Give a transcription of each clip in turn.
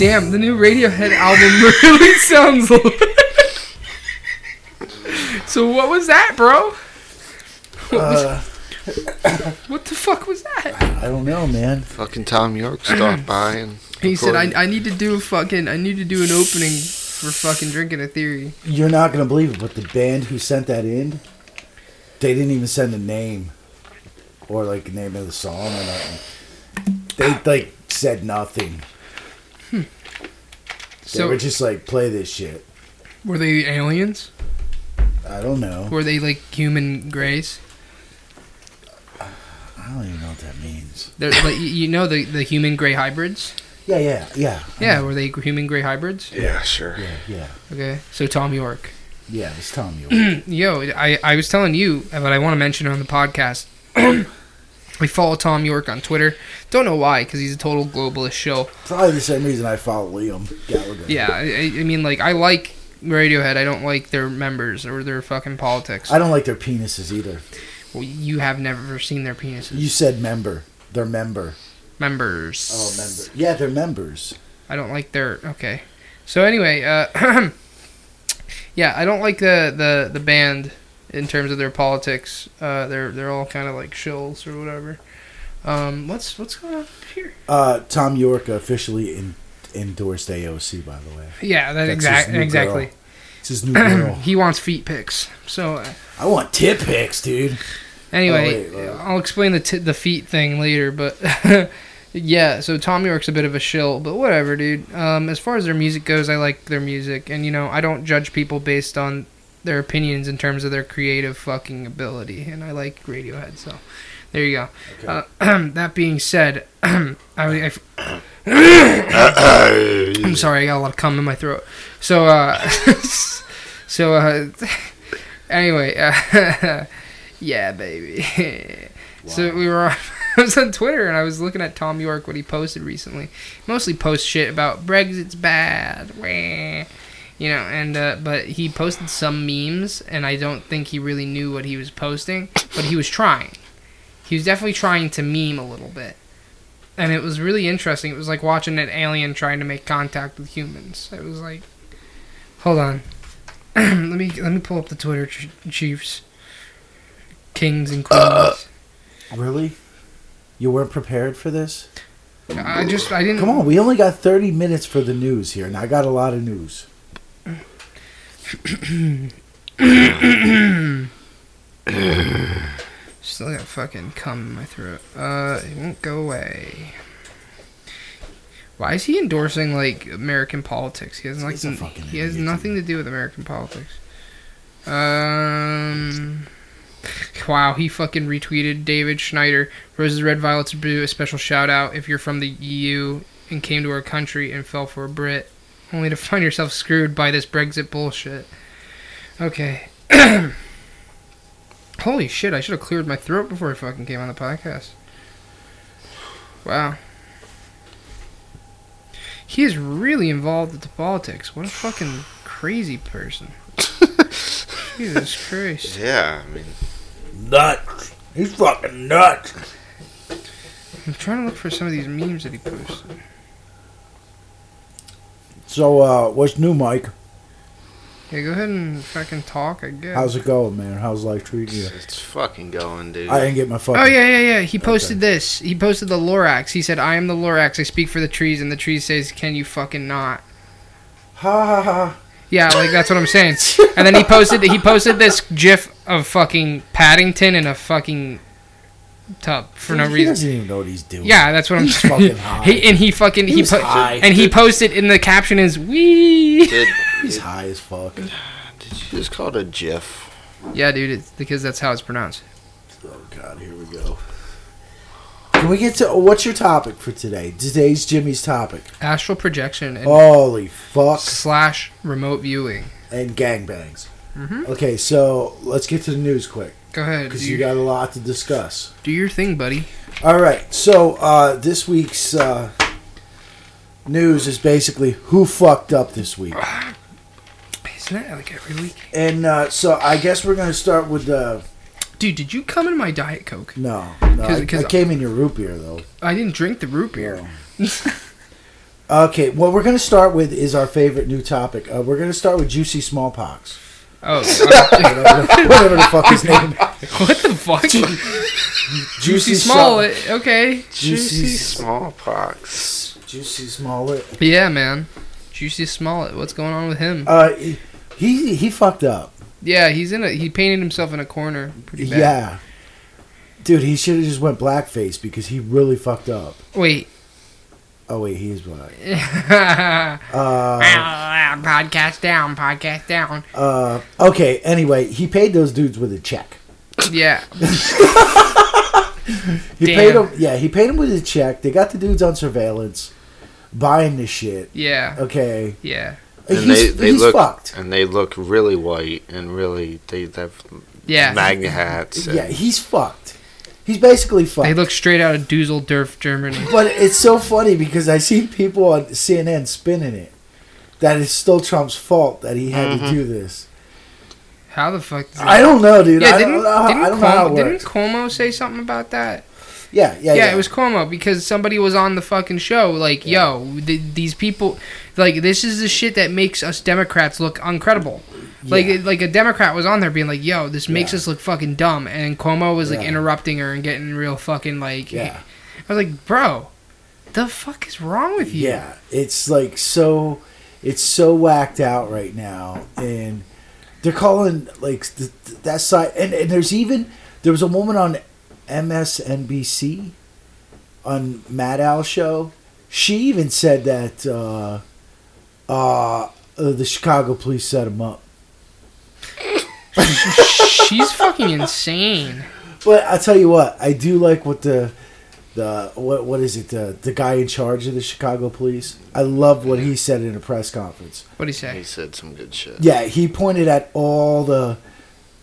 Wow, damn, the new Radiohead album really sounds. so what was that, bro? What, was- Uh, what the fuck was that? I don't know, man. Fucking Thom Yorke stopped by and He said. I, "I need to do a fucking, I need to do an opening for fucking drinking a theory." You're not gonna believe it, but the band who sent that in, they didn't even send a name or like the name of the song or nothing. They like said nothing. They So were just like, play this shit. were they aliens? I don't know. Were they like human grays? I don't even know what that means. They're like you- you know the the human gray hybrids. Yeah, yeah, yeah. Yeah, were they human gray hybrids? yeah, sure. Yeah, yeah, Okay, so Thom Yorke. yeah. It's Thom Yorke. Yo, I, I was telling you, but I want to mention it on the podcast. we follow Thom Yorke on Twitter. Don't know why, because he's a total globalist show. Probably the same reason I follow Liam Gallagher. Yeah, I, I I mean, like, I like Radiohead. I don't like their members or their fucking politics. I don't like their penises either. Well, you have never seen their penises. You said member. They're member. members. Oh, member. Yeah, they're members. I don't like their. Okay. So anyway, uh, yeah, I don't like the, the, the band in terms of their politics. Uh, they're they're all kind of like shills or whatever. Um, what's what's going on here? Uh, Thom Yorke officially in, endorsed AOC, by the way. Yeah, that That's exact exactly. girl. It's his new girl. he wants feet pics. So uh, I want tit pics, dude. anyway, Oh, wait, wait. I'll explain the t- the feet thing later, but. Yeah, so Thom Yorke's a bit of a shill, but whatever, dude. Um, as far as their music goes, I like their music, and you know, I don't judge people based on their opinions in terms of their creative fucking ability, and I like Radiohead, so there you go. Uh, that being said, I, I, I'm sorry, I got a lot of cum in my throat. So, uh, so, uh, anyway, uh, yeah, baby. So we were, I was on Twitter and I was looking at Thom Yorke what he posted recently. Mostly post shit about Brexit's bad. You know, and uh, but he posted some memes and I don't think he really knew what he was posting, but he was trying. He was definitely trying to meme a little bit and it was really interesting. It was like watching an alien trying to make contact with humans. It was like, hold on, let me let me pull up the Twitter ch- chiefs, kings and queens. Really? You weren't prepared for this? I just I didn't. Come on, we only got 30 minutes for the news here, and I got a lot of news. Still got fucking cum in my throat. Uh, it won't go away. Why is he endorsing like American politics? He has like fucking he has nothing to do with American politics. Um. Wow, he fucking retweeted David Schneider. Roses, red, violets, blue. A special shout out if you're from the EU and came to our country and fell for a Brit, only to find yourself screwed by this Brexit bullshit. Okay. Holy shit! I should have cleared my throat before I fucking came on the podcast. Wow. He is really involved with the politics. What a fucking crazy person. Jesus Christ. Yeah, I mean, Nuts. He's fucking nuts. I'm trying to look for some of these memes that he posted. So, uh, what's new, Mike? Yeah, go ahead and fucking talk, I guess. How's it going, man? How's life treating you? it's fucking going, dude. I didn't get my fucking. Oh yeah, yeah, yeah. He posted this. He posted the Lorax. He said, "I am the Lorax. I speak for the trees." And the tree says, "Can you fucking not?" Ha ha ha. Yeah, like that's what I'm saying. And then he posted he posted this GIF of fucking Paddington in a fucking tub for no he reason. doesn't even know what he's doing. Yeah, that's what I'm He's fucking high. He and he fucking he, He's po- high. and he posted in the caption is "wee." Did, He's did, high as fuck. did you just call it a GIF? Yeah, dude, it's because that's how it's pronounced. Oh god, here we go. Can we get to what's your topic for today? Today's Jimmy's topic. Astral projection and Holy fuck slash remote viewing. and gangbangs. Mhm. Okay, so let's get to the news quick Go ahead, because you got a lot to discuss. do your thing, buddy. All right, so uh, this week's uh, news is basically who fucked up this week, Isn't that like every week? and uh, so I guess we're gonna start with the Dude, did you come in my diet coke? no, no. 'Cause- I, 'cause- I came in your root beer though. I didn't drink the root beer. Okay, what we're going to start with is our favorite new topic. Uh, we're going to start with juicy smallpox. Oh, whatever, whatever the fuck his name. what the fuck? Juicy Small- Smollett. Okay. Juicy Juicy smallpox. Juicy Smollett. Yeah, man. Juicy Smollett. What's going on with him? Uh, he he fucked up. Yeah, he's in a. He painted himself in a corner. Pretty bad. Yeah, dude, he should have just went blackface because he really fucked up. Wait. Oh wait, he is black. podcast Uh, down. Podcast down. uh, okay. Anyway, he paid those dudes with a check. Yeah. He Damn. paid them. Yeah, he paid them with a check. They got the dudes on surveillance, buying the shit. Yeah. Okay, Yeah. And he's, they, they he's look fucked. and they look really white and really they have Yeah. MAGA hats. and- Yeah, he's fucked. He's basically fucked. They look straight out of Dusseldorf, Germany. But it's so funny because I see people on CNN spinning it that it's still Trump's fault that he had to Mhm. do this. How the fuck? Does I don't know, dude. Yeah, I didn't, don't know. How, didn't, I don't know how Cuomo, didn't. Cuomo say something about that? Yeah, yeah, Yeah, yeah. it was Cuomo because somebody was on the fucking show. Like, yo, th- these people, like, this is the shit that makes us Democrats look uncredible. Like, Yeah. like a Democrat was on there being like, "Yo, this makes Yeah. us look fucking dumb," and Cuomo was like Yeah. interrupting her and getting real fucking like. Yeah. I was like, "Bro, the fuck is wrong with you?" Yeah, it's like so, it's so whacked out right now, and they're calling like th- th- that side, and, and there's even there was a woman on MSNBC on Matt Al show. She even said that uh, uh, uh, the Chicago police set him up. She's fucking insane. But I tell you what, I do like what the the what what is it the the guy in charge of the Chicago police. I love what he said in a press conference. What'd he say? He said some good shit. Yeah, he pointed at all the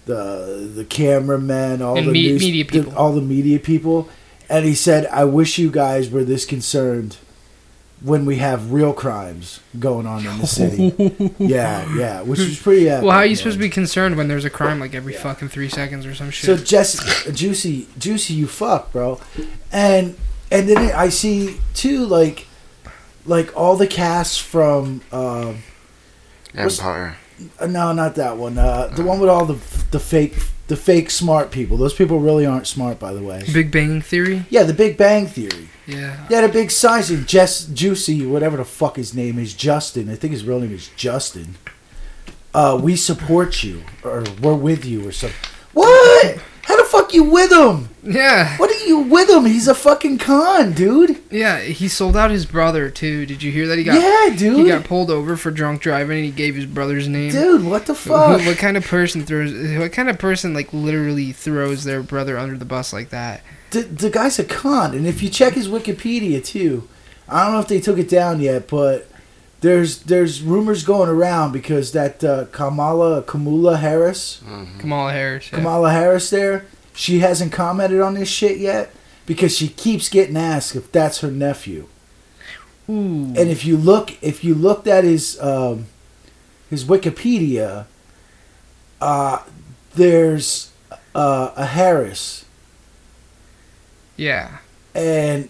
the the cameramen, all And the me- news, media the- people. all the media people, and he said, "I wish you guys were this concerned when we have real crimes going on in the city." yeah, yeah, which is pretty. Epic, Well, how are you man. supposed to be concerned when there's a crime like every fucking three seconds or some shit? So shit? Jess, juicy, juicy, you fuck, bro, and and then I see too, like, like all the casts from. Um, Empire. Uh, No, not that one. Uh, the one with all the the fake the fake smart people. Those people really aren't smart, by the way. Big Bang Theory. Yeah, the Big Bang Theory. Yeah. They had a big size in Jess Juicy, whatever the fuck his name is, Justin. I think his real name is Justin. Uh, we support you, or we're with you, or something. What? How the fuck you with him? Yeah. What are you with him? He's a fucking con, dude. Yeah. He sold out his brother too. Did you hear that? He got yeah, dude. he got pulled over for drunk driving and he gave his brother's name. dude, what the fuck? What kind of person throws? What kind of person like literally throws their brother under the bus like that? the, the guy's a con, and if you check his Wikipedia too, I don't know if they took it down yet, but there's there's rumors going around because that uh, Kamala Kamala Harris, hmm Kamala Harris. Yeah. Kamala Harris, there, she hasn't commented on this shit yet because she keeps getting asked if that's her nephew, Ooh. and if you look if you looked at his um, his Wikipedia, uh, there's uh, a Harris. yeah. and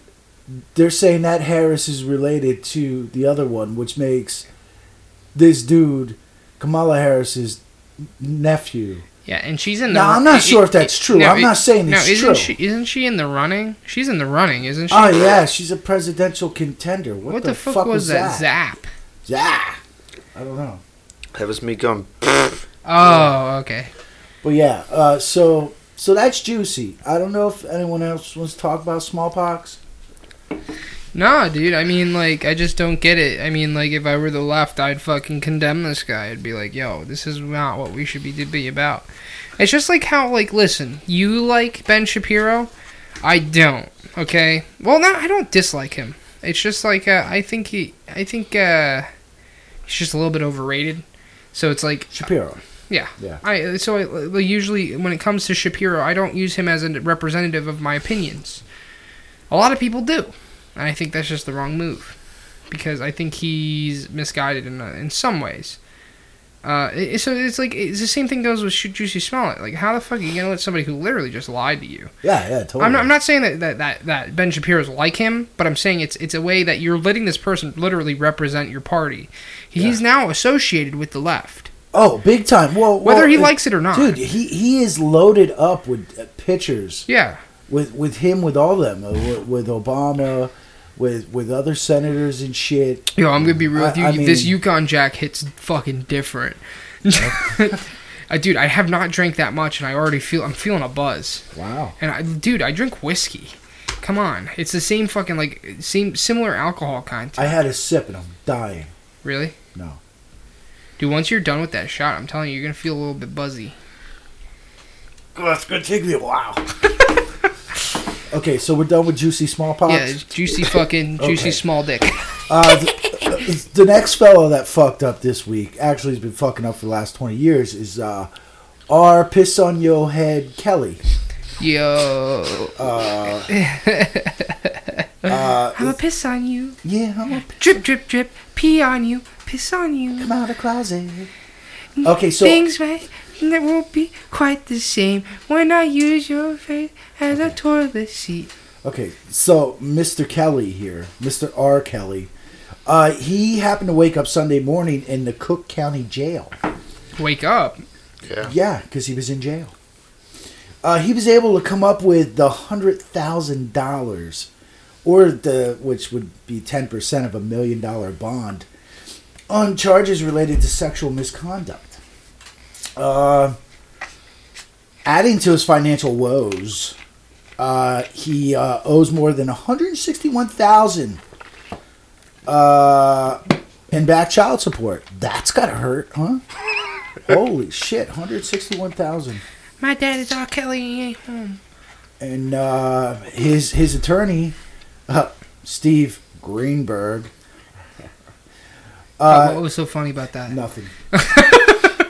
they're saying that Harris is related to the other one, which makes this dude Kamala Harris's nephew. Yeah, and she's in the. Now, I'm not sure if that's true. I'm not saying no, it's isn't true. she? Isn't she in the running? She's in the running, isn't she? Oh yeah, she's a presidential contender. What, What, the, fuck, was that? that? Zap. Yeah, I don't know. That was me going. Oh, okay. But yeah, uh, so so that's juicy. I don't know if anyone else wants to talk about smallpox. Nah, dude. I mean, like, I just don't get it. I mean, like, if I were the left, I'd fucking condemn this guy. I'd be like, yo, this is not what we should be to be about. It's just like how, like, listen, you like Ben Shapiro, I don't. Okay. Well, no, I don't dislike him. It's just like uh, I think he, I think uh, he's just a little bit overrated. So it's like Shapiro. Yeah. Yeah. I so I, usually when it comes to Shapiro, I don't use him as a representative of my opinions. A lot of people do, and I think that's just the wrong move, because I think he's misguided in uh, in some ways. Uh, it, so it's like it's the same thing goes with Shoot Juicy Smollett. Like, how the fuck are you gonna let somebody who literally just lied to you? Yeah, yeah, totally. I'm not, I'm not saying that, that, that, that Ben Shapiro's like him, but I'm saying it's it's a way that you're letting this person literally represent your party. He's now associated with the left, oh, big time. Well, whether well, he uh, likes it or not. dude, he he is loaded up with uh, pictures Yeah, with with him with all them uh, with, with Obama, with with other senators and shit. yo, I'm gonna be real with you. I- I this mean- Yukon Jack hits fucking different. Uh, dude, I have not drank that much, and I already feel I'm feeling a buzz. Wow. And I, dude, I drink whiskey. Come on, it's the same fucking like same similar alcohol content. I had a sip and I'm dying. really? No. Dude, once you're done with that shot, I'm telling you, you're gonna feel a little bit buzzy. Oh, it's gonna take me a while. okay, so we're done with juicy smallpox. Yeah, juicy fucking juicy Okay. small dick. Uh, the, the next fellow that fucked up this week, actually has been fucking up for the last 20 years, is uh, R. Piss on Yo Head Kelly. Yo, Uh, I'ma piss on you. yeah, I'm gonna Drip, drip, drip. Pee on you. Piss on you. come out of the closet. Okay, so Things may that won't be quite the same when I use your face as a toilet seat. okay, so Mr. Kelly here, Mr. R. Kelly, uh, he happened to wake up Sunday morning in the Cook County Jail. Wake up. Yeah. Yeah, because he was in jail. Uh, he was able to come up with the hundred thousand dollars, or the which would be ten percent of a million dollar bond, on charges related to sexual misconduct. Uh, adding to his financial woes, uh, he uh, owes more than one hundred sixty-one thousand. Uh, in back child support. That's gotta hurt, huh? Holy shit, hundred sixty-one thousand. My dad is R. Kelly. He ain't home. And uh, his his attorney, uh, Steve Greenberg. Oh, Uh, what was so funny about that? nothing.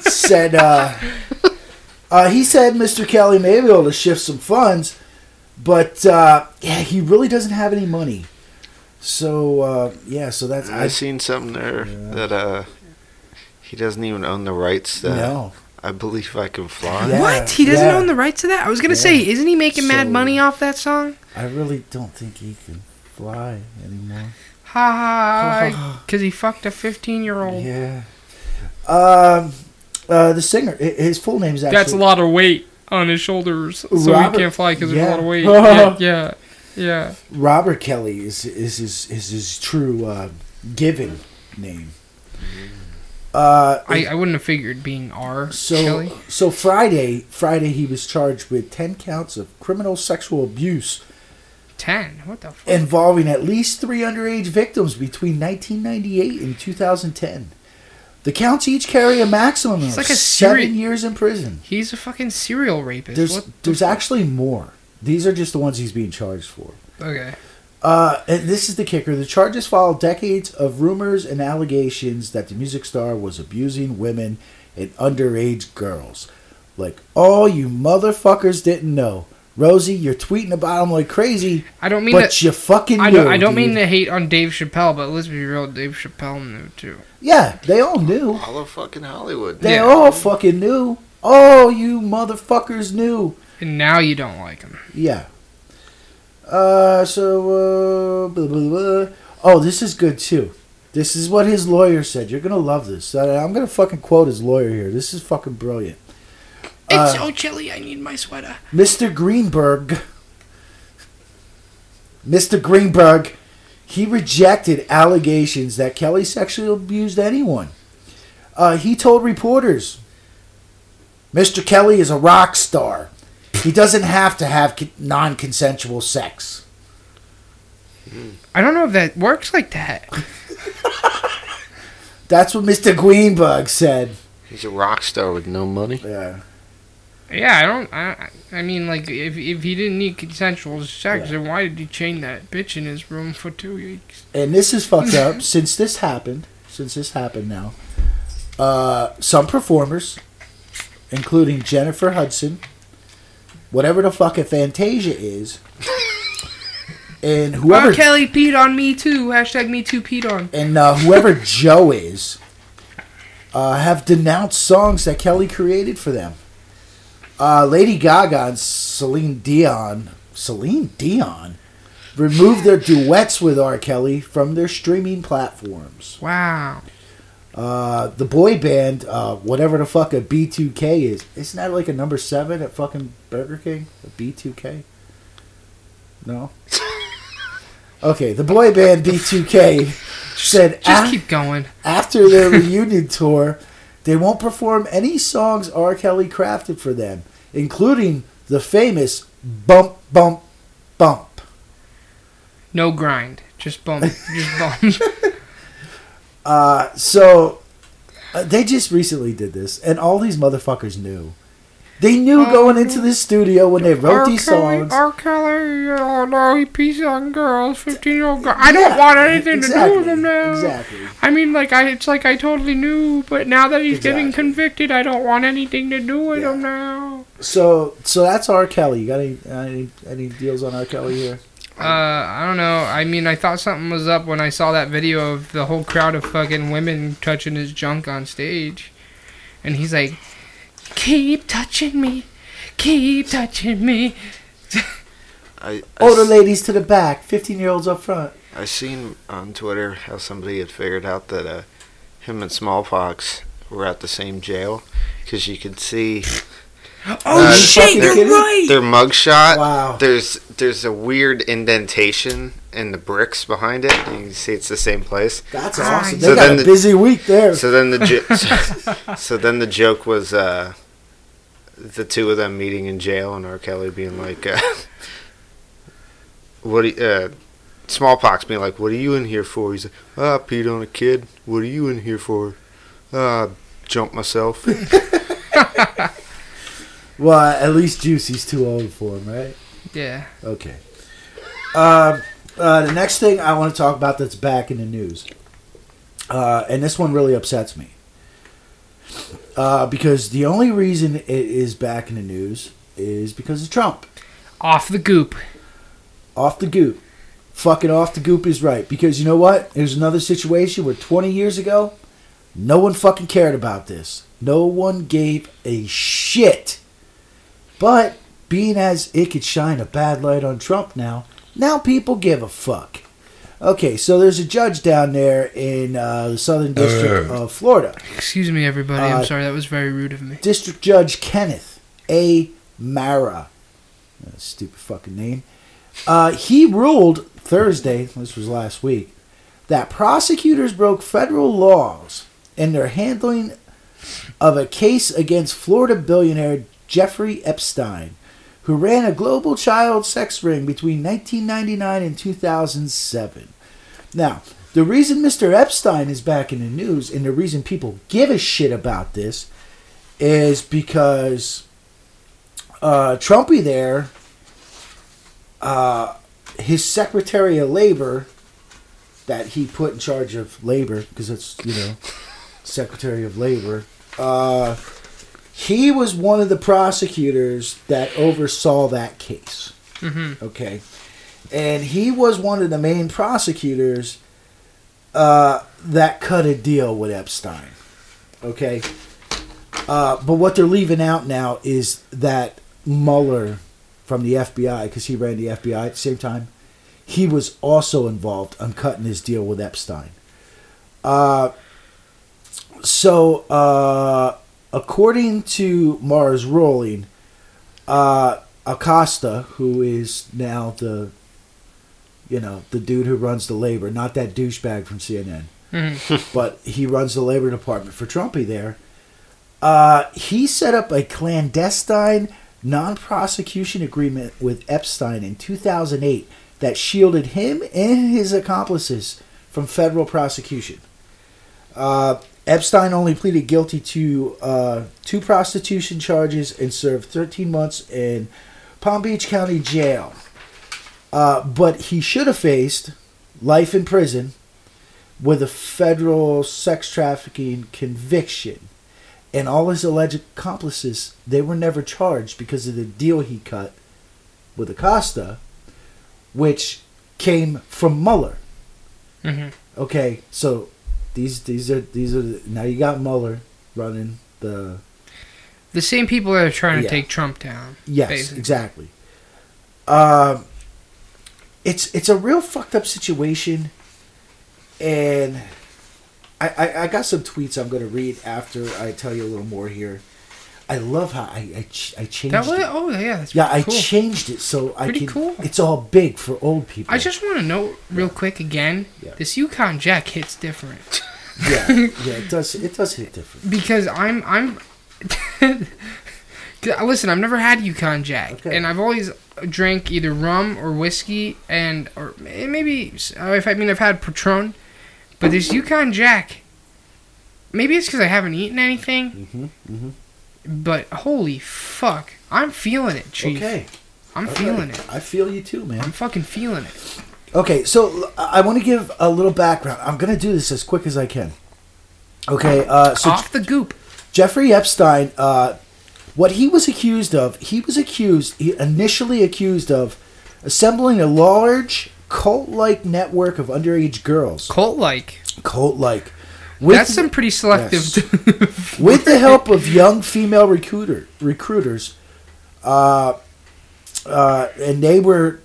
said uh, uh, he said Mr. Kelly may be able to shift some funds, but uh, yeah, he really doesn't have any money. So uh, yeah, so that's I seen something there Yeah. that uh he doesn't even own the rights to no. I believe I can fly. Yeah. What? He doesn't yeah. own the rights to that? I was gonna Yeah. say, isn't he making mad money off that song? I really don't think he can fly anymore. Ha ha! Because he fucked a 15 year old. Yeah. Um, uh, the singer, his full name is actually. That's a lot of weight on his shoulders, so Robert- he can't fly because there's a lot of weight. yeah, yeah, yeah. Robert Kelly is is his is his true uh, given name. Uh, I, I wouldn't have figured being R. so Kelly. so Friday Friday he was charged with ten counts of criminal sexual abuse 10. What the fuck? involving at least three underage victims between 1998 and 2010. The counts each carry a maximum of like a seven years in prison. He's a fucking serial rapist. There's what there's actually more. These are just the ones he's being charged for. Okay. Uh, and this is the kicker. The charges follow decades of rumors and allegations that the music star was abusing women and underage girls. Like, oh, you motherfuckers didn't know. Rosie, you're tweeting about him like crazy, I don't mean but to. you fucking I knew. don't, I don't mean to hate on Dave Chappelle, but let's be real. Dave Chappelle knew too. Yeah, they all knew. All of fucking Hollywood. They Yeah. all fucking knew. Oh, you motherfuckers knew. And now you don't like him. Yeah. Uh, so, uh, blah, blah, blah. oh, this is good too. This is what his lawyer said. You're gonna love this. Uh, I'm gonna fucking quote his lawyer here. This is fucking brilliant. It's Uh, so chilly. I need my sweater. Mr. Greenberg, Mr. Greenberg, he rejected allegations that Kelly sexually abused anyone. Uh, he told reporters, Mr. Kelly is a rock star. He doesn't have to have non consensual sex. I don't know if that works like that. That's what Mr. Greenberg said. He's a rock star with no money. Yeah. Yeah, I don't. I, I mean, like, if if he didn't need consensual sex, Yeah. then why did he chain that bitch in his room for two weeks? And this is fucked up. since this happened, since this happened now, uh, some performers, including Jennifer Hudson, whatever the fuck a Fantasia is, and whoever R. Kelly peed on me too. Hashtag me too peed on. and uh, whoever Joe is, uh, have denounced songs that Kelly created for them. Uh, Lady Gaga and Celine Dion, Celine Dion, removed their duets with R. Kelly from their streaming platforms. Wow. Uh, the boy band, uh, whatever the fuck a B2K is, isn't that like a number seven at fucking Burger King? A B2K? No? Okay, the boy band B2K said Just "Ah, keep going. after their reunion tour, they won't perform any songs R. Kelly crafted for them, including the famous Bump, Bump, Bump. No grind. Just bump. Just bump. Uh, so uh, they just recently did this, and all these motherfuckers knew. They knew going into the studio when they wrote these songs. R. Kelly, oh no, he pees on girls, 15 year old girl. I don't Yeah, want anything to do exactly, with him now. Exactly. I mean, like, I it's like I totally knew, but now that he's getting Exactly. convicted, I don't want anything to do with him now. So, so that's R. Kelly. You got any any, any deals on R. Kelly here? Uh, I don't know. I mean, I thought something was up when I saw that video of the whole crowd of fucking women touching his junk on stage. And he's like, keep touching me. Keep touching me. I, I, Older s- ladies to the back, fifteen year olds up front. I seen on Twitter how somebody had figured out that uh, him and smallpox were at the same jail because you could see Oh, Uh, shit, fucking you're kidding? right. their mugshot. Wow. There's there's a weird indentation in the bricks behind it. You can see it's the same place. That's awesome. so They got then a the- busy week there. So then the jo- so, so then the joke was uh, the two of them meeting in jail and R. Kelly being like, uh, "What? Do you, uh, smallpox being like, what are you in here for?" He's like, "Ah, I peed on a kid. What are you in here for?" Ah, jumped myself. Well, at least Juicy's too old for him, right? Yeah. Okay. Um, uh, the next thing I want to talk about that's back in the news, uh, and this one really upsets me, uh, because the only reason it is back in the news is because of Trump. Off the goop. Off the goop. Fucking off the goop is right. Because you know what? There's another situation where 20 years ago, no one fucking cared about this. No one gave a shit. But being as it could shine a bad light on Trump now, now people give a fuck. Okay, so there's a judge down there in uh, the Southern District of Florida. Excuse me, everybody. I'm Uh, sorry. That was very rude of me. District Judge Kenneth A. Marra. Uh, stupid fucking name. Uh, he ruled Thursday, this was last week, that prosecutors broke federal laws in their handling of a case against Florida billionaire Jeffrey Epstein, who ran a global child sex ring between 1999 and 2007. Now, the reason Mr. Epstein is back in the news and the reason people give a shit about this is because uh, Trumpy there, uh, his Secretary of Labor, that he put in charge of labor, because it's, you know, Secretary of Labor, uh, he was one of the prosecutors that oversaw that case. hmm Okay. And he was one of the main prosecutors uh, that cut a deal with Epstein. Okay. Uh, but what they're leaving out now is that Mueller from the FBI, because he ran the FBI at the same time, he was also involved on cutting his deal with Epstein. Uh, so, uh, according to Marra's Rolling, uh, Acosta, who is now the, you know, the dude who runs the labor, not that douchebag from CNN, hmm but he runs the labor department for Trumpy there. Uh, he set up a clandestine non-prosecution agreement with Epstein in 2008 that shielded him and his accomplices from federal prosecution. Uh, Epstein only pleaded guilty to uh, two prostitution charges and served 13 months in Palm Beach County Jail. Uh, but he should have faced life in prison with a federal sex trafficking conviction. And all his alleged accomplices, they were never charged because of the deal he cut with Acosta, which came from Mueller. hmm Okay, so these these are these are the, now you got Mueller running the The same people that are trying to Yeah. take Trump down. yes basically. exactly. Um, it's it's a real fucked up situation, and I, I I got some tweets I'm gonna read after I tell you a little more here. I love how I I, ch- I changed That was it. oh yeah, that's Yeah, I cool. changed it so I Pretty cool. It's all big for old people. I just want to note real quick again. Yeah. This Yukon Jack hits different yeah yeah it does it does hit different. because I'm I'm. Listen, I've never had Yukon Jack, Okay. and I've always drank either rum or whiskey, and or maybe uh, if I mean I've had Patron, but this Yukon Jack. Maybe it's because I haven't eaten anything, Mm-hmm, mm-hmm. But holy fuck, I'm feeling it, Chief. Okay, I'm Okay. feeling it. I feel you too, man. I'm fucking feeling it. Okay, so I want to give a little background. I'm gonna do this as quick as I can. Okay, uh, so Off the goop. Jeffrey Epstein, uh, what he was accused of, he was accused, he initially accused of assembling a large cult-like network of underage girls. Cult like? Cult like. Cult-like. That's some pretty selective. with the help of young female recruiter recruiters, uh, uh, and they were,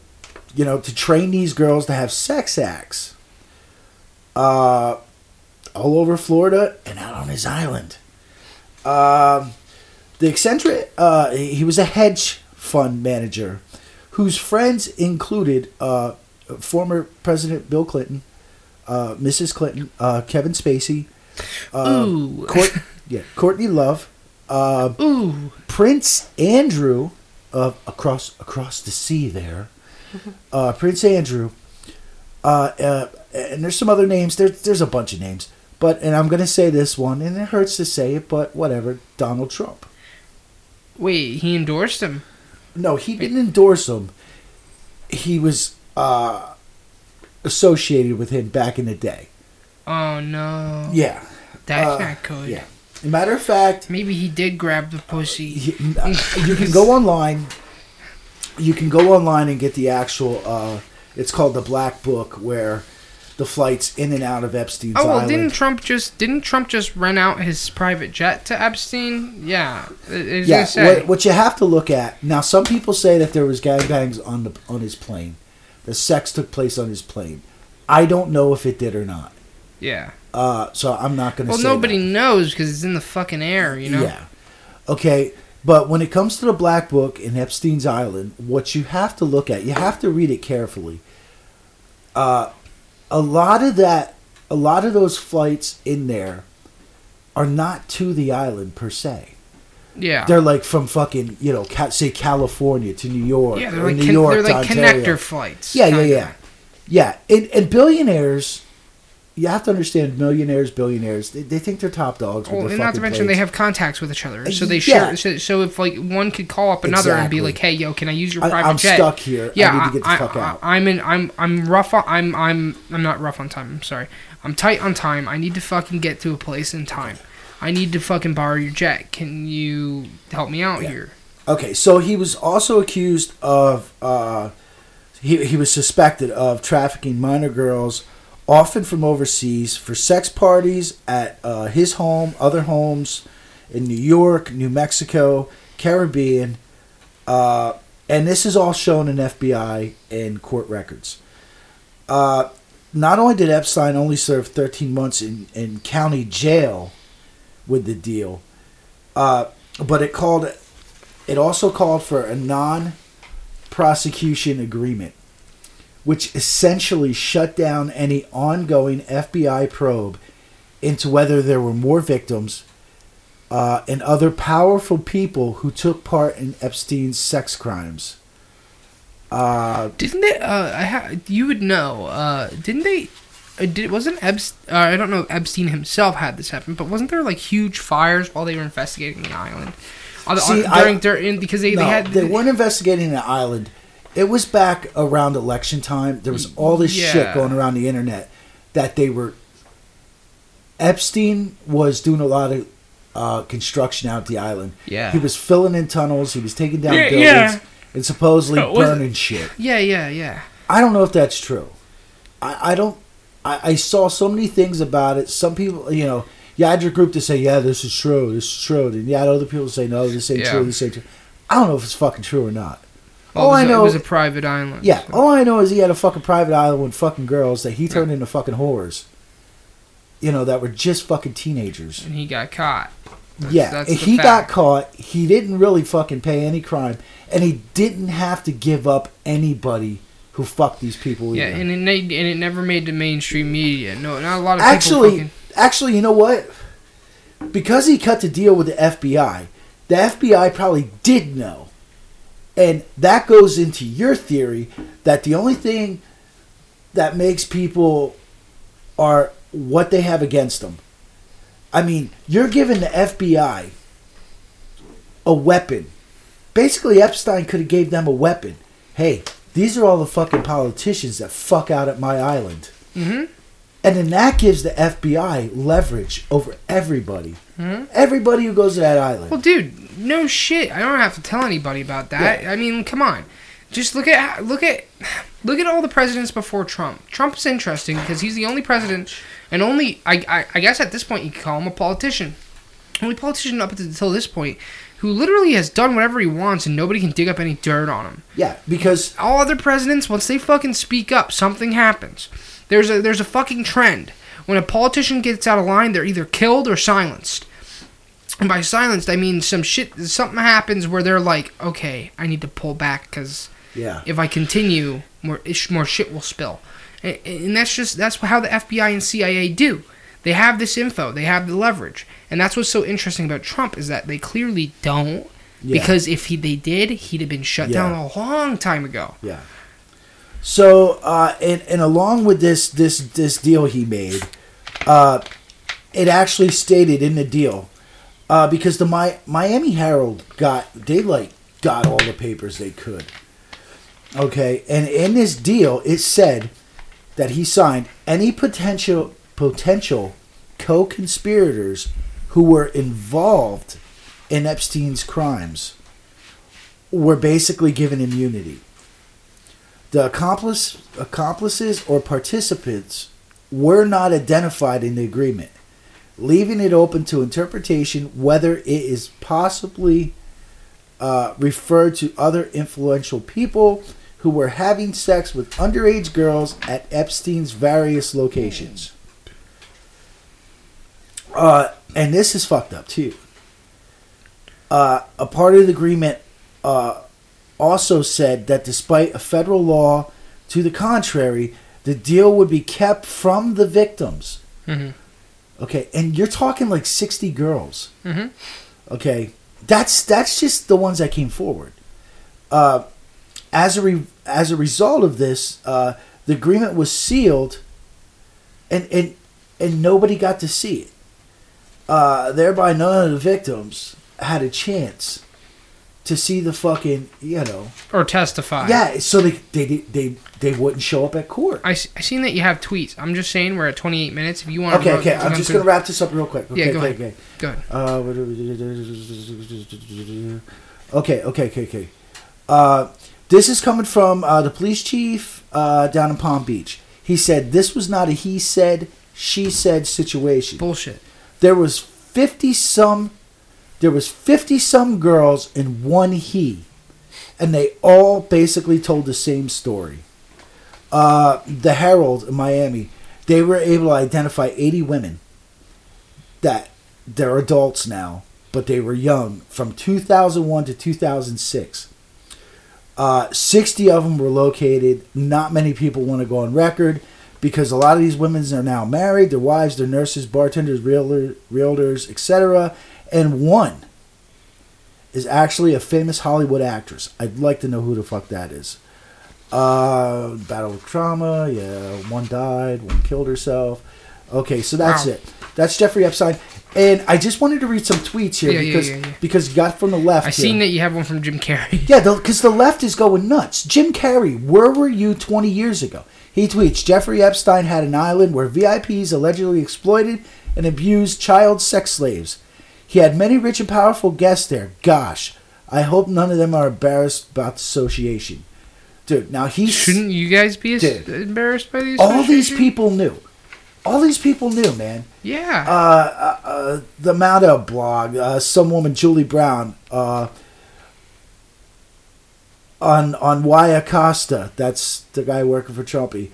you know, to train these girls to have sex acts, uh, all over Florida and out on his island. Um, the eccentric, uh, he was a hedge fund manager, whose friends included uh, former President Bill Clinton, uh, Mrs. Clinton, uh, Kevin Spacey, uh, Ooh. Court, yeah, Courtney Love, uh, Ooh. Prince Andrew of across across the sea there, uh, Prince Andrew, uh, uh, and there's some other names. There's there's a bunch of names, but and I'm gonna say this one, and it hurts to say it, but whatever. Donald Trump. Wait, he endorsed him. No, he didn't endorse him. He was uh, associated with him back in the day. Oh no. Yeah, That's uh, not good. yeah. Matter of fact, Maybe he did grab the pussy. you, you can go online. You can go online and get the actual. Uh, it's called the Black Book, where the flights in and out of Epstein's Oh well, island. didn't Trump just didn't Trump just rent out his private jet to Epstein? Yeah, I- I was yeah, what, what you have to look at now. Some people say that there was gangbangs on the on his plane. The sex took place on his plane. I don't know if it did or not. yeah. Uh, so I'm not going to Well, nobody that. knows because it's in the fucking air, you know. Yeah. Okay, but when it comes to the Black Book in Epstein's Island, what you have to look at, you have to read it carefully. Uh, a lot of that, a lot of those flights in there are not to the island per se. Yeah. They're like from fucking, you know, say California to New York, yeah, they're like New con- York they're like Ontario. connector flights. Yeah, yeah, yeah, yeah. And, and billionaires, you have to understand, millionaires, billionaires, they, they think they're top dogs. Well, and not to mention they have contacts with each other, uh, so they Yeah. share. So, so if like one could call up another and be like, "Hey, yo, can I use your I- private I'm jet?" stuck here. I Yeah, need to get the I, fuck out. I, am in. I'm I'm rough. On, I'm I'm I'm not rough on time. I'm sorry. I'm tight on time. I need to fucking get to a place in time. I need to fucking borrow your jet. Can you help me out Yeah. here? Okay, so he was also accused of uh, he he was suspected of trafficking minor girls, often from overseas, for sex parties at uh, his home, other homes in New York, New Mexico, Caribbean, uh, and this is all shown in FBI and court records. Uh, not only did Epstein only serve 13 months in, in county jail with the deal, uh, but it called it also called for a non prosecution agreement, which essentially shut down any ongoing FBI probe into whether there were more victims uh, and other powerful people who took part in Epstein's sex crimes. Uh, Didn't they? Uh, I ha- you would know. Uh, didn't they? Uh, did wasn't Epstein? Uh, I don't know if Epstein himself had this happen, but wasn't there like huge fires while they were investigating the island? On See, on, I- during during because they, no, they had they weren't investigating the island. It was back around election time. There was all this shit going around the internet that they were. Epstein was doing a lot of uh, construction out at the island. Yeah. He was filling in tunnels. He was taking down Yeah, buildings yeah. and supposedly Uh, was- burning shit. Yeah, yeah, yeah. I don't know if that's true. I, I don't. I, I saw so many things about it. Some people, you know, you had your group to say, "Yeah, this is true, this is true," and you had other people say, "No, this ain't Yeah. true, this ain't true." I don't know if it's fucking true or not. Well, all I a- know, it was a private island. yeah, so- all I know is he had a fucking private island with fucking girls that he turned into fucking whores. You know, that were just fucking teenagers. and he got caught. That's- yeah, that's he got caught. He didn't really fucking pay any crime, and he didn't have to give up anybody who fucked these people. Yeah, either. and it ne- and it never made the mainstream media. No, not a lot of people. actually, fucking, actually, you know what? Because he cut the deal with the FBI, the FBI probably did know, and that goes into your theory that the only thing that makes people are what they have against them. I mean, you're giving the FBI a weapon. Basically, Epstein could have gave them a weapon. Hey, these are all the fucking politicians that fuck out at my island. Mhm. And then that gives the FBI leverage over everybody. Mhm. Everybody who goes to that island. Well, dude, no shit. I don't have to tell anybody about that. I mean, come on. Just look at look at look at all the presidents before Trump. Trump's interesting because he's the only president and only I, I I guess at this point you could call him a politician. Only politician up until this point who literally has done whatever he wants and nobody can dig up any dirt on him. yeah, because all other presidents, once they fucking speak up, something happens. There's a there's a fucking trend. When a politician gets out of line, they're either killed or silenced. And by silenced, I mean some shit. Something happens where they're like, okay, I need to pull back because yeah, if I continue, more ish, more shit will spill. And, and that's just that's how the FBI and CIA do. They have this info, they have the leverage, and that's what's so interesting about Trump is that they clearly don't. Yeah. Because if he they did, he'd have been shut Yeah. down a long time ago. Yeah. So, uh, and and along with this this this deal he made, uh, it actually stated in the deal, uh, because the Mi- Miami Herald got they like got all the papers they could. Okay, and in this deal, it said that he signed any potential potential co-conspirators who were involved in Epstein's crimes were basically given immunity. The accomplice, accomplices or participants were not identified in the agreement, leaving it open to interpretation whether it is possibly uh, referred to other influential people who were having sex with underage girls at Epstein's various locations. Uh, and this is fucked up too. Uh, a part of the agreement uh, also said that despite a federal law to the contrary, the deal would be kept from the victims. hmm Okay, and you're talking like 60 girls. hmm Okay, that's that's just the ones that came forward. Uh, as a re- as a result of this, uh, the agreement was sealed, and and and nobody got to see it. Uh, thereby, none of the victims had a chance to see the fucking you know Or testify. yeah. So they they they they wouldn't show up at court. I, I seen that you have tweets. I'm just saying we're at 28 minutes. If you want Okay, to. okay. Okay, I'm just gonna wrap this up real quick. Okay, Yeah, go okay, ahead. okay. Go ahead. Uh, okay, okay, okay, okay. Uh, this is coming from uh, the police chief uh, down in Palm Beach. He said this was not a he said, she said situation. Bullshit. There was fifty some, there was fifty some girls and one he, and they all basically told the same story. Uh, the Herald in Miami, they were able to identify eighty women that they're adults now, but they were young from 2001 to 2006. Uh, 60 of them were located. Not many people want to go on record because a lot of these women are now married, their wives, their nurses, bartenders, realtor, realtors, etc. And one is actually a famous Hollywood actress. I'd like to know who the fuck that is. Uh, battle of trauma. Yeah, one died, one killed herself. Okay, so that's Wow. it. That's Jeffrey Epstein. And I just wanted to read some tweets here Yeah, because yeah, yeah. because you got from the left. I here. seen that you have one from Jim Carrey. Yeah, because the, left is going nuts. Jim Carrey, where were you 20 years ago? He tweets Jeffrey Epstein had an island where VIPs allegedly exploited and abused child sex slaves. He had many rich and powerful guests there. Gosh, I hope none of them are embarrassed about the association. Dude, now he Shouldn't you guys be Dude. embarrassed by these? all these people knew. All these people knew, man. Yeah. Uh, uh, uh, the Mata blog, uh, some woman, Julie Brown, uh, on on Y Acosta, that's the guy working for Trumpy,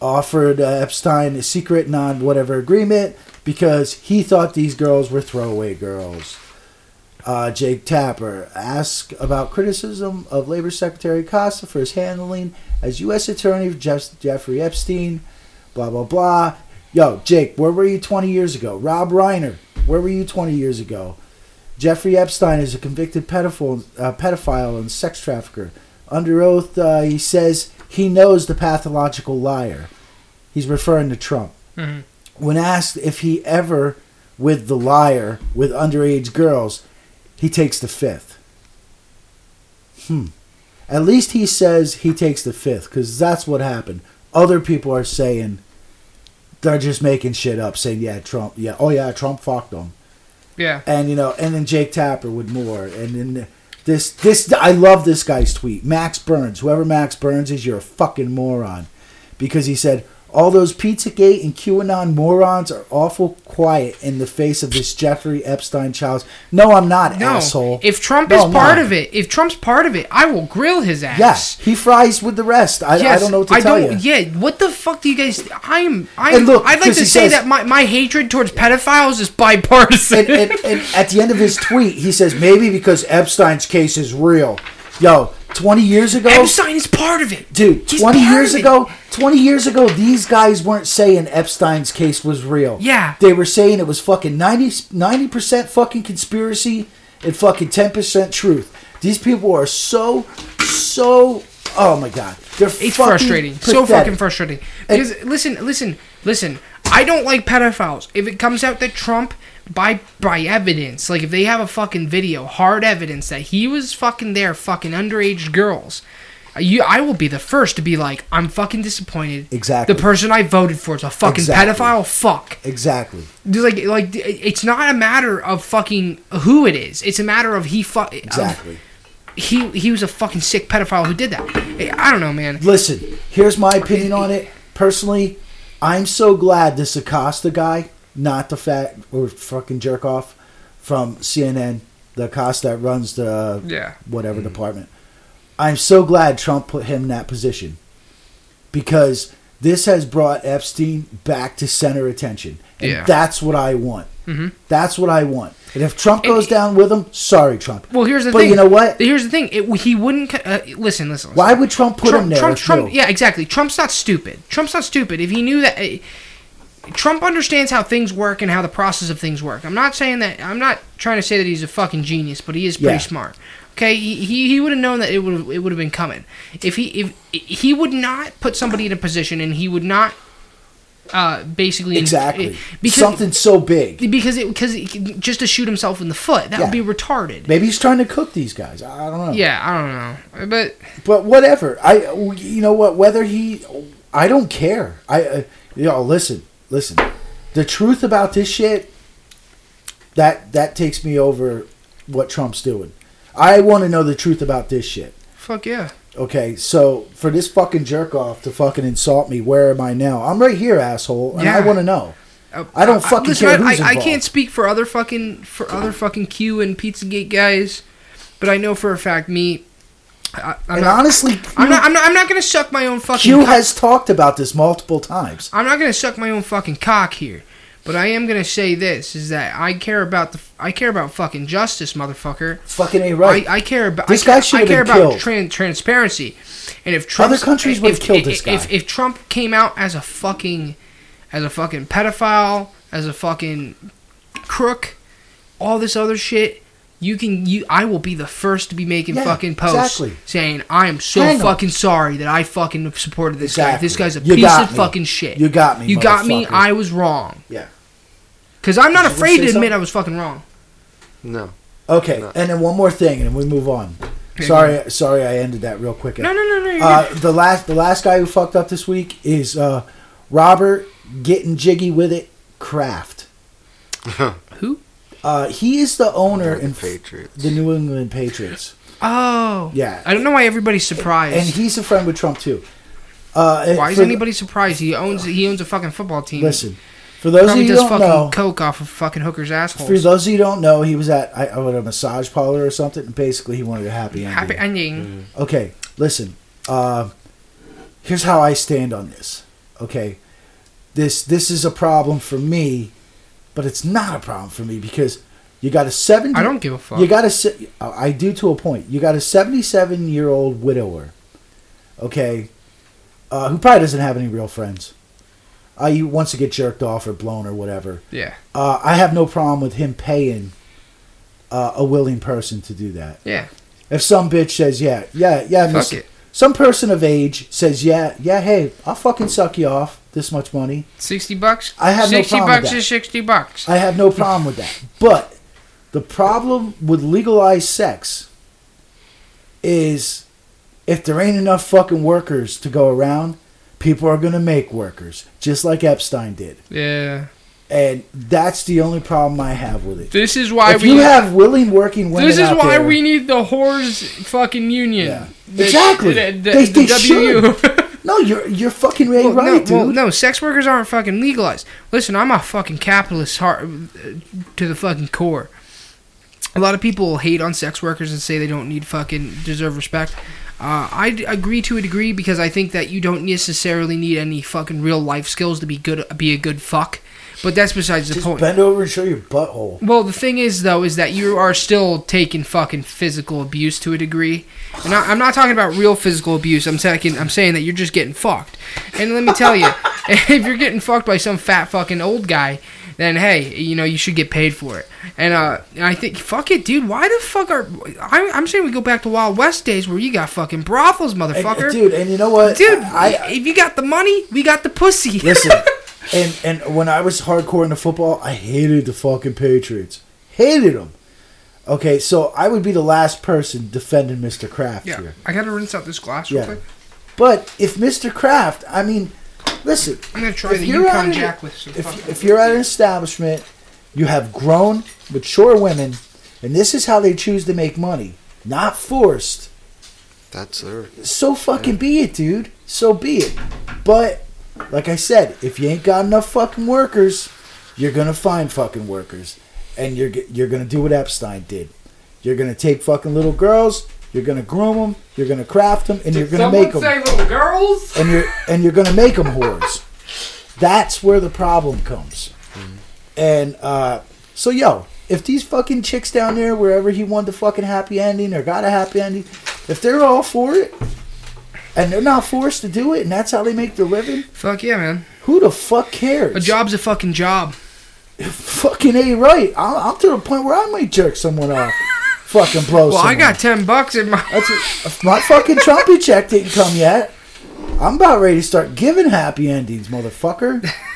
offered uh, Epstein a secret non whatever agreement because he thought these girls were throwaway girls. Uh, Jake Tapper asked about criticism of Labor Secretary Acosta for his handling as U.S. Attorney of Jeff- Jeffrey Epstein. Blah blah blah. Yo, Jake, where were you 20 years ago? Rob Reiner, where were you 20 years ago? Jeffrey Epstein is a convicted pedophile, uh, pedophile and sex trafficker. Under oath, uh, he says he knows the pathological liar. He's referring to Trump. Mhm. When asked if he ever with the liar with underage girls, he takes the fifth. Hmm. At least he says he takes the fifth because that's what happened. Other people are saying they're just making shit up, saying yeah, Trump, yeah, oh yeah, Trump fucked them yeah. and you know, and then Jake Tapper with more, and then this this I love this guy's tweet. Max Burns, whoever Max Burns is, you're a fucking moron, because he said all those Pizzagate and QAnon morons are awful quiet in the face of this Jeffrey Epstein child. No, I'm not, No. asshole. If Trump No, is I'm part not. of it, if Trump's part of it, I will grill his ass. yes, he fries with the rest. I, I don't know what to I tell don't- you. Yeah, what the fuck do you guys? I am. I And look, I'd like to say says- that my, my hatred towards pedophiles is bipartisan. and, and, and at the end of his tweet, he says maybe because Epstein's case is real. Yo, 20 years ago, Epstein is part of it, Dude, He's 20 years ago, 20 years ago, these guys weren't saying Epstein's case was real. Yeah. They were saying it was fucking 90, percent fucking conspiracy and fucking 10% truth. These people are so, so, oh my God. They're It's fucking frustrating. So fucking frustrating. Because listen, listen, listen. I don't like pedophiles. If it comes out that Trump, by by evidence, like if they have a fucking video, hard evidence that he was fucking there, fucking underage girls. You, I will be the first to be like, I'm fucking disappointed. Exactly. The person I voted for is a fucking Exactly. pedophile. Fuck. Exactly. Just Like, like it's not a matter of fucking who it is. It's a matter of he fuck. Exactly. he he was a fucking sick pedophile who did that. I don't know, man. Listen, here's my opinion on it. Personally, I'm so glad this Acosta guy, not the fat or fucking jerk off from CNN, the Acosta that runs the Yeah. whatever department. I'm so glad Trump put him in that position because this has brought Epstein back to center attention. And Yeah. that's what I want. Mhm. That's what I want. And if Trump And- goes down with him, sorry, Trump. Well, here's the But thing. you know what? Here's the thing. It, he wouldn't. Uh, listen, listen. listen. Why would Trump put Trump, him there? Trump, Trump, no? yeah, exactly. Trump's not stupid. Trump's not stupid. If he knew that, uh, Trump understands how things work and how the process of things work. I'm not saying that. I'm not trying to say that he's a fucking genius, but he is pretty Yeah. smart. Okay, he, he, he would have known that it would it would have been coming. If he if he would not put somebody in a position and he would not uh basically Exactly. because Something so big. because it because it, just to shoot himself in the foot that would be retarded. Maybe he's trying to cook these guys. I don't know. Yeah, I don't know, but But whatever. I, you know what? Whether he, I don't care. I, uh, you know, listen, listen. The truth about this shit, that that takes me over what Trump's doing. I want to know the truth about this shit. fuck yeah. Okay, so for this fucking jerk off to fucking insult me, where am I now? I'm right here, asshole, and I want to know. Uh, I don't fucking listen, care who's I, I can't speak for other fucking for other fucking Q and Pizzagate guys, but I know for a fact me. I, I'm, And not, honestly, I'm not. I'm not. I'm not gonna suck my own fucking. Q cock- has talked about this multiple times. I'm not gonna suck my own fucking cock here, but I am gonna say this: is that I care about the. I care about fucking justice, motherfucker. Fucking ain't right. I, I care about. This I guy should I care about killed. tran- transparency, and if Trump Other countries would have killed this If, guy. if Trump came out as a fucking, as a fucking pedophile, as a fucking crook, all this other shit, you can you. I will be the first to be making Yeah, fucking posts exactly. saying I am so Hang on. fucking sorry that I fucking supported this guy. This guy's a You piece of me. fucking shit. You got me, You got me. I was wrong. Yeah. Because I'm not Did afraid say to admit something? I was fucking wrong. No. Okay, No. and then one more thing, and we move on. Yeah, Sorry, sorry, I ended that real quick. No, no, no, no. You're Uh, the last, the last guy who fucked up this week is uh, Robert getting jiggy with it. Kraft. good. Who? Uh, he is the owner in Patriots. the New England Patriots. Oh. Yeah. I don't know why everybody's surprised. and he's a friend with Trump too. Uh, Why is for- anybody surprised? He owns he owns a fucking football team. Listen, for those of you who does don't fucking know, coke off of fucking hookers' for those of you who don't know, he was at I, I would a massage parlor or something, and basically he wanted a happy ending. Happy ending. Okay, listen. Uh, here's how I stand on this. Okay, this this is a problem for me, but it's not a problem for me because you got a seventy. I don't give a fuck. You got a. I do to a point. You got a seventy-seven year old widower. Okay, uh, who probably doesn't have any real friends. Uh, he wants to get jerked off or blown or whatever. yeah, Uh, I have no problem with him paying uh, a willing person to do that. yeah. If some bitch says, "Yeah, yeah, yeah," Fuck miss- it. some person of age says, "Yeah, yeah, hey, I'll fucking suck you off this much money." Sixty bucks. I have no sixty problem with bucks that. is sixty bucks. I have no problem with that. But the problem with legalized sex is if there ain't enough fucking workers to go around, people are gonna make workers, just like Epstein did. Yeah. And that's the only problem I have with it. This is why if we. you have willing working women, this is why there- we need the whores fucking union. Yeah. The- Exactly. The, the, They- the they WU. No, you're you're fucking right, Well, right, no, dude. well, no, sex workers aren't fucking legalized. Listen, I'm a fucking capitalist heart to the fucking core. A lot of people hate on sex workers and say they don't need fucking deserve respect. Uh, I agree to a degree because I think that you don't necessarily need any fucking real life skills to be good, be a good fuck. But that's besides the Just point. bend over and show your butthole. Well, the thing is, though, is that you are still taking fucking physical abuse to a degree. And I, I'm not talking about real physical abuse. I'm taking, I'm saying that you're just getting fucked. And let me tell you, if you're getting fucked by some fat fucking old guy, then hey, you know you should get paid for it. And uh, I think, fuck it, dude. Why the fuck are? I, I'm saying we go back to Wild West days where you got fucking brothels, And- motherfucker. dude, and you know what? Dude, I, if you got the money, we got the pussy. Listen, and and when I was hardcore into football, I hated the fucking Patriots. Hated them. Okay, so I would be the last person defending Mr. Kraft yeah, here. I gotta rinse out this glass real Yeah. quick. But if Mr. Kraft, I mean, listen, I'm gonna try If the you're at Yukon Jack with some fucking- if if you're at an establishment, you have grown, mature women, and this is how they choose to make money, not forced. That's their. so fucking be it, dude. So be it. But like I said, if you ain't got enough fucking workers, you're gonna find fucking workers, and you're you're gonna do what Epstein did. You're gonna take fucking little girls. You're gonna groom them. You're gonna craft them, and you're gonna make them. say little girls? And you're and you're gonna make them whores. That's where the problem comes. And uh, so, yo, if these fucking chicks down there, wherever he wanted the fucking happy ending or got a happy ending, if they're all for it, and they're not forced to do it, and that's how they make their living, Fuck yeah, man. who the fuck cares? A job's a fucking job. Fucking a right. I'm, I'm to the point where I might jerk someone off. fucking blow. Well, I got ten bucks in my. That's if my fucking Trumpy check didn't come yet. I'm about ready to start giving happy endings, motherfucker.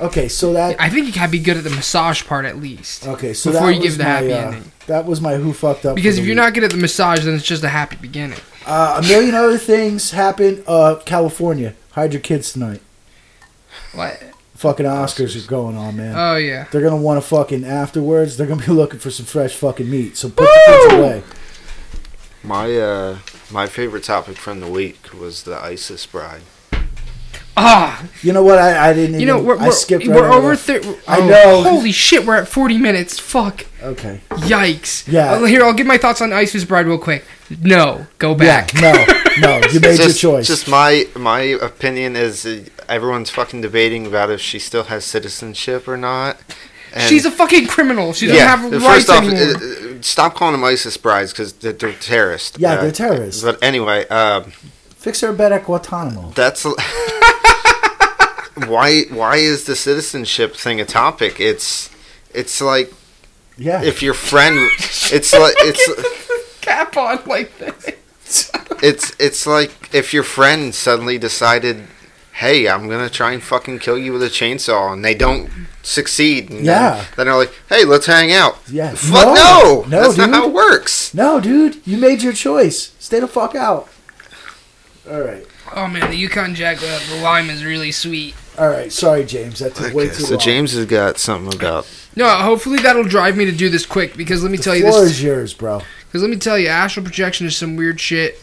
Okay, so that I think you gotta be good at the massage part at least. okay, so before you give the my, happy uh, ending. That was my who fucked up. Because if you're week. not good at the massage, then it's just a happy beginning. Uh, a million other things happen. Uh, California, hide your kids tonight. What? Fucking Oscars is going on, man. Oh yeah. They're gonna want to fucking afterwards. They're gonna be looking for some fresh fucking meat. So put the kids away. My uh, my favorite topic from the week was the ISIS bride. Ah, You know what? I, I didn't. you know we're we're, skipped right we're over over. that. Thir- I oh, know. Holy shit, we're at 40 minutes. Fuck. Okay. Yikes. Yeah. Uh, here, I'll give my thoughts on Isis Bride real quick. No, go back. Yeah. No. No. You made your just, choice. Just my my opinion is uh, everyone's fucking debating about if she still has citizenship or not. And She's a fucking criminal. She doesn't yeah. have rights First off, anymore. uh, uh, stop calling them ISIS brides because they're, they're terrorists. Yeah, Uh, they're terrorists. But anyway, um, Fix her bed at Guantanamo. that's why why is the citizenship thing a topic? It's it's like Yeah. if your friend, it's like it's. Cap on like this. it's it's like if your friend suddenly decided, "Hey, I'm gonna try and fucking kill you with a chainsaw," and they don't succeed. And Yeah. Then, then they're like, "Hey, let's hang out." Yeah. Fuck No. no, No, that's dude. not how it works. no, dude. You made your choice. Stay the fuck out. All right. Oh man, the Yukon Jack, uh, the lime is really sweet. All right. Sorry, James. That took way too so long. So James has got something about. No, hopefully that'll drive me to do this quick because let me the tell you floor this. is yours, bro. Because let me tell you, astral projection is some weird shit.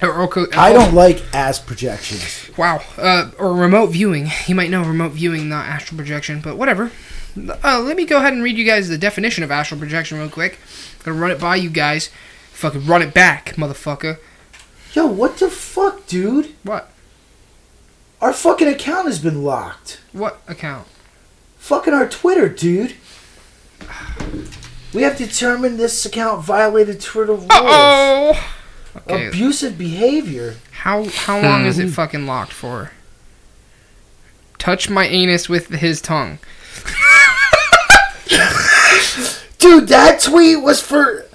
Or, or co- I don't like ass projections. Wow. Uh, or remote viewing. You might know remote viewing, not astral projection, but whatever. Uh, let me go ahead and read you guys the definition of astral projection real quick. I'm Gonna run it by you guys. Fucking run it back, motherfucker. Yo, what the fuck, dude? What? Our fucking account has been locked. What account? Fucking our Twitter, dude. We have determined this account violated Twitter rules. Oh. Okay. Abusive behavior. How how hmm. long is it fucking locked for? Touch my anus with his tongue. Dude, that tweet was for.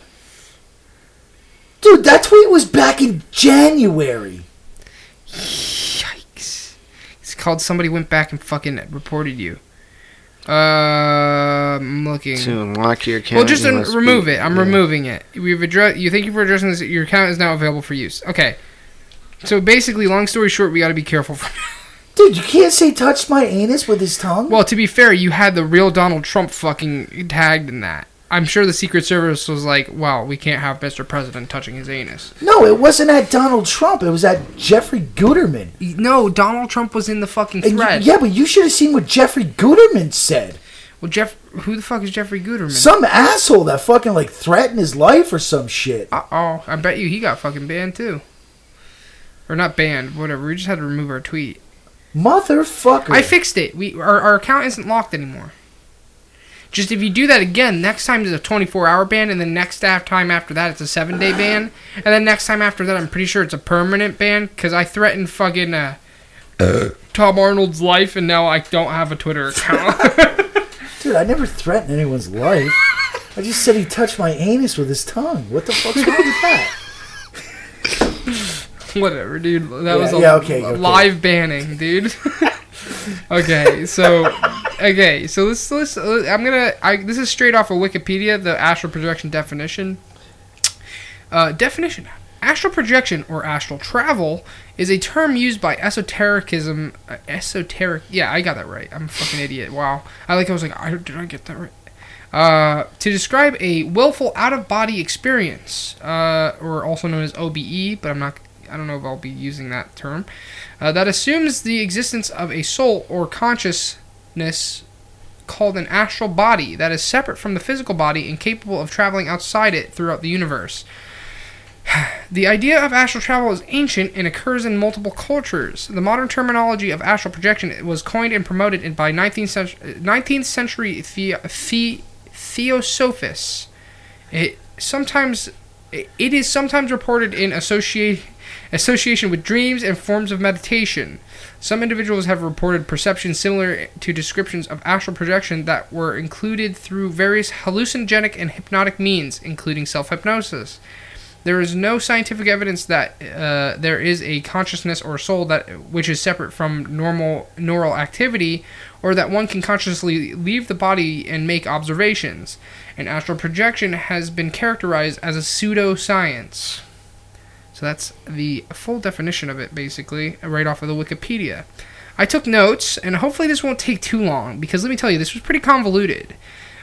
Dude, that tweet was back in January. Yikes. It's called somebody went back and fucking reported you. Uh, I'm looking. To unlock your account. Well, just un- remove be- it. I'm yeah. removing it. We've addressed. You thank you for addressing this. Your account is now available for use. Okay. So basically, long story short, we got to be careful. From- Dude, you can't say touched my anus with his tongue? well, to be fair, you had the real Donald Trump fucking tagged in that. I'm sure the Secret Service was like, "Well, we can't have Mr. President touching his anus." no, it wasn't at Donald Trump. It was at Jeffrey Guterman. No, Donald Trump was in the fucking And you- yeah, but you should have seen what Jeffrey Guterman said. Well, Jeff, who the fuck is Jeffrey Guterman? Some asshole that fucking like threatened his life or some shit. Uh oh, I bet you he got fucking banned too. Or not banned, whatever. We just had to remove our tweet. Motherfucker. I fixed it. We our, our account isn't locked anymore. Just if you do that again, next time is a 24 hour ban, and the next time after that it's a seven day ban, and then next time after that I'm pretty sure it's a permanent ban because I threatened fucking uh, Tom Arnold's life, and now I don't have a Twitter account. Dude, I never threatened anyone's life. I just said he touched my anus with his tongue. What the fuck's wrong with that? Whatever, dude. That Yeah, was a yeah, okay, okay. live banning, dude. okay, so okay, so let's let's. uh, I'm gonna. I this is straight off of Wikipedia, the astral projection definition. Uh, definition: Astral projection or astral travel is a term used by esotericism. Uh, esoteric. Yeah, I got that right. I'm a fucking idiot. Wow. I like. I was like, I, did I get that right? Uh, to describe a willful out of body experience, uh, or also known as OBE, but I'm not. I don't know if I'll be using that term. Uh, that assumes the existence of a soul or called an astral body that is separate from the physical body and capable of traveling outside it throughout the universe. The idea of astral travel is ancient and occurs in multiple cultures. The modern terminology of astral projection was coined and promoted by 19th century, 19th century the, the, theosophists. It sometimes it is sometimes reported in associate, association with dreams and forms of meditation. Some individuals have reported perceptions similar to descriptions of astral projection that were included through various hallucinogenic and hypnotic means, including self hypnosis. There is no scientific evidence that uh, there is a consciousness or soul that which is separate from normal neural activity, or that one can consciously leave the body and make observations. And astral projection has been characterized as a pseudoscience. That's the full definition of it, basically, right off of the Wikipedia. I took notes, and hopefully this won't take too long because let me tell you, this was pretty convoluted.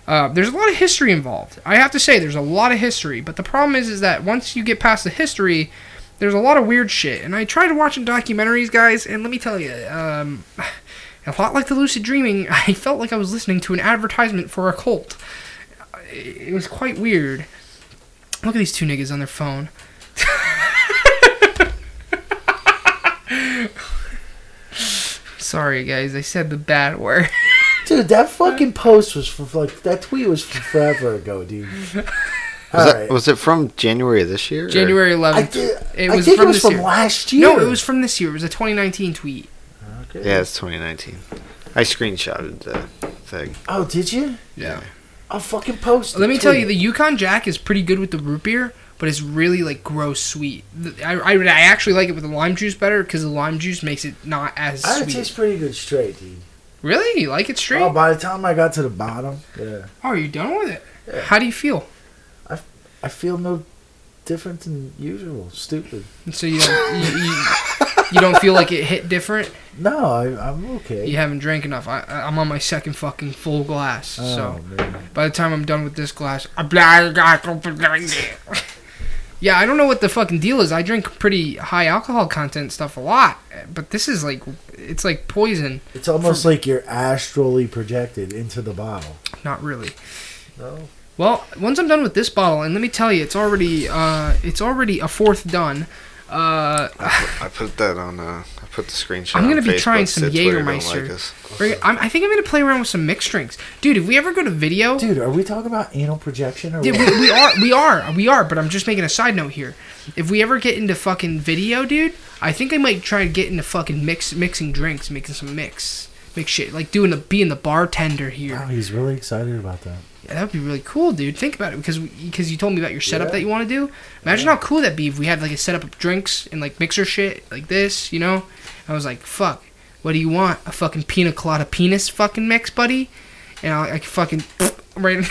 Uh, there's a lot of history involved. I have to say, there's a lot of history, but the problem is, is that once you get past the history, there's a lot of weird shit. And I tried watching documentaries, guys, and let me tell you, um, a lot like the lucid dreaming, I felt like I was listening to an advertisement for a cult. It was quite weird. Look at these two niggas on their phone. Sorry, guys, I said the bad word. Dude, that fucking post was for like that tweet was from forever ago, dude. Was, that, right. was it from January of this year? or- January I, 11th. did, It I was think from it was from year. last year. No, it was from this year. It was a 2019 tweet. Okay. Yeah, it's 2019. I screenshotted the thing. Oh, did you? Yeah. I'll fucking post. Let it, me tell you, the Yukon Jack is pretty good with the root beer, but it's really like gross sweet. I, I, I actually like it with the lime juice better because the lime juice makes it not as I sweet. tastes pretty good straight, dude. Really? You like it straight? Oh, by the time I got to the bottom, yeah, Oh, are you done with it? Yeah. How do you feel? I I feel no different than usual. Stupid. So you don't, you, you, you don't feel like it hit different? No, I, I'm okay. You haven't drank enough. I, I- I'm on my second fucking full glass. Oh, so man. by the time I'm done with this glass, I'm Yeah, I don't know what the fucking deal is. I drink pretty high alcohol content stuff a lot, but this is like, it's like poison. It's almost like you're astrally projected into the bottle. Not really. No. Well, once I'm done with this bottle, and let me tell you, it's already, uh, it's already a fourth done. Uh, I put, I put that on. Uh, I put the screenshot. I'm gonna on be Facebook, trying some said Jägermeister. like I'm, I think I'm gonna play around with some mixed drinks, dude. If we ever go to video, Dude, are we talking about anal projection or Yeah, what? we, we are, we are, we are. But I'm just making a side note here. If we ever get into fucking video, dude, I think I might try to get into fucking mix, mixing drinks, making some mix, mix shit, like doing the being the bartender here. Wow, he's really excited about that. Yeah, that would be really cool, dude. Think about it because because you told me about your setup Yeah. that you want to do. Imagine how cool that'd be if we had like a setup of drinks and like mixer shit like this, you know? I was like, fuck, what do you want? A fucking pina colada penis fucking mix, buddy? And I, I fucking right.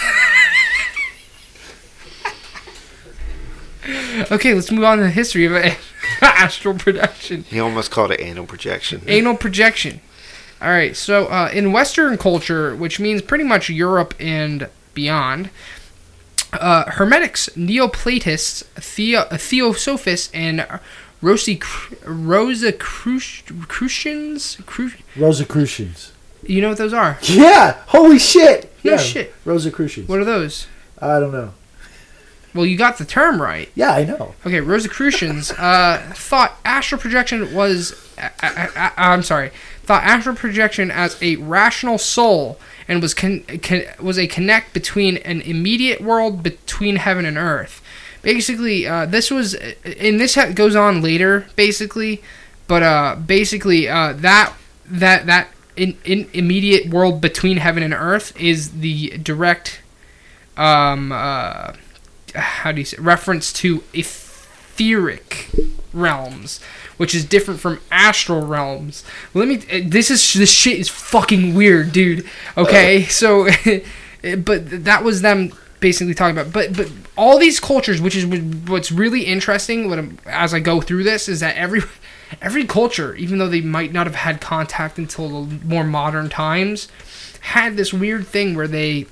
okay, let's move on to the history of astral projection. He almost called it anal projection. Anal projection. All right, so uh, in Western culture, which means pretty much Europe and beyond, uh, Hermetics, Neoplatists, Theo- Theosophists, and Rosi- Rosicrucians, Cru- Rosicrucians. you know what those are? Yeah! Holy shit! No yeah, shit. Rosicrucians. What are those? I don't know. Well, you got the term right. Yeah, I know. Okay, Rosicrucians uh, thought astral projection was. I'm sorry. Thought astral projection as a rational soul and was con, con, was a connect between an immediate world between heaven and earth. Basically, uh, this was, and this ha- goes on later, basically, but uh, basically uh, that that that in, in immediate world between heaven and earth is the direct um, uh, how do you say reference to etheric realms which is different from astral realms. Let me uh, this is this shit is fucking weird dude. Okay so but that was them basically talking about but but all these cultures which is what's really interesting I'm, as i go through this is that every every culture even though they might not have had contact until the more modern times had this weird thing where they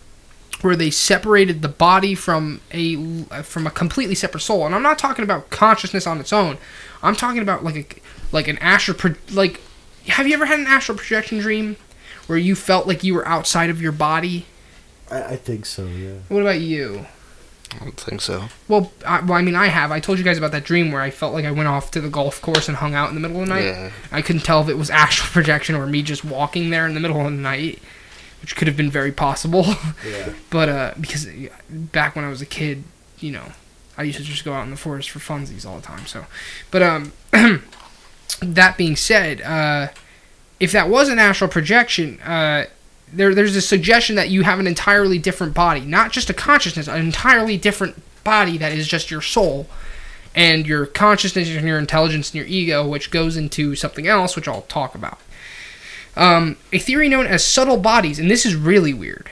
where they separated the body from a from a completely separate soul. And I'm not talking about consciousness on its own. I'm talking about like a like an astral pro- like have you ever had an astral projection dream where you felt like you were outside of your body? I, I think so, yeah. What about you? I don't think so. Well, I, well, I mean, I have. I told you guys about that dream where I felt like I went off to the golf course and hung out in the middle of the night. Yeah. I couldn't tell if it was astral projection or me just walking there in the middle of the night, which could have been very possible. Yeah. But uh, because back when I was a kid, you know, I used to just go out in the forest for funsies all the time. So, but um, that being said, uh, if that was an astral projection, uh, there there's a suggestion that you have an entirely different body, not just a consciousness, an entirely different body that is just your soul. And your consciousness and your intelligence and your ego, which goes into something else, which I'll talk about. Um, a theory known as subtle bodies, and this is really weird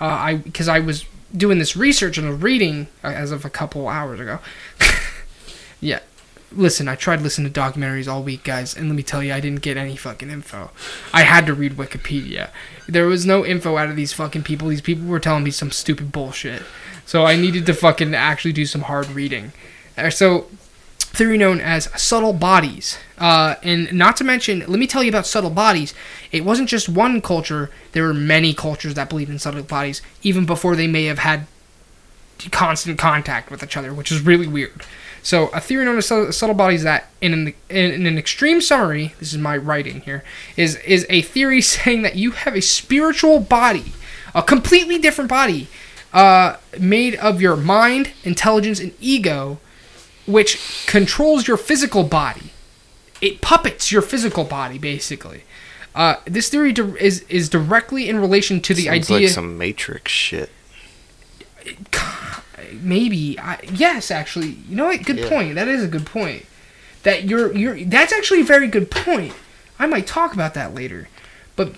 uh, I because I was doing this research and reading uh, as of a couple hours ago. yeah, listen, I tried listening to documentaries all week, guys, and let me tell you, I didn't get any fucking info. I had to read Wikipedia. There was no info out of these fucking people. These people were telling me some stupid bullshit. So I needed to fucking actually do some hard reading. Uh, so theory known as subtle bodies. Uh, and not to mention, let me tell you about subtle bodies. It wasn't just one culture, there were many cultures that believed in subtle bodies, even before they may have had constant contact with each other, which is really weird. So, a theory known as subtle, bodies that, in an, in, an extreme summary, this is my writing here, is, is a theory saying that you have a spiritual body, a completely different body, uh, made of your mind, intelligence, and ego, which controls your physical body. It puppets your physical body, basically. Uh, this theory is is directly in relation to the Sounds idea. like some Matrix shit. Maybe, I, yes, actually, you know what? Good Yeah. point. That is a good point. That you're you're. That's actually a very good point. I might talk about that later, but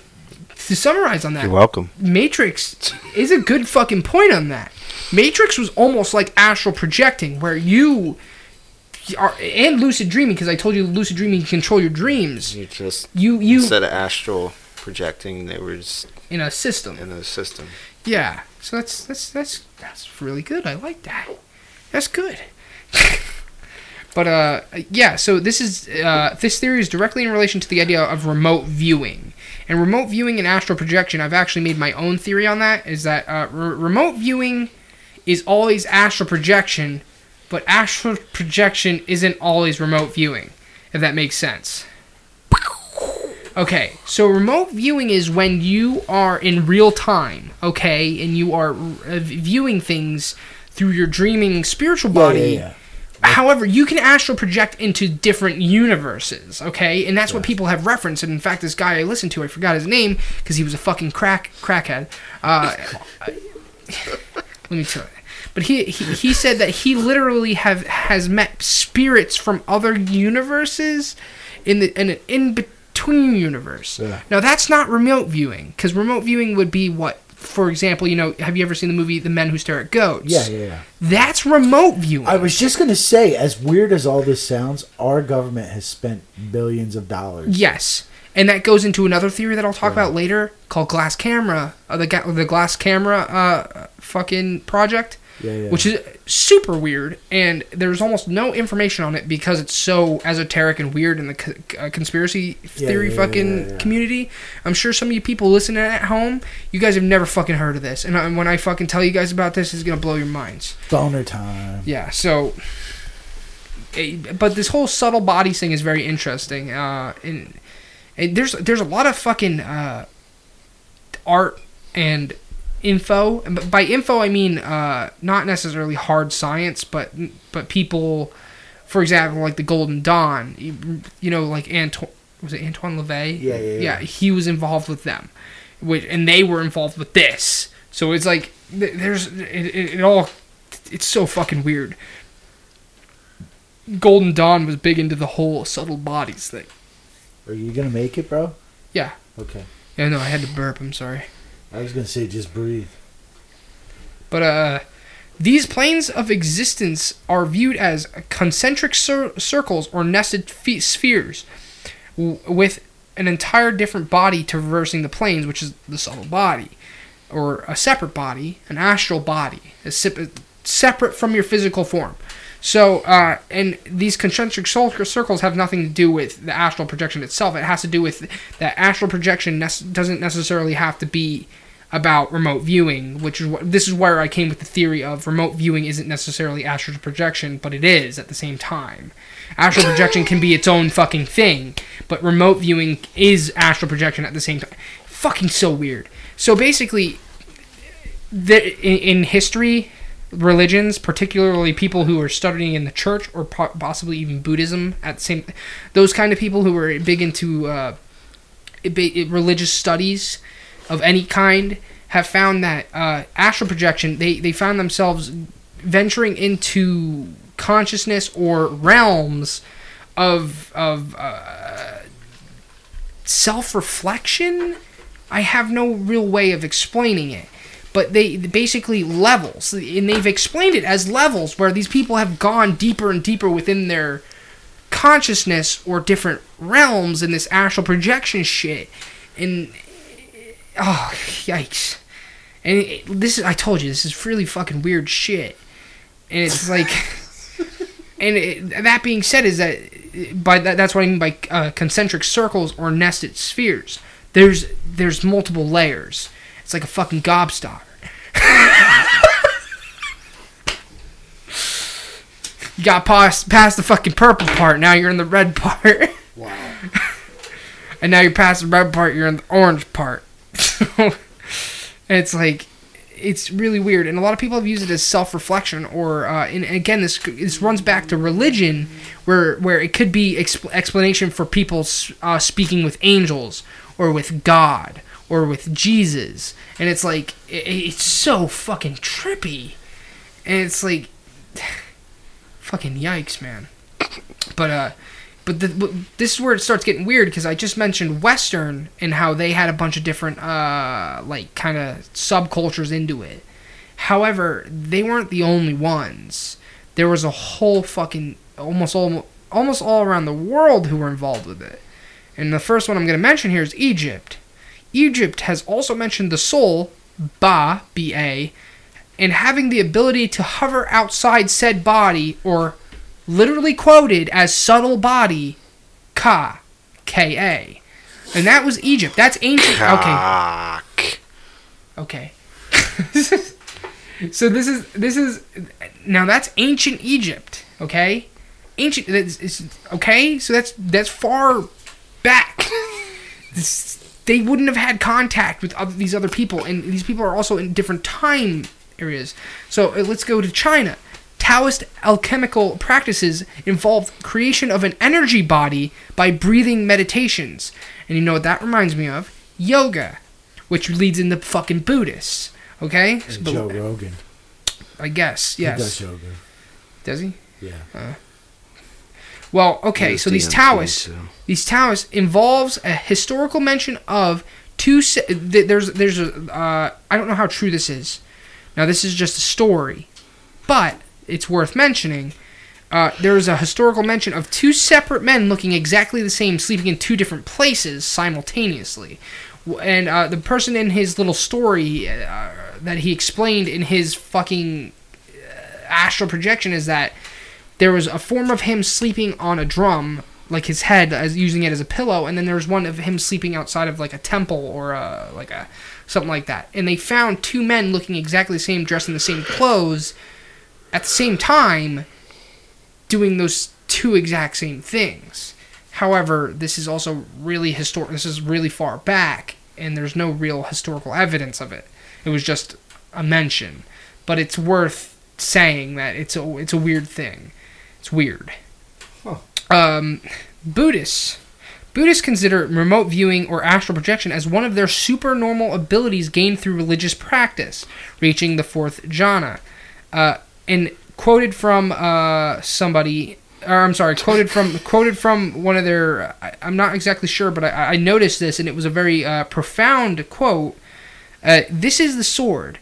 to summarize on that, You're welcome. Matrix is a good fucking point on that. Matrix was almost like astral projecting, where you are and lucid dreaming, because I told you lucid dreaming can control your dreams. You just You you instead of astral projecting, they were just in a system. in a system. Yeah. So that's that's that's that's really good. I like that. That's good. but uh, yeah. So this is uh, this theory is directly in relation to the idea of remote viewing. And remote viewing and astral projection, I've actually made my own theory on that. Is that uh, re- remote viewing is always astral projection, but astral projection isn't always remote viewing. If that makes sense. Okay, so remote viewing is when you are in real time, okay, and you are uh, viewing things through your dreaming spiritual body. Yeah, yeah, However, you can astral project into different universes, okay, and that's what people have referenced. And in fact, this guy I listened to, I forgot his name because he was a fucking crack crackhead. Uh, let me tell you. But he, he he said that he literally have has met spirits from other universes in the in an in between universe. Yeah. Now that's not remote viewing because remote viewing would be what, for example, you know, have you ever seen the movie The Men Who Stare at Goats? Yeah, yeah, yeah. That's remote viewing. I was just gonna say, as weird as all this sounds, our government has spent billions of dollars. Yes, and that goes into another theory that I'll talk Yeah. about later called glass camera, uh, the ga- the glass camera uh, fucking project, Yeah, yeah. which is super weird, and there's almost no information on it because it's so esoteric and weird in the co- uh, conspiracy theory yeah, fucking community. I'm sure some of you people listening at home, you guys have never fucking heard of this, and I, when I fucking tell you guys about this, it's gonna blow your minds. Boner time. Yeah, so. But this whole subtle body thing is very interesting. Uh, and, and there's there's a lot of fucking uh, art and info. And by info, I mean uh, not necessarily hard science, but but people, for example, like the Golden Dawn. You, know, like Antoine was it Antoine LaVey? Yeah, yeah, yeah. he was involved with them, which and they were involved with this. So it's like there's it, it, it all it's so fucking weird. Golden Dawn was big into the whole subtle bodies thing. Are you gonna make it, bro? Yeah. Okay. Yeah, no, I had to burp. I'm sorry. I was gonna say just breathe. But uh, these planes of existence are viewed as concentric cir- circles or nested spheres, w- with an entire different body traversing the planes, which is the subtle body, or a separate body, an astral body, a sep- separate from your physical form. So, uh, and these concentric cir- circles have nothing to do with the astral projection itself. It has to do with that astral projection nec- doesn't necessarily have to be about remote viewing, which is what this is where I came with the theory of remote viewing isn't necessarily astral projection, but it is at the same time. Astral projection can be its own fucking thing, but remote viewing is astral projection at the same time. Fucking so weird. So basically, the, in, in history, religions, particularly people who are studying in the church or po- possibly even Buddhism, at same, those kind of people who are big into uh, religious studies of any kind have found that uh, astral projection they, they found themselves venturing into consciousness or realms of of uh, self-reflection? I have no real way of explaining it. But they basically levels and they've explained it as levels where these people have gone deeper and deeper within their consciousness or different realms in this astral projection shit. And oh yikes. And it, this is i told you this is really fucking weird shit. And it's like and it, that being said is that by that, that's what i mean by uh, concentric circles or nested spheres. There's there's multiple layers. It's like a fucking gobstopper. You got past past the fucking purple part now you're in the red part. Wow. and now you're past the red part, you're in the orange part. and it's like, it's really weird, and a lot of people have used it as self-reflection, or uh, and again, this this runs back to religion, where where it could be exp- explanation for people uh, speaking with angels or with God or with Jesus, and it's like it, it's so fucking trippy, and it's like, fucking yikes, man. But uh, but the, this is where it starts getting weird because I just mentioned Western and how they had a bunch of different uh like kind of subcultures into it. However, they weren't the only ones. There was a whole fucking almost all almost all around the world who were involved with it. And the first one I'm going to mention here is Egypt. Egypt has also mentioned the soul, Ba, B A, and having the ability to hover outside said body or literally quoted as subtle body ka k a. And that was egypt. That's ancient. Okay. Cock. okay. So this is this is now that's ancient egypt okay? Ancient that's it's, okay? So that's that's far back. This, they wouldn't have had contact with other, these other people and these people are also in different time areas. So uh, let's go to china taoist alchemical practices involve creation of an energy body by breathing meditations and you know what that reminds me of yoga which leads into fucking buddhists okay And But- Joe Rogan. i guess He does yes yoga. does he Yeah. well okay so these taoists too. these Taoists involves a historical mention of two. Se- th- there's there's a uh, I don't know how true this is. Now this is just a story, but it's worth mentioning. Uh, there is a historical mention of two separate men looking exactly the same, sleeping in two different places simultaneously. And uh, the person in his little story uh, that he explained in his fucking uh, astral projection is that there was a form of him sleeping on a drum, like his head, as using it as a pillow, and then there was one of him sleeping outside of like a temple or a, like a something like that. And they found two men looking exactly the same, dressed in the same clothes, at the same time, doing those two exact same things. However, this is also really historic. This is really far back, and there's no real historical evidence of it. It was just a mention, but it's worth saying that it's a it's a weird thing. It's weird. Um, Buddhists. Buddhists consider remote viewing or astral projection as one of their supernormal abilities gained through religious practice, reaching the fourth jhana. Uh, and quoted from uh, somebody, or I'm sorry, quoted from quoted from one of their. I, I'm not exactly sure, but I, I noticed this, and it was a very uh, profound quote. Uh, this is the sword.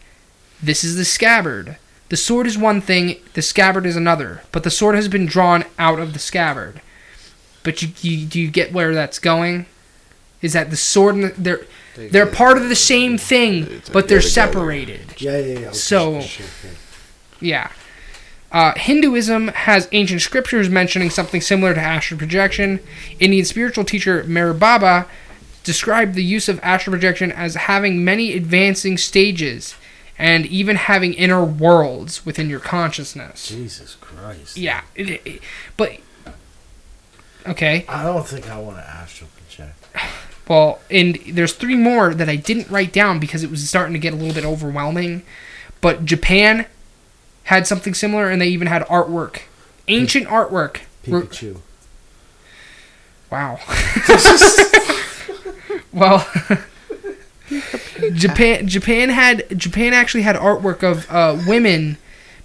This is the scabbard. The sword is one thing, the scabbard is another, but the sword has been drawn out of the scabbard. But you, you do you get where that's going? Is that the sword and the, they're they're part of the same thing, It's- but they're they're separated. Yeah, yeah, yeah. Okay, So- okay, okay. Yeah. Uh, Hinduism has ancient scriptures mentioning something similar to astral projection. Indian spiritual teacher Meher described the use of astral projection as having many advancing stages and even having inner worlds within your consciousness. Jesus Christ. Yeah, it- it- but okay. I don't think I want to astral project. Well, and there's three more that I didn't write down because it was starting to get a little bit overwhelming. But Japan had something similar, and they even had artwork, ancient artwork. Re- Pikachu. Wow. well, Japan Japan had Japan actually had artwork of uh, women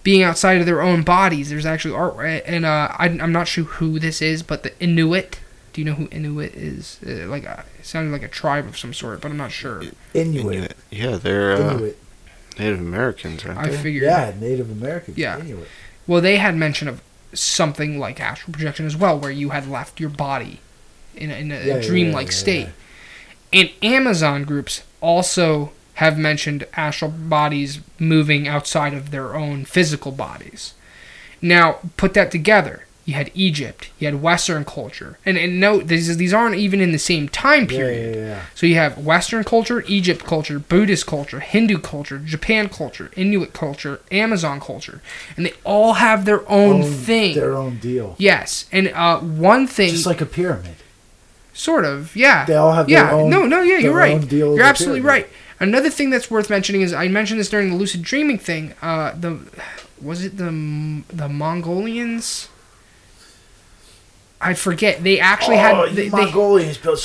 being outside of their own bodies. There's actually art, and uh, I, I'm not sure who this is, but the Inuit. Do you know who Inuit is? Uh, like a, it sounded like a tribe of some sort, but I'm not sure. Inuit. Inuit. Yeah, they're uh, Inuit. Native Americans, aren't I they? figured. Yeah, Native Americans. Yeah. Inuit. Well, they had mention of something like astral projection as well, where you had left your body in a, in a Yeah, yeah, dreamlike yeah, yeah, state. And Amazon groups also have mentioned astral bodies moving outside of their own physical bodies. Now, put that together. You had Egypt, you had Western culture, and and note these these aren't even in the same time period. yeah, yeah. So you have Western culture, Egypt culture, Buddhist culture, Hindu culture, Japan culture, Inuit culture, Amazon culture, and they all have their own, thing. Their own deal. yes, and uh, one thing, Just like a pyramid. sort of, yeah. They all have their yeah, own- no, no, yeah, you're right. deal You're absolutely right. Another thing that's worth mentioning is I mentioned this during the lucid dreaming thing. Uh, the was it the the Mongolians? I forget. They actually oh, had they, they, Mongolians built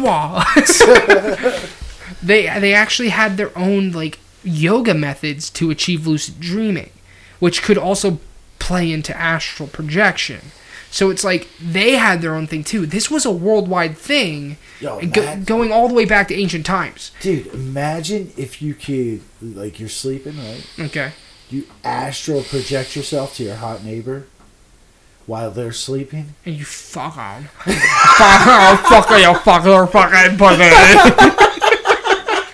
wall. They they actually had their own like yoga methods to achieve lucid dreaming, which could also play into astral projection. So it's like they had their own thing too. This was a worldwide thing, Yo, go, going all the way back to ancient times. Dude, imagine if you could, like, you're sleeping, right? Okay. You astral project yourself to your hot neighbor while they're sleeping. And you fuck on. fuck on, fuck you fucker, fucking pussy.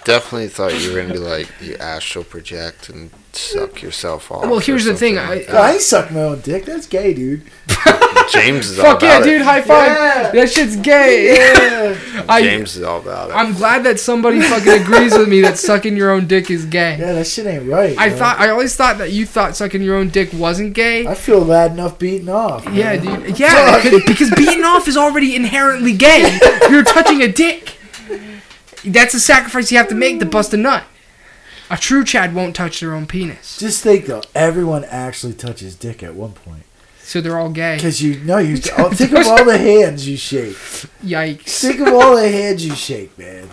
Definitely thought you were gonna be like you astral project and suck yourself off. Well, here's the thing, something like oh, I ain't suck my own dick. That's gay, dude. James is all Fuck yeah, about dude! it. High five. Yeah. That shit's gay. Yeah. I, James is all about it. I'm glad that somebody fucking agrees with me that sucking your own dick is gay. yeah, that shit ain't right. I man. thought I always thought that you thought sucking your own dick wasn't gay. I feel bad enough beating off. Yeah, dude. Yeah, because, because beating off is already inherently gay. You're touching a dick. That's a sacrifice you have to make to bust a nut. A true Chad won't touch their own penis, Just think though, everyone actually touches dick at one point. so they're all gay. Cause you know you oh, think of all the hands you shake. Yikes! Think of all the hands you shake, man.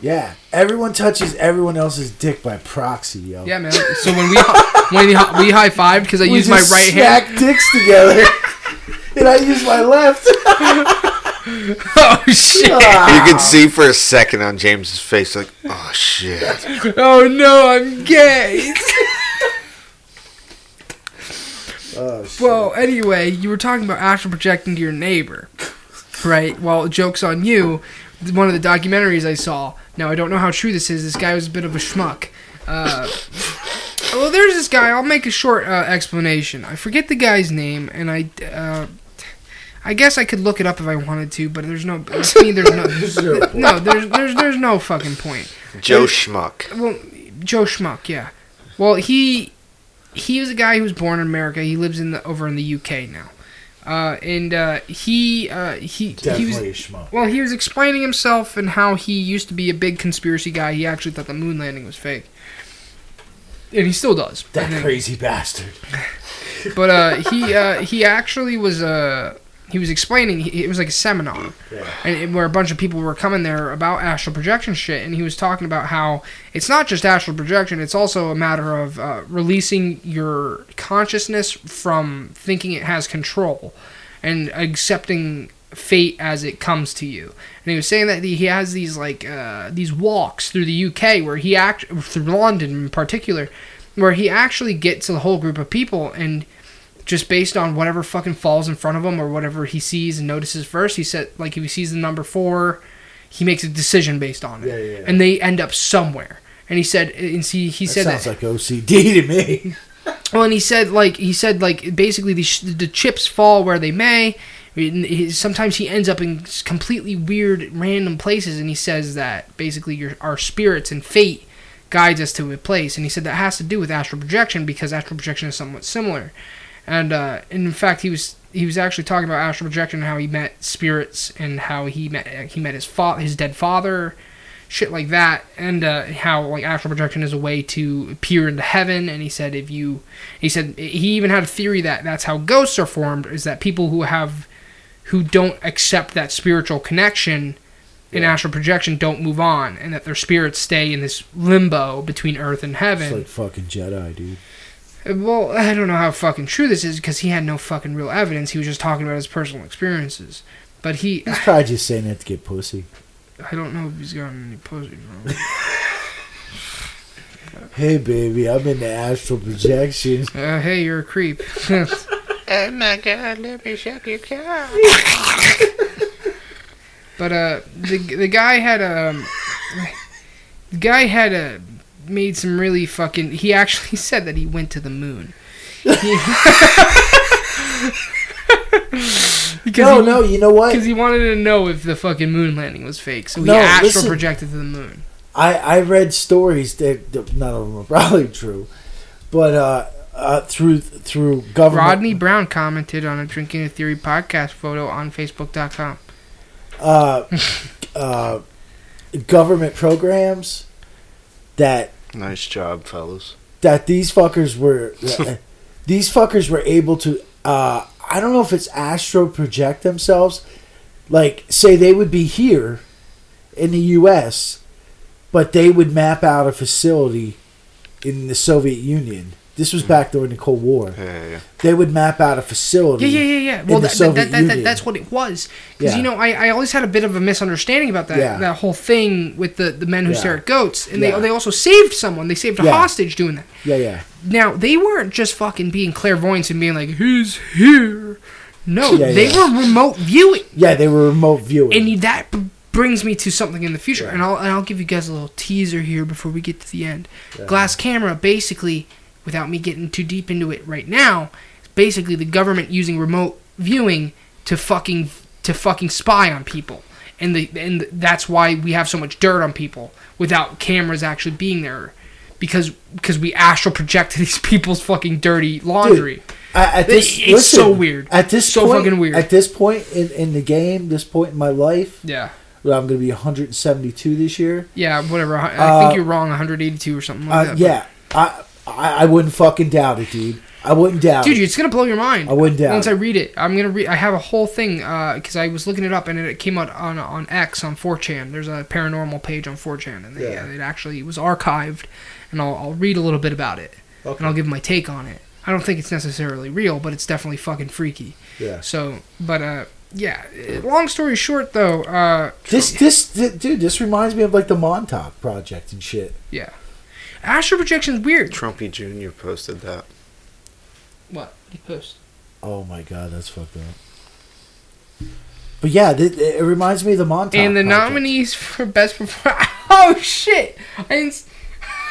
Yeah, everyone touches everyone else's dick by proxy, yo. Yeah, man. So when we when we, we high fived because I we used my right hand. smack dicks together, and I use my left. Oh shit! you can see for a second on James's face, like, oh shit. Oh no, I'm gay. Oh, shit. Well, anyway, you were talking about astral projecting to your neighbor, right? Well, joke's on you. One of the documentaries I saw. Now I don't know how true this is. This guy was a bit of a schmuck. Uh, well, there's this guy. I'll make a short uh, explanation. I forget the guy's name, and I, uh, I guess I could look it up if I wanted to, but there's no. To me, there's no. Zero point. No, there's there's there's no fucking point. Joe Schmuck. Well, Joe Schmuck, yeah. Well, he he was a guy who was born in America. He lives in the over in the UK now, uh, and uh, he uh, he he was a schmuck. well. He was explaining himself and how he used to be a big conspiracy guy. He actually thought the moon landing was fake, and he still does. That crazy bastard. But uh, he uh, he actually was uh, he was explaining. he- It was like a seminar, Yeah. and it- where a bunch of people were coming there about astral projection shit, and he was talking about how it's not just astral projection; it's also a matter of uh, releasing your consciousness from thinking it has control, and accepting fate as it comes to you. And he was saying that he has these like uh, these walks through the UK where he act through London in particular, where he actually gets a whole group of people and just based on whatever fucking falls in front of him or whatever he sees and notices first. He said, like, if he sees the number four, he makes a decision based on it, Yeah, yeah, yeah. and they end up somewhere. And he said, and see, he That said sounds that. like OCD to me. well, and he said, like, he said, like, basically the sh- the chips fall where they may. Sometimes he ends up in completely weird, random places, and he says that basically your our spirits and fate guides us to a place. And he said that has to do with astral projection because astral projection is somewhat similar. And, uh, in fact, he was he was actually talking about astral projection and how he met spirits and how he met he met his fa- his dead father, shit like that, and uh, how like astral projection is a way to peer into heaven. And he said if you, he said he even had a theory that that's how ghosts are formed is that people who have who don't accept that spiritual connection in Yeah. astral projection don't move on and that their spirits stay in this limbo between earth and It's heaven like fucking Jedi, dude. Well, I don't know how fucking true this is because he had no fucking real evidence. He was just talking about his personal experiences. But he, He's probably just saying that to get pussy. I don't know if he's gotten any pussy from. Hey, baby, I'm in the astral projection. Uh, hey, you're a creep. Oh my god, let me suck your cock. but uh, the the guy had um, the guy had a made some really fucking. He actually said that he went to the moon. He- No, he, no, you know what? Because he wanted to know if the fucking moon landing was fake, so he No, astral listen. projected to the moon. I, I read stories that, that none of them are probably true, but uh, uh, through through government Rodney Brown commented on a Drinking a Theory podcast photo on Facebook.com. uh, uh, government programs that Nice job, fellas. that these fuckers were these fuckers were able to uh, I don't know if it's astro project themselves like say they would be here in the US but they would map out a facility in the Soviet Union this was back during the Cold War Yeah, yeah, yeah. they would map out a facility Yeah, yeah, yeah, yeah. in Well, the that, that, Soviet that, that, Union. that's what it was. Because, Yeah. you know, I, I always had a bit of a misunderstanding about that Yeah. that whole thing with the, the men who Yeah. stare at goats. And Yeah. they, they also saved someone. They saved a Yeah. hostage doing that. yeah yeah Now, they weren't just fucking being clairvoyants and being like, who's here? No, Yeah, they yeah. were remote viewing. yeah they were remote viewing And that b- brings me to something in the future, Yeah. and I'll and I'll give you guys a little teaser here before we get to the end. Yeah. Glass camera, basically, without me getting too deep into it right now, is basically the government using remote viewing to fucking to fucking spy on people, and the and that's why we have so much dirt on people without cameras actually being there, because because we astral project these people's fucking dirty laundry. At, at this, It's listen, so weird. At this So point, fucking weird. At this point in, in the game, this point in my life, Yeah. I'm going to be 172 this year. Yeah, whatever. I, I Uh, think you're wrong. 182 or something like Uh, that. yeah, I, I I wouldn't fucking doubt it, dude. I wouldn't doubt Dude, it. it's gonna blow your mind. I wouldn't doubt Once. I read it, I'm gonna read. I have a whole thing because I was looking it up and it came out on on X on 4chan. There's a paranormal page on 4chan, and they, Yeah. it actually was archived. And I'll, I'll read a little bit about it, and I'll give my take on it. I don't think it's necessarily real, but it's definitely fucking freaky. Yeah. So, but uh, yeah. uh, Long story short, though, uh, This, this, th- dude, this reminds me of like the Montauk project and shit. yeah, astral projection's weird. Trumpy Jr. posted that. What? he post. Oh my god, that's fucked up. But yeah, th- it reminds me of the Montauk. And the project. nominees for best performance. Oh shit! I s-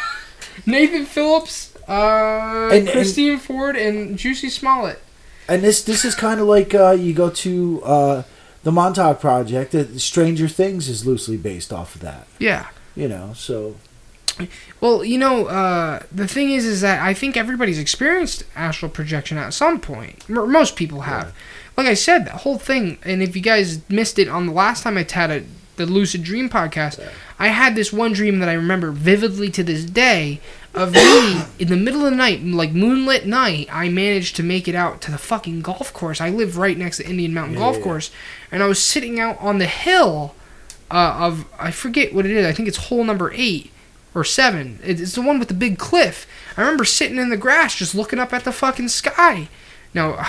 Nathan Phillips, uh, And- and- Christine Ford, and Jussie Smollett. And this this is kind of like uh, you go to uh, the Montauk project. Uh, Stranger Things is loosely based off of that. Yeah. You know, so Well, you know, uh, the thing is, is that I think everybody's experienced astral projection at some point. M- most people have. Like I said, the whole thing. And if you guys missed it on the last time I had a, the Lucid Dream podcast, I had this one dream that I remember vividly to this day of me in the middle of the night, like moonlit night. I managed to make it out to the fucking golf course. I live right next to Indian Mountain Yeah, Golf yeah. Course, and I was sitting out on the hill uh, of I forget what it is. I think it's hole number eight or seven. It's the one with the big cliff. I remember sitting in the grass just looking up at the fucking sky. Now,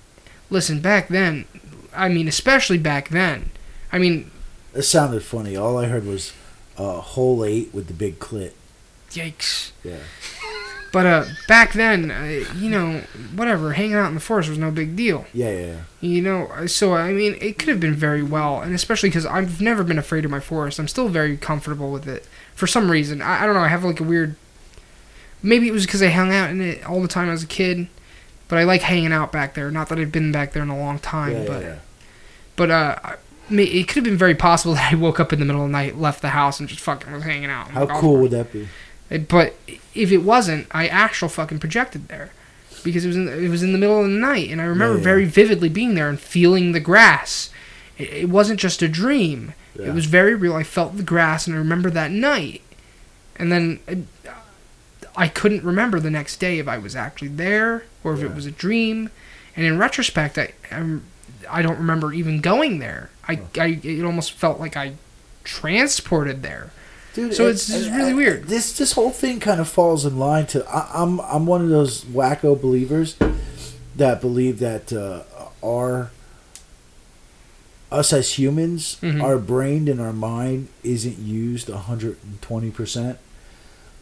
listen, back then, I mean, especially back then, I mean, it sounded funny. All I heard was uh, hole eight with the big clit. yikes. Yeah. But uh, back then, uh, you know, whatever, hanging out in the forest was no big deal. Yeah, yeah. yeah. You know, so I mean, it could have been very well, and especially because I've never been afraid of my forest. I'm still very comfortable with it for some reason. I, I don't know. I have like a weird. Maybe it was because I hung out in it all the time as a kid, but I like hanging out back there. Not that I've been back there in a long time, yeah, but yeah, yeah. but uh, it could have been very possible that I woke up in the middle of the night, left the house, and just fucking was hanging out. How cool course. would that be? But if it wasn't, I actual fucking projected there because it was in, it was in the middle of the night, and I remember yeah. very vividly being there and feeling the grass. It, it wasn't just a dream; Yeah. it was very real. I felt the grass, and I remember that night. And then uh, I couldn't remember the next day if I was actually there or if it was a dream. And in retrospect, I I'm, I don't remember even going there. I, I it almost felt like I transported there. Dude, So it's just really and weird. This this whole thing kind of falls in line to I, I'm I'm one of those wacko believers that believe that uh, our us as humans, Mhm. our brain and our mind isn't used 120 percent.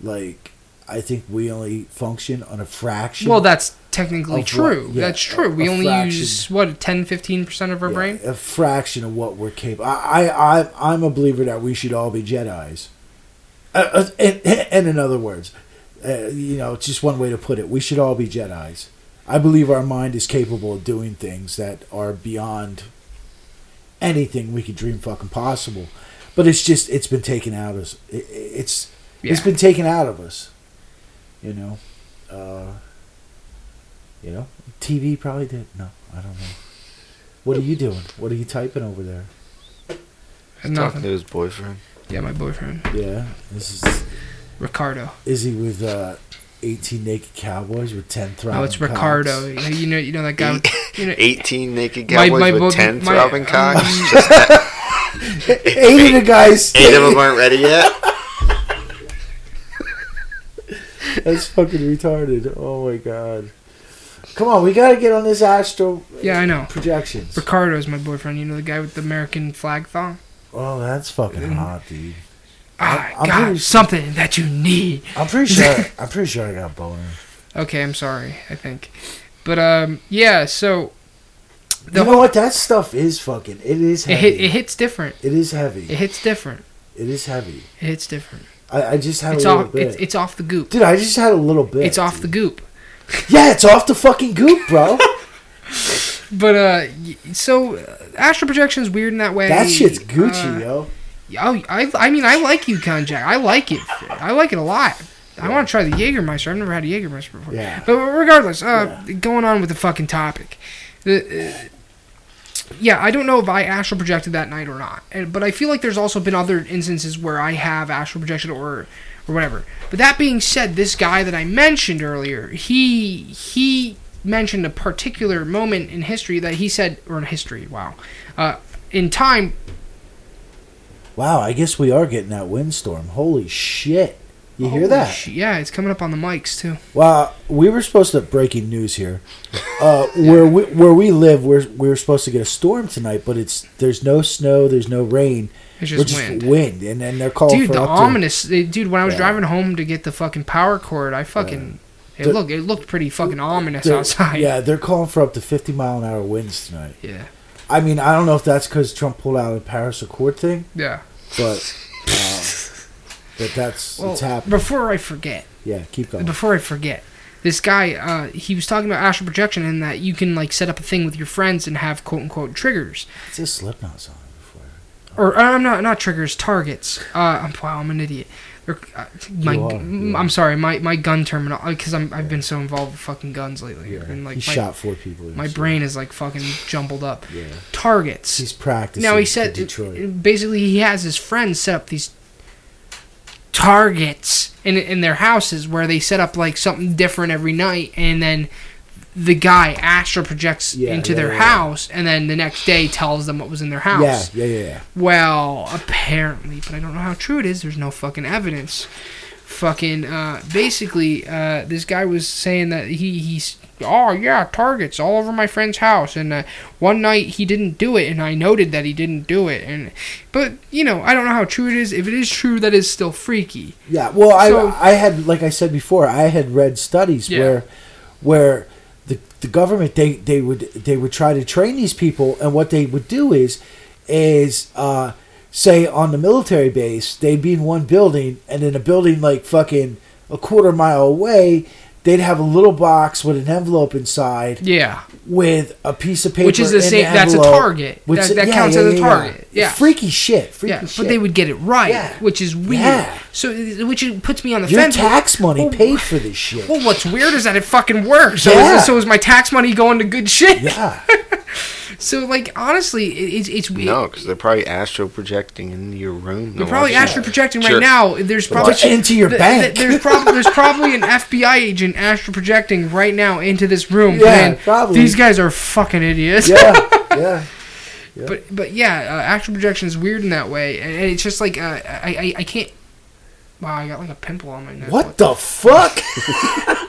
Like I think we only function on a fraction. Well, that's technically true. what- yeah, that's true. a- we a only fraction. use what 10, 15 percent of our Yeah, brain. a fraction of what we're capable. I, I, I, I'm a believer that we should all be Jedi's. Uh, uh, and, and in other words, uh, you know, it's just one way to put it. We should all be Jedi's. I believe our mind is capable of doing things that are beyond anything we could dream fucking possible. But it's just it's been taken out of us. It, it's it's been taken out of us. You know, uh, you know, TV probably did. No, I don't know. What are you doing? What are you typing over there? Talking to his boyfriend. Yeah, my boyfriend Yeah, this is. Ricardo. Is he with uh, eighteen naked cowboys with ten throbbing? Oh, it's cocks? Ricardo. You know, you know, you know that guy. With, you know, 18 naked cowboys my with bo- 10 my- throbbing um, cocks. Just that- Eight of the guys. eight of them aren't ready yet. That's fucking retarded. Oh my god. Come on, we gotta get on this astro yeah, I know. projections. Ricardo is my boyfriend. You know the guy with the American flag thong. Oh, that's fucking Mm. hot, dude. I I'm got pretty- something that you need. I'm pretty sure. I'm pretty sure I got a boner. Okay, I'm sorry. I think, but um, yeah. So The you know whole- what? That stuff is fucking. It is It hit, it hits different. it is heavy. It hits different. It is heavy. It hits different. I, I just had It's a little off. bit. It's, it's off the goop. Dude, I just had a little bit. It's off the goop. Yeah, it's off the fucking goop, bro. But uh, so uh, astral projection is weird in that way. that shit's Gucci, Uh, yo. Oh, I, I mean, I like Yukon Jack. I like it. I like it a lot. I want to try the Jägermeister. I've never had a Jägermeister before. Yeah. But regardless, uh, going on with the fucking topic. The, uh, yeah, I don't know if I astral projected that night or not. And, but I feel like there's also been other instances where I have astral projection or or whatever. But that being said, this guy that I mentioned earlier, he he mentioned a particular moment in history that he said, or in history, wow, uh, in time Wow, I guess we are getting that windstorm. Holy shit. You hear that? sh- yeah, it's coming up on the mics too. Well, we were supposed to breaking news here. Uh, where we where we live, we're we were supposed to get a storm tonight, but it's there's no snow, there's no rain, It's We're just wind. wind, and then they're calling Dude, the up to- ominous eh, dude. When I was Yeah. driving home to get the fucking power cord, I fucking it The- looked it looked pretty fucking ominous outside. Yeah, they're calling for up to 50 mile an hour winds tonight. yeah, I mean, I don't know if that's because Trump pulled out of the Paris Accord thing, yeah. But um, but that's Well, it's happening. before I forget, Yeah, keep going. before I forget, this guy, uh, he was talking about astral projection and that you can like set up a thing with your friends and have quote unquote triggers, It's a Slipknot song before. or uh, I'm not not triggers, targets. Uh, I'm, wow, I'm an idiot. They're, uh, my, You are, mm, you I'm are. sorry, my, my gun terminal uh, because I'm I've been so involved with fucking guns lately. Yeah, And like he my, shot four people. my yesterday. brain is like fucking jumbled up. Yeah, Targets. he's practicing. Now he said Detroit. Uh, basically he has his friends set up these targets in in their houses where they set up like something different every night and then the guy astral projects Yeah, into yeah, their yeah, house and then the next day tells them what was in their house. Yeah, yeah, yeah, yeah. Well, apparently, but I don't know how true it is. There's no fucking evidence. Fucking uh, basically, uh, this guy was saying that he he's oh yeah targets all over my friend's house, and uh, one night he didn't do it, and I noted that he didn't do it, and but you know I don't know how true it is. If it is true, that is still freaky. Yeah, well, So- I I had like I said before, I had read studies where where the government they they would they would try to train these people, and what they would do is is uh, say on the military base they'd be in one building, and in a building like fucking a quarter mile away. They'd have a little box with an envelope inside Yeah, with a piece of paper, Which is the same- that's a target. which- That- that counts as a target. Yeah. freaky shit. Freaky yeah, shit. but they would get it right, Yeah. which is weird. Yeah. So which puts me on the Your fence. tax money Oh, paid for this shit. Well, what's weird is that it fucking works. So, Yeah. is, so is my tax money going to good shit? Yeah. So, like, honestly, it, it's it's weird. No, because they're probably astro projecting into your room. They're probably astral projecting right Sure. now. There's probably into your th- bank. th- there's probably there's probably an FBI agent astral projecting right now into this room. Yeah, probably. These guys are fucking idiots. yeah, yeah. But but yeah, uh, astral projection is weird in that way, and, and it's just like uh, I, I I can't. Wow, I got like a pimple on my neck. What the fuck?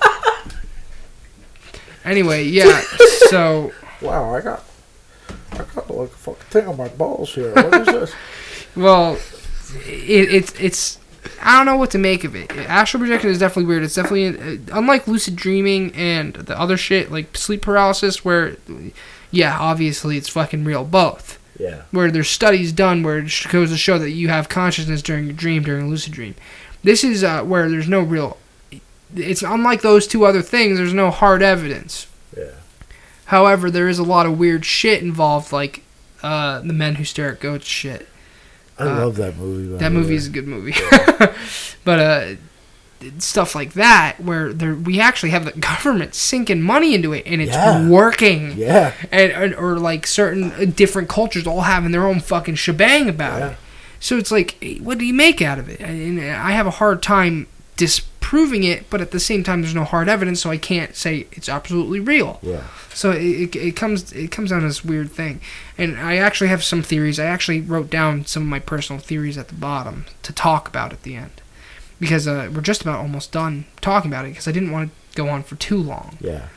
Anyway, yeah. so Wow, I got, I got like a fucking thing on my balls here. What is this? Well, it, it's it's I don't know what to make of it. Astral projection is definitely weird. It's definitely uh, unlike lucid dreaming and the other shit like sleep paralysis, where yeah, obviously it's fucking real. Both yeah, where there's studies done where it sh- goes to show that you have consciousness during your dream during a lucid dream. This is uh, where there's no real. It's unlike those two other things. There's no hard evidence. However, there is a lot of weird shit involved, like uh, the men who stare at goats shit. I Uh, love that movie. That movie way. is a good movie. but uh, stuff like that, where there we actually have the government sinking money into it, and it's Yeah. working. Yeah, And, and or like certain uh, different cultures all having their own fucking shebang about Yeah. it. So it's like, what do you make out of it? And I have a hard time disproving it, but at the same time, there's no hard evidence, so I can't say it's absolutely real. yeah. So it, it, it comes it comes down to this weird thing, and I actually have some theories. I actually wrote down some of my personal theories at the bottom to talk about at the end, because uh, we're just about almost done talking about it. Because I didn't want to go on for too long. Yeah.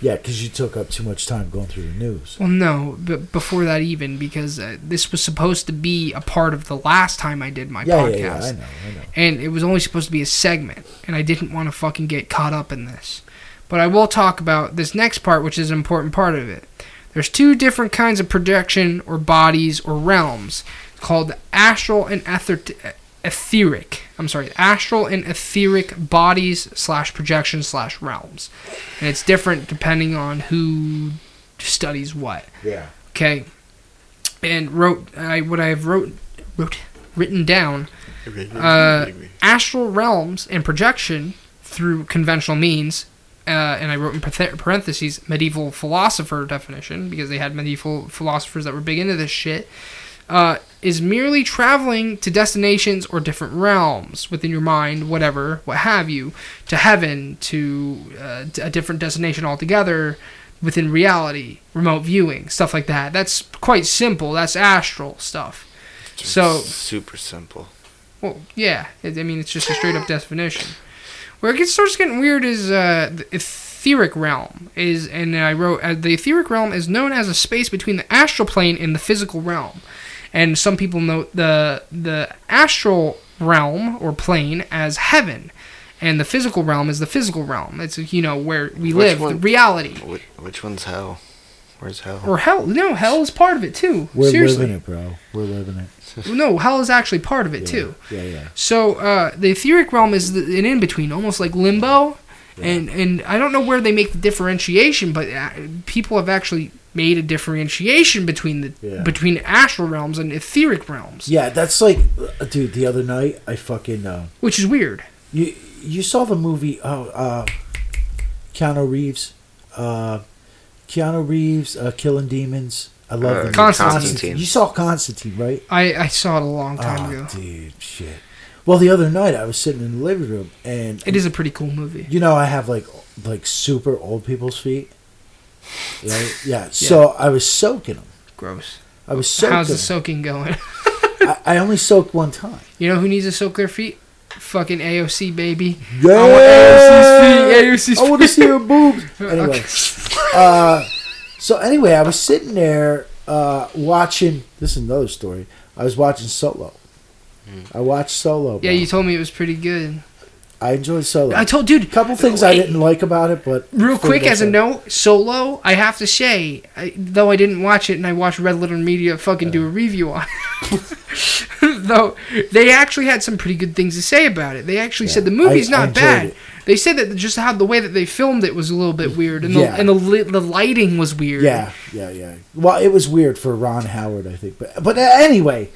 Yeah, because you took up too much time going through the news. Well, no, but before that even, because uh, this was supposed to be a part of the last time I did my Yeah, podcast, yeah, yeah. I know, I know. and it was only supposed to be a segment, and I didn't want to fucking get caught up in this. But I will talk about this next part, which is an important part of it. There's two different kinds of projection or bodies or realms called astral and ether- etheric. I'm sorry, astral and etheric bodies slash projection slash realms, and it's different depending on who studies what. Yeah. Okay, and wrote I what I have wrote wrote written down uh, astral realms and projection through conventional means. Uh, and I wrote in parentheses medieval philosopher definition because they had medieval philosophers that were big into this shit. Uh, is merely traveling to destinations or different realms within your mind, whatever, what have you, to heaven, to uh, a different destination altogether within reality, remote viewing, stuff like that. That's quite simple. That's astral stuff. So- super simple. Well, yeah. I mean, it's just a straight up definition. Where it gets starts getting weird is uh, the etheric realm is, and I wrote uh, the etheric realm is known as a space between the astral plane and the physical realm, and some people note the the astral realm or plane as heaven, and the physical realm is the physical realm. It's you know where we Which live, the one? reality. Which, which one's hell? Where's hell? Or hell? No, hell is part of it too. We're Seriously, living it, bro. We're living it. no, hell is actually part of it Yeah. too. Yeah, yeah. So uh, the etheric realm is the, an in between, almost like limbo, and and I don't know where they make the differentiation, but uh, people have actually made a differentiation between the Yeah. between astral realms and etheric realms, Yeah, that's like, uh, dude. The other night, I fucking uh, which is weird. you you saw the movie oh uh, Keanu Reeves, uh, Keanu Reeves, uh, Killing Demons. I love Uh, the movie. Constantine. You saw Constantine, right? I, I saw it a long time Oh, ago. dude, shit. Well, the other night I was sitting in the living room, and It is a pretty cool movie. you know I have like like super old people's feet. Right? Yeah. So I was soaking them. Gross. I was soaking. How's the soaking going? I, I only soaked one time. You know who needs to soak their feet? Fucking AOC baby. Yeah. I want AOC's feet. AOC's I want to see her boobs. Anyway, Okay. uh, so anyway, I was sitting there uh, watching. This is another story. I was watching Solo. I watched Solo. Yeah, you told me it was pretty good. I enjoyed Solo. I told dude. A couple things I didn't like about it, but Real quick, as a note, Solo, I have to say, I, though I didn't watch it and I watched Red Letter Media fucking do a review on it, though they actually had some pretty good things to say about it. They actually Yeah, said the movie's I- I not enjoyed bad. it. They said that just how the way that they filmed it was a little bit weird, and the Yeah. and the li- the lighting was weird. Yeah, yeah, yeah. Well, it was weird for Ron Howard, I think. But but uh, anyway,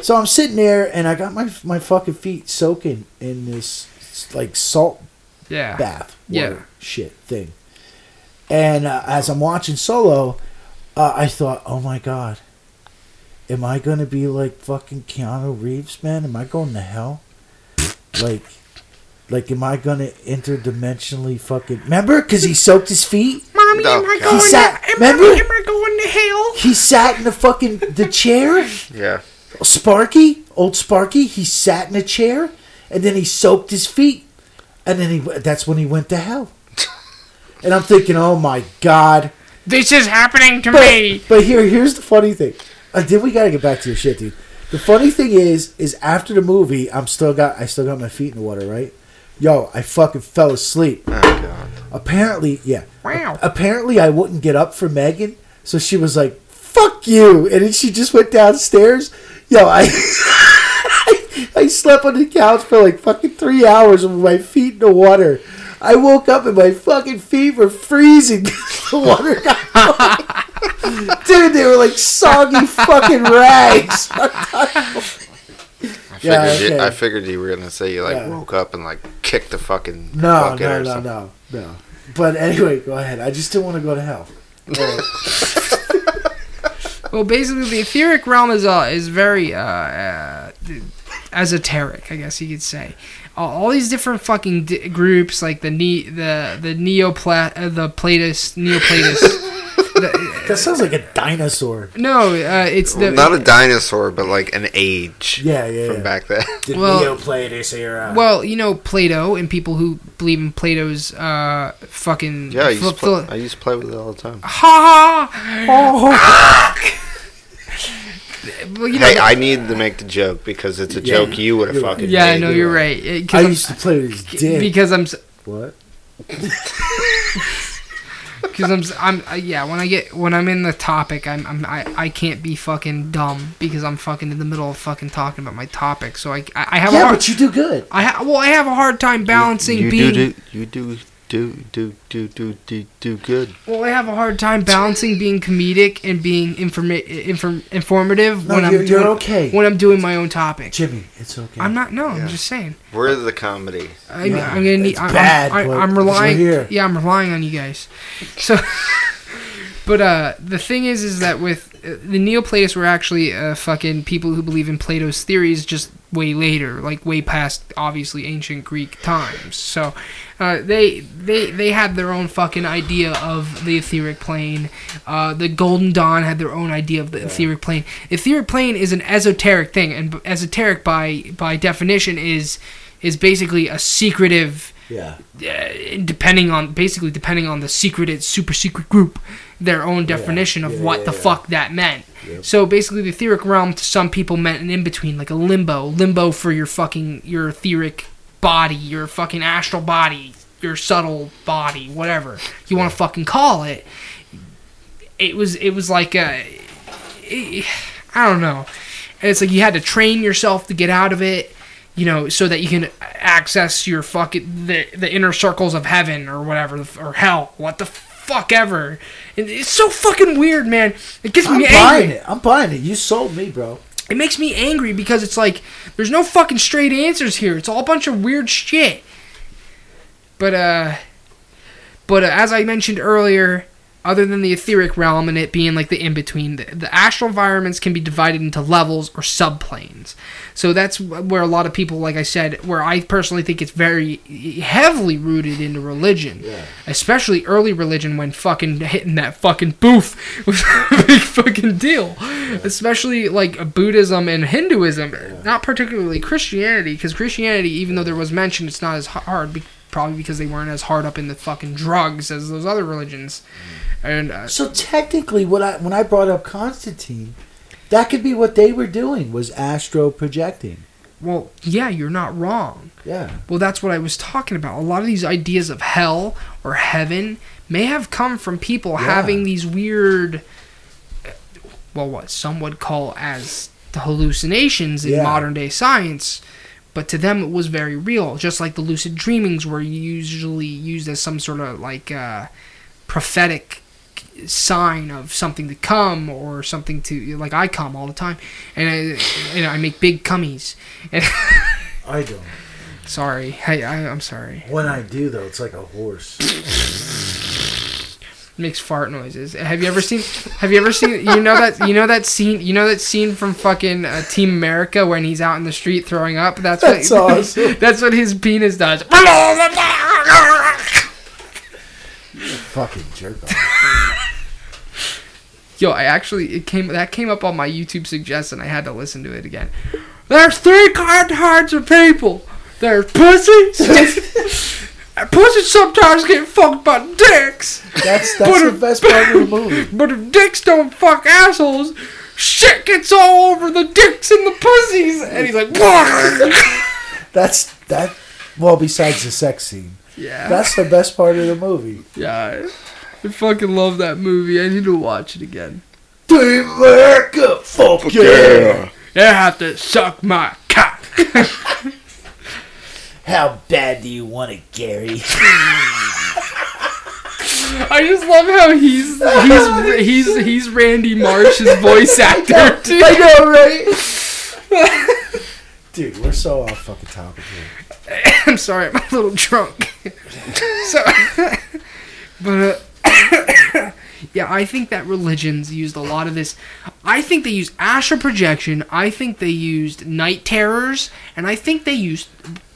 so I'm sitting there and I got my my fucking feet soaking in this like salt yeah, bath Yeah. shit thing. And uh, as I'm watching Solo, uh, I thought, oh my god, am I gonna be like fucking Keanu Reeves, man? Am I going to hell? like, like, am I gonna interdimensionally fucking remember? Because he soaked his feet. Mommy, Oh, am I God. going? He sat- to, am, remember? I, am I going to hell? He sat in the fucking the chair. Yeah. Sparky, old Sparky, he sat in a chair and then he soaked his feet, and then he that's when he went to hell. And I'm thinking, oh my god! This is happening to But, me. but here, here's the funny thing. Uh, then we gotta get back to your shit, dude. The funny thing is, is after the movie, I'm still got I still got my feet in the water, right? Yo, I fucking fell asleep. Oh god. Apparently, yeah. Wow. Apparently, I wouldn't get up for Megan, so she was like, "Fuck you," and then she just went downstairs. Yo, I, I slept on the couch for like fucking three hours with my feet in the water. I woke up and my fucking feet were freezing. the water got Dude, they were like soggy fucking rags. I figured, Yeah, you. I figured you were gonna say you like Yeah. woke up and like kicked the fucking No, no, no, no, no. But anyway, go ahead. I just didn't want to go to hell. Well, basically, the etheric realm is uh, is very uh, uh, esoteric, I guess you could say. All, all these different fucking di- groups, like the ne- the the Neopla- uh, the Platist, Neoplatist. the, That sounds like a dinosaur. no, uh, it's the Not a dinosaur, but like an age Yeah, yeah, from yeah. back then. The Well- Neoplatist era. well, you know, Plato and people who believe in Plato's uh, fucking Yeah, I used, phil- to play, I used to play with it all the time. ha ha. Well, you know, Hey, I needed to make the joke because it's a Yeah, joke you would have you're right. fucking yeah, I know you're right. 'cause I I'm- used to play with his dick. because I'm what? because I'm s- I'm uh, yeah when I get when I'm in the topic I'm, I'm I, I can't be fucking dumb because I'm fucking in the middle of fucking talking about my topic so I I, I have a Yeah, hard, but you do good. I ha- well I have a hard time balancing you being do, do you do do do do do do do good. well I have a hard time balancing being comedic and being informa- inform- informative No, when you're, I'm you're doing okay. when I'm doing my own topic. Jimmy, it's okay. I'm not no I'm just saying. Where's the comedy? I, Yeah, I'm gonna need. it's I, bad, I'm, but I, I'm relying. here. Yeah, I'm relying on you guys. So, but uh, the thing is, is that with the Neoplatonists were actually uh, fucking people who believe in Plato's theories just way later, like way past obviously ancient Greek times. So, uh, they they they had their own fucking idea of the etheric plane. Uh, the Golden Dawn had their own idea of the etheric plane. Etheric plane is an esoteric thing, and esoteric by by definition is is basically a secretive yeah. uh, depending on basically depending on the secreted super secret group their own definition of yeah, what yeah, the yeah. fuck that meant Yep. so basically the etheric realm to some people meant an in-between like a limbo limbo for your fucking your etheric body your fucking astral body your subtle body whatever you want to fucking call it it was it was like a i don't know and it's like you had to train yourself to get out of it you know so that you can access your fucking the, the inner circles of heaven or whatever or hell what the fuck ever and it's so fucking weird man it gets me angry. I'm me buying it. I'm buying it. You sold me, bro. it makes me angry because it's like there's no fucking straight answers here. It's all a bunch of weird shit. But uh but uh, as I mentioned earlier, other than the etheric realm and it being like the in between, the, the astral environments can be divided into levels or subplanes. So that's where a lot of people, like I said, where I personally think it's very heavily rooted into religion, Yeah. especially early religion when fucking hitting that fucking boof was a big fucking deal. Especially like Buddhism and Hinduism, not particularly Christianity, because Christianity, even though there was mention, it's not as hard. Probably because they weren't as hard up in the fucking drugs as those other religions. Mm. And uh, So technically, what I when I brought up Constantine, that could be what they were doing was astro projecting. well, yeah, you're not wrong. Yeah. Well, that's what I was talking about. A lot of these ideas of hell or heaven may have come from people Yeah. having these weird, well, what some would call as the hallucinations in Yeah. modern day science. But to them, it was very real. Just like the lucid dreamings were usually used as some sort of like uh, prophetic sign of something to come or something to like I come all the time, and I, and I make big cummies. And I don't. Sorry, I, I I'm sorry. When I do though, it's like a horse. makes fart noises. Have you ever seen? Have you ever seen? You know that you know that scene. You know that scene from fucking uh, Team America when he's out in the street throwing up. That's, That's what. awesome. that's what his penis does. Fucking jerk off. Yo, I actually it came that came up on my YouTube suggestion. I had to listen to it again. There's three kind types of people. There's pussies. and pussies sometimes get fucked by dicks. That's that's the best part of the movie. But if dicks don't fuck assholes, shit gets all over the dicks and the pussies. And he's like, That's that. Well, besides the sex scene, yeah, that's the best part of the movie. yeah. I fucking love that movie. I need to watch it again. Team America, fuck yeah! You have to suck my cock. How bad do you want it, Gary? I just love how he's he's he's he's Randy Marsh's voice actor too. I know, right? Dude, we're so off fucking topic here. I'm sorry, I'm a little drunk. so, but uh, yeah, I think that religions used a lot of this. I think they used astral projection. I think they used night terrors, and I think they used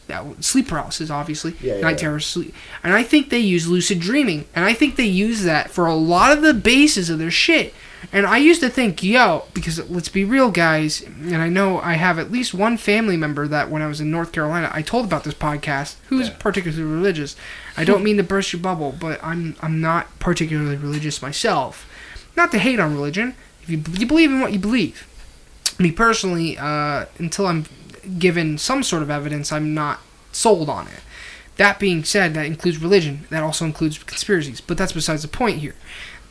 that sleep paralysis, obviously. Yeah, yeah, night yeah. terrors, sleep, and I think they use lucid dreaming, and I think they use that for a lot of the bases of their shit. And I used to think, yo, because let's be real, guys, and I know I have at least one family member that when I was in North Carolina, I told about this podcast, who's particularly religious. I don't mean to burst your bubble, but I'm I'm not particularly religious myself. Not to hate on religion. If you you believe in what you believe. Me personally, uh, until I'm given some sort of evidence, I'm not sold on it. That being said, that includes religion. That also includes conspiracies. But that's besides the point here.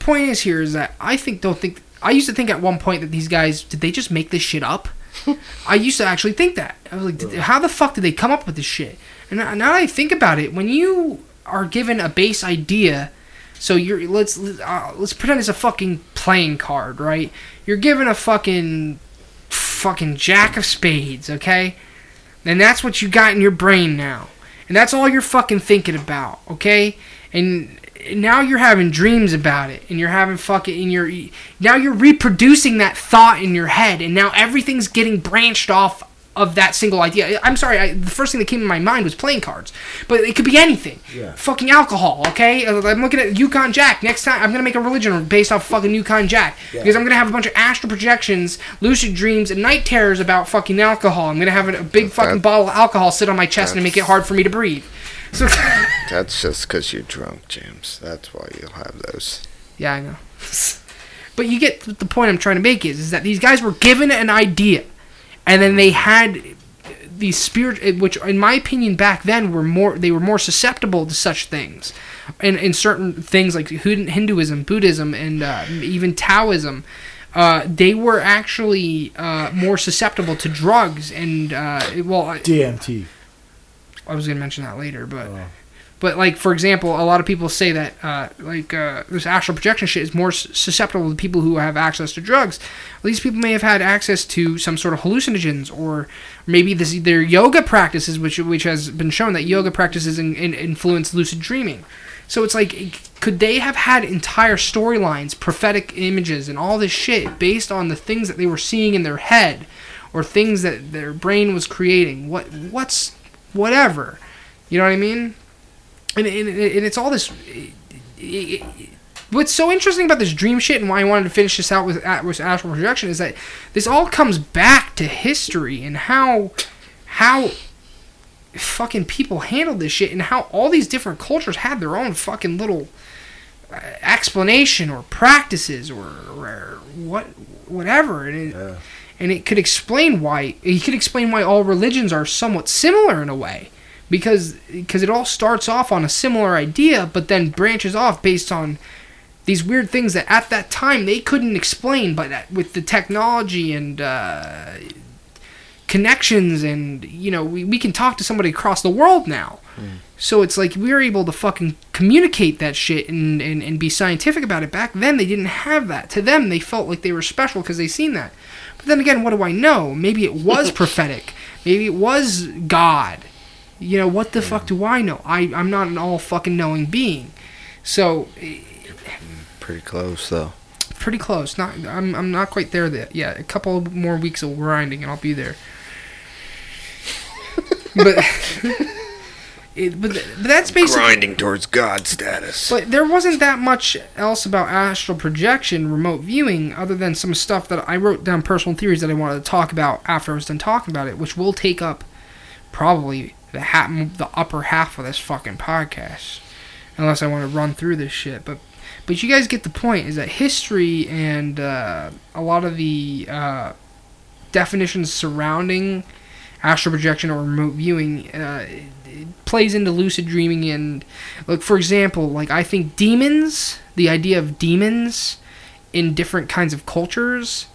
The point is here is that I think don't think I used to think at one point that these guys did they just make this shit up. I used to actually think that. I was like, how the fuck did they come up with this shit? And now I think about it, when you are given a base idea, so you're let's uh, let's pretend it's a fucking playing card, right? You're given a fucking fucking jack of spades, okay? And that's what you got in your brain now. And that's all you're fucking thinking about, okay? And now you're having dreams about it and you're having fucking and you're now you're reproducing that thought in your head and now everything's getting branched off of that single idea. I'm sorry, I, the first thing that came in my mind was playing cards, but it could be anything. Yeah. Fucking alcohol, okay? Uh, I'm looking at Yukon Jack. Next time, I'm gonna make a religion based off fucking Yukon Jack Yeah. because I'm gonna have a bunch of astral projections, lucid dreams, and night terrors about fucking alcohol. I'm gonna have a, a big fucking That- bottle of alcohol sit on my chest and make it hard for me to breathe. So. That's just because you're drunk, James. That's why you'll have those. Yeah, I know. but you get the point I'm trying to make is, is that these guys were given an idea, and then they had these spirit, which in my opinion back then were more they were more susceptible to such things, and in certain things like Hinduism, Buddhism, and uh, even Taoism. Uh, they were actually uh, more susceptible to drugs and uh, well, DMT. I was gonna mention that later, but Oh. but like for example, a lot of people say that uh, like uh, this astral projection shit is more susceptible to people who have access to drugs. These people may have had access to some sort of hallucinogens, or maybe this their yoga practices, which which has been shown that yoga practices in, in, influence lucid dreaming. So it's like, could they have had entire storylines, prophetic images, and all this shit based on the things that they were seeing in their head, or things that their brain was creating? What what's whatever, you know what I mean? And, and, and it's all this. What's so interesting about this dream shit, and why I wanted to finish this out with with astral projection, is that this all comes back to history and how how fucking people handled this shit, and how all these different cultures had their own fucking little uh, explanation or practices or, or what whatever, and it, Yeah. And it could explain why he could explain why all religions are somewhat similar in a way because because it all starts off on a similar idea but then branches off based on these weird things that at that time they couldn't explain but that- with the technology and uh, connections and you know we, we can talk to somebody across the world now so it's like we're able to fucking communicate that shit and, and, and be scientific about it. Back then, they didn't have that. To them, they felt like they were special because they seen that. Then again, what do I know? Maybe it was prophetic. Maybe it was God. You know, what the fuck do I know? I, I'm not an all fucking knowing being. So, Pretty close, though. pretty close. Not, I'm, I'm not quite there yet. Yeah, a couple more weeks of grinding and I'll be there. but, it, but, but that's basically. Grinding towards God status. But there wasn't that much else about astral projection, remote viewing, other than some stuff that I wrote down personal theories that I wanted to talk about after I was done talking about it, which will take up probably the ha- the upper half of this fucking podcast, unless I want to run through this shit. But but you guys get the point. Is that history and uh, a lot of the uh, definitions surrounding astral projection or remote viewing uh, plays into lucid dreaming and like for example like i think demons the idea of demons in different kinds of cultures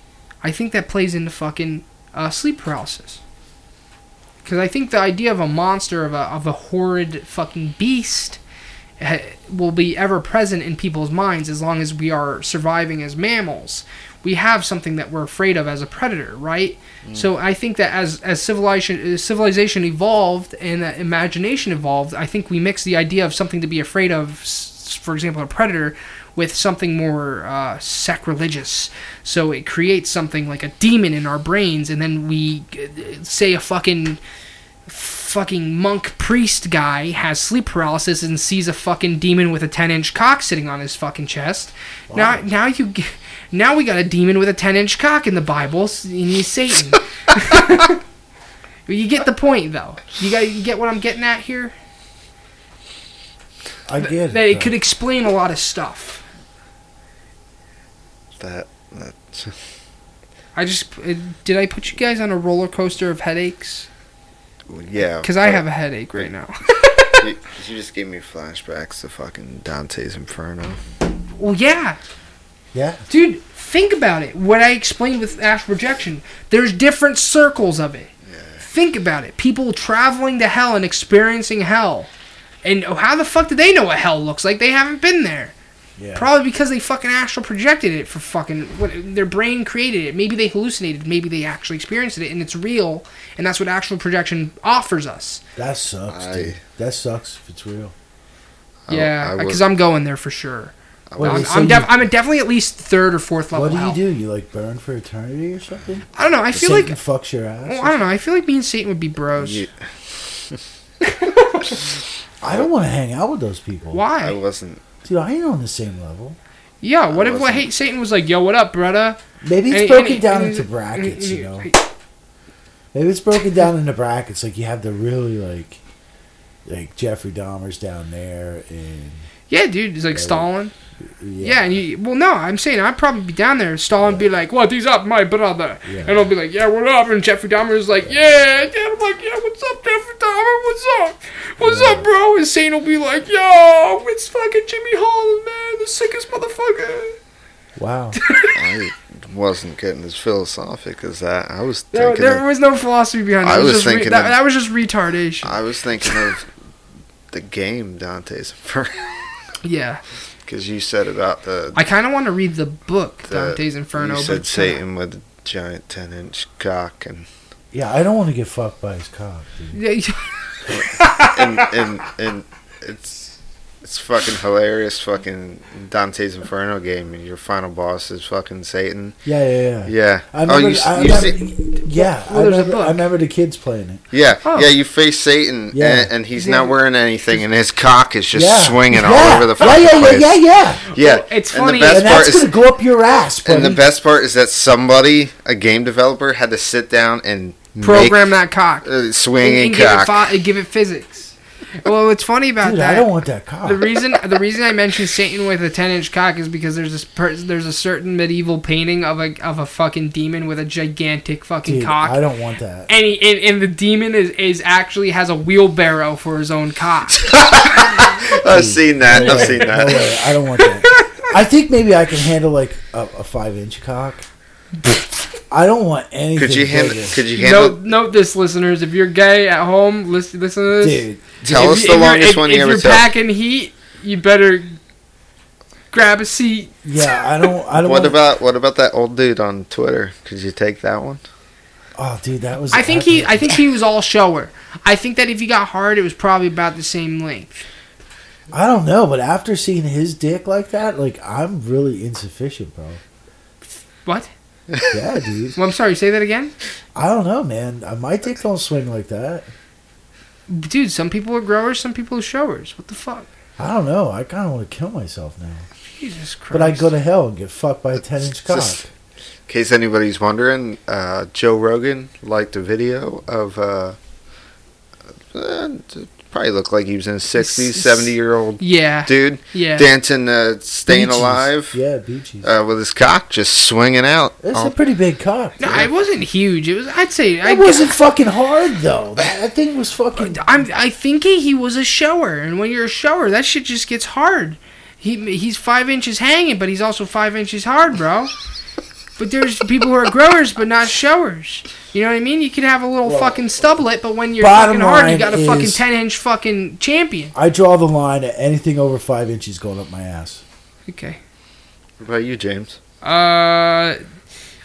i think that plays into fucking uh, sleep paralysis. Because i think the idea of a monster of a, of a horrid fucking beast eh, will be ever present in people's minds as long as we are surviving as mammals we have something that we're afraid of as a predator right so I think that as as civilization civilization evolved and that imagination evolved, I think we mix the idea of something to be afraid of, for example, a predator, with something more uh, sacrilegious. So it creates something like a demon in our brains, and then we uh, say a fucking fucking monk priest guy has sleep paralysis and sees a fucking demon with a 10 inch cock sitting on his fucking chest. Now, now you, now we got a demon with a 10 inch cock in the Bible, and he's Satan. you get the point, though. You got, you get what I'm getting at here. I get it. That it though. could explain a lot of stuff. That, that. I just uh, did I put you guys on a roller coaster of headaches? Yeah. Because I have a headache right now. you, you just gave me flashbacks to fucking Dante's Inferno. Well, yeah, Yeah. dude. Think about it. What I explained with astral projection. There's different circles of it. Yeah. Think about it. People traveling to hell and experiencing hell. And how the fuck do they know what hell looks like? They haven't been there. Yeah. Probably because they fucking astral projected it for fucking what their brain created it. Maybe they hallucinated. Maybe they actually experienced it and it's real. And that's what astral projection offers us. That sucks, I- dude. That sucks if it's real. Yeah, because I'm going there for sure. What I'm, they I'm, you- def- I'm definitely at least third or fourth level. What do you hell. do? You like burn for eternity or something? I don't know. I feel Satan like fucks your ass. Oh, well, I don't know. I feel like me and Satan would be bros. You- I don't want to hang out with those people. Why? I wasn't. Dude, I ain't on the same level. Yeah, what I if what wasn't- hate Satan was like, "Yo, what up, brother?" Maybe it's And- broken and- down and- into brackets, and- you know. Maybe it's broken down into brackets. Like you have the really like, like Jeffrey Dahmer's down there, and Yeah, dude, it's like Yeah, Stalin. yeah, Yeah, and you, well, no, I'm saying I'd probably be down there. Stalin be like, "What is up, my brother?" Yeah. And I'll be like, "Yeah, what up?" And Jeffrey Dahmer is like, "Yeah, yeah." I'm like, "Yeah, what's up, Jeffrey Dahmer? What's up? What's Yeah. up, bro?" And Satan will be like, "Yo, it's fucking Jimmy Holland, man, the sickest motherfucker." wow. I wasn't getting as philosophic as that. I was There, thinking. there of, was no philosophy behind it. I It was just re- thinking that, of- that was just retardation. I was thinking of the game Dante's Inferno yeah, because you said about the. I kind of want to read the book the- Dante's Inferno. You but said it's, uh, Satan with a giant ten-inch cock and Yeah, I don't want to get fucked by his cock, dude. Yeah, and and and it's it's fucking hilarious. Fucking Dante's Inferno game, and your final boss is fucking Satan. Yeah, yeah, yeah. Yeah. I oh, you, I you remember, see, yeah, Well, I, remember, book. I remember the kids playing it. yeah, Oh. yeah. You face Satan, Yeah. and, and he's Yeah. not wearing anything, and his cock is just yeah. swinging yeah. all over the yeah, fucking yeah, place. yeah, yeah, yeah. Yeah, Well, it's and. The best And part that's is, gonna go up your ass, buddy. and the best part is that somebody, a game developer, had to sit down and program that cock. make, uh, and, swinging and give it cock. fi- give it physics. Well, what's funny about Dude, that? I don't want that cock. the reason the reason I mentioned Satan with a ten inch cock is because there's this per- there's a certain medieval painting of a of a fucking demon with a gigantic fucking Dude, cock. I don't want that. and, he, and and the demon is, is actually has a wheelbarrow for his own cock. I've seen that. No I've way, seen no that. way. I don't want that. I think maybe I can handle like a, a five inch cock. I don't want anything. Could you handle? bigger. Could you handle? note, note this, listeners. If you're gay at home, listen, listen to this. dude? Tell If us you- the if you're- longest if, one if you ever you're packing heat, you better grab a seat. Yeah, I don't. I don't. What want, about what about that old dude on Twitter? Could you take that one? Oh, dude, that was. I think he I think he was all shower. I think that if he got hard, it was probably about the same length. I don't know, but after seeing his dick like that, like I'm really insufficient, bro. What? Yeah, dude. Well, I'm sorry. Say that again, I don't know, man. My dick don't swing like that. dude. Some people are growers, some people are showers. What the fuck? I don't know. I kind of want to kill myself now. Jesus Christ. But I'd go to hell and get fucked by a ten inch cock. Just- In case anybody's wondering, uh, Joe Rogan liked a video of uh, uh, probably looked like he was in his sixties, seventy year old Yeah. dude Yeah. dancing, uh, staying Beaches. alive Yeah, beaches. uh, with his cock just swinging out. It's all- a pretty big cock. No, dude. it wasn't huge. It was. I'd say. I It wasn't fucking hard though. That, that thing was fucking. I'm. I think he, he was a shower, and when you're a shower, that shit just gets hard. He he's five inches hanging, but he's also five inches hard, bro. But there's people who are growers, but not showers. You know what I mean? You could have a little Well, fucking stublet, but when you're fucking hard, you got a fucking ten inch fucking champion. I draw the line at anything over five inches going up my ass. Okay. What about you, James? Uh,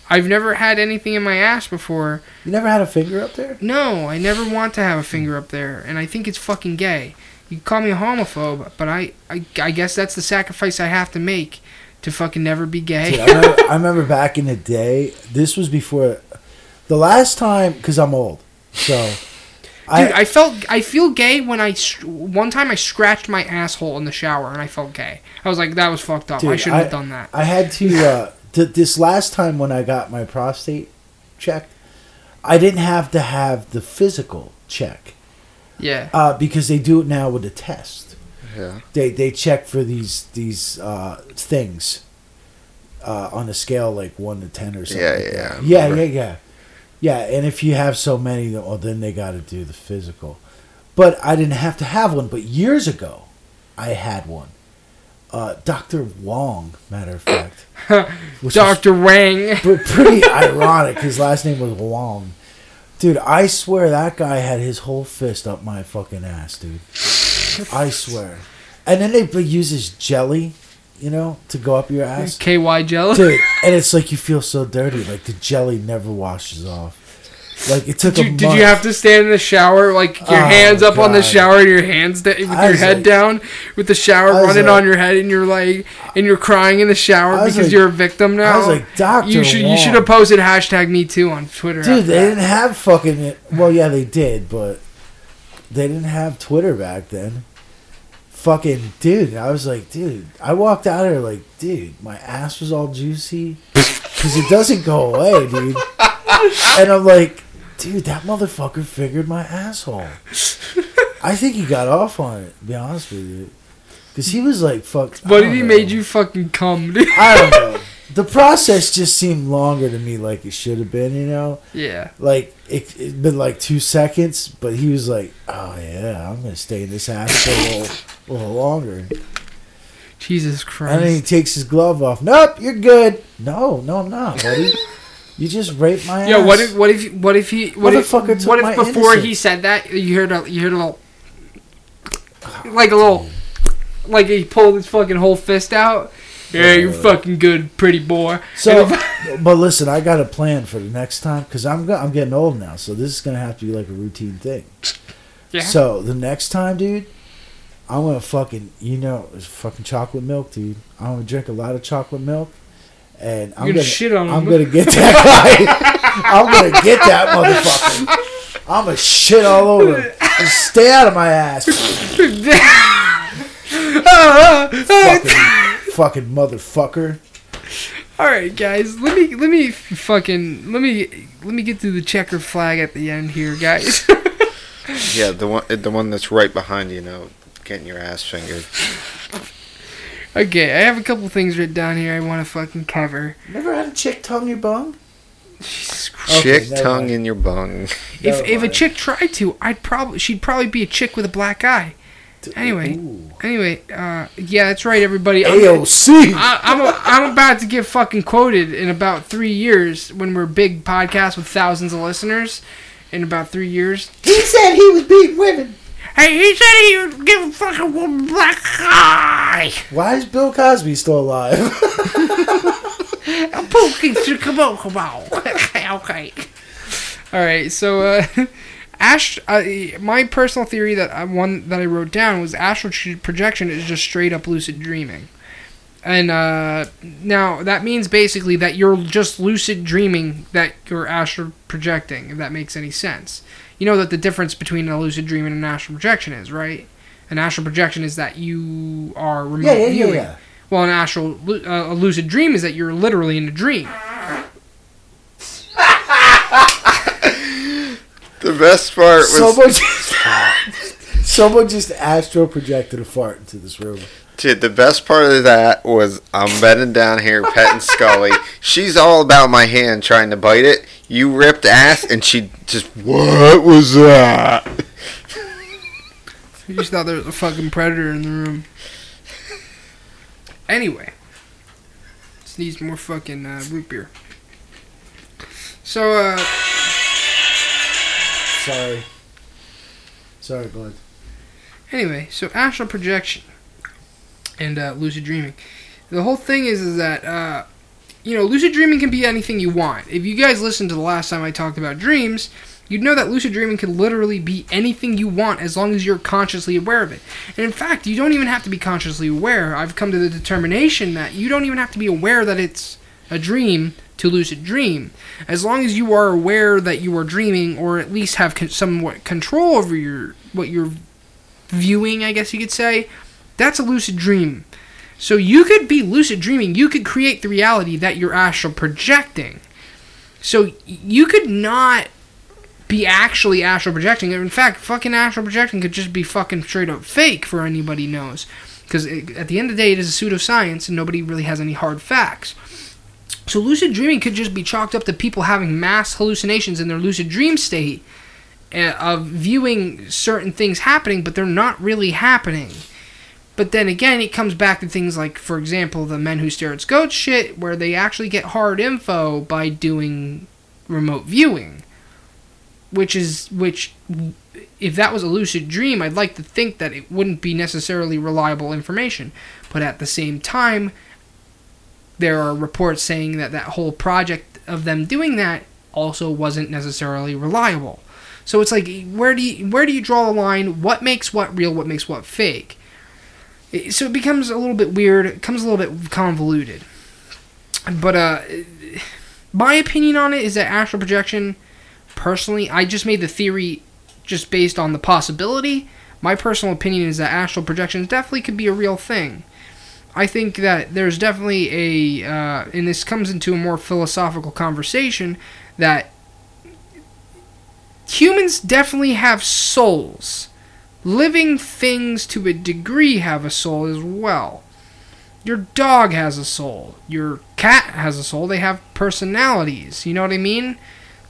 I've never had anything in my ass before. You never had a finger up there? No, I never want to have a finger up there, and I think it's fucking gay. You call me a homophobe, but I, I, I guess that's the sacrifice I have to make to fucking never be gay. Dude, I, remember, I remember back in the day. This was before the last time because I'm old. So Dude, I felt I feel gay when I one time I scratched my asshole in the shower and I felt gay. I was like, that was fucked up. I shouldn't I- have done that. I had to. Uh, th- this last time when I got my prostate checked, I didn't have to have the physical check Yeah. uh, because they do it now with a test. Yeah. They they check for these these uh, things uh, on a scale like one to ten or something. Yeah, like yeah, that. Yeah, yeah, yeah, yeah. And if you have so many, well, then they got to do the physical. but I didn't have to have one. But years ago, I had one. Uh, Doctor Wong, matter of fact, Doctor Wang. but pretty ironic. His last name was Wong. Dude, I swear that guy had his whole fist up my fucking ass, dude. I swear. And then they use this jelly, you know, to go up your ass. KY jelly? Dude, and it's like you feel so dirty. Like the jelly never washes off. Like it took Did a you, did you have to stand in the shower, like your Oh, hands up on the God. shower, your hands da- with I your head like- down, with the shower running like- on your head, and you're like, and you're crying in the shower because like- you're a victim now. I was like, Doctor you should you should have posted hashtag Me Too on Twitter. Dude, they that. didn't have fucking. Well, yeah, they did, but they didn't have Twitter back then. Fucking dude, I was like, dude, I walked out there like, dude, my ass was all juicy because it doesn't go away, dude. And I'm like, dude, that motherfucker figured my asshole. I think he got off on it. To be honest with you, because he was like, fuck. What did he know. made you fucking come, dude? I don't know. The process just seemed longer to me, like it should have been. You know yeah. like it, it been like two seconds, but he was like, "Oh yeah, I'm gonna stay in this ass for a little, a little longer." Jesus Christ. And then he takes his glove off. Nope, you're good. No, no, I'm not, buddy. you just raped my ass. Yeah. What if what if what if he what if what if before he said that you heard a you heard a little like a little oh, like he pulled his fucking whole fist out. Yeah, you're fucking good, pretty boy. So, but listen, I got a plan for the next time because I'm go- I'm getting old now, so this is gonna have to be like a routine thing. yeah. So the next time, dude, I'm gonna fucking you know it's fucking chocolate milk, dude. I'm gonna drink a lot of chocolate milk, and I'm You're gonna shit on I'm gonna get that guy. I'm gonna get that motherfucker. I'm gonna shit all over him. Just stay out of my ass, ah, ah, ah. fucking, fucking motherfucker. All right, guys. Let me let me fucking let me let me get to the checker flag at the end here, guys. Yeah, the one the one that's right behind you know, getting your ass fingered. okay, I have a couple things written down here I want to fucking cover. Never had a chick tongue your bung? Jesus Christ. Okay, Chick never tongue mind. in your bung. If Never if a chick tried to, I'd probably she'd probably be a chick with a black eye. Anyway. Ooh. Anyway, uh, yeah, that's right, everybody. I'm, AOC. I, I'm a, I'm about to get fucking quoted in about three years when we're a big podcast with thousands of listeners. In about three years, He said he was beating women. Hey, he said he would give a fucking woman black eye. Why is Bill Cosby still alive? A pookie to come on, come on. okay. All right, so uh, Ash, uh, my personal theory that I one that I wrote down was astral projection is just straight up lucid dreaming, and uh, now that means basically that you're just lucid dreaming that you're astral projecting. If that makes any sense, you know that the difference between a lucid dream and an astral projection is right. An astral projection is that you are remote yeah, yeah, yeah, viewing. yeah. Well, an actual lu- uh, a lucid dream is that you're literally in a dream. The best part was Someone just, someone just astro projected a fart into this room. Dude, the best part of that was I'm bending down here petting Scully. She's all about my hand trying to bite it. You ripped ass and she just what was that? You just thought there was a fucking predator in the room. Anyway, just needs more fucking uh, root beer. So, uh, Sorry. Sorry, bud. anyway, so astral projection and uh, lucid dreaming. The whole thing is, is that uh, you know, lucid dreaming can be anything you want. If you guys listened to the last time I talked about dreams, you'd know that lucid dreaming can literally be anything you want as long as you're consciously aware of it. And in fact, you don't even have to be consciously aware. I've come to the determination that you don't even have to be aware that it's a dream to lucid dream. As long as you are aware that you are dreaming, or at least have con- somewhat control over your what you're viewing, I guess you could say, that's a lucid dream. So you could be lucid dreaming. You could create the reality that you're astral projecting. So you could not be actually astral projecting. In fact, fucking astral projecting could just be fucking straight up fake for anybody knows. Because at the end of the day, it is a pseudoscience and nobody really has any hard facts. So lucid dreaming could just be chalked up to people having mass hallucinations in their lucid dream state uh, of viewing certain things happening, but they're not really happening. But then again, it comes back to things like, for example, the men who stare at goats shit, where they actually get hard info by doing remote viewing, which is which. If that was a lucid dream, I'd like to think that it wouldn't be necessarily reliable information. But at the same time, there are reports saying that that whole project of them doing that also wasn't necessarily reliable. So it's like where do you where do you draw the line? What makes what real? What makes what fake? So it becomes a little bit weird. It becomes a little bit convoluted. But uh, my opinion on it is that astral projection. Personally, I just made the theory just based on the possibility. My personal opinion is that astral projections definitely could be a real thing. I think that there's definitely a, uh, and this comes into a more philosophical conversation, that humans definitely have souls. Living things to a degree have a soul as well. Your dog has a soul. Your cat has a soul. They have personalities. You know what I mean?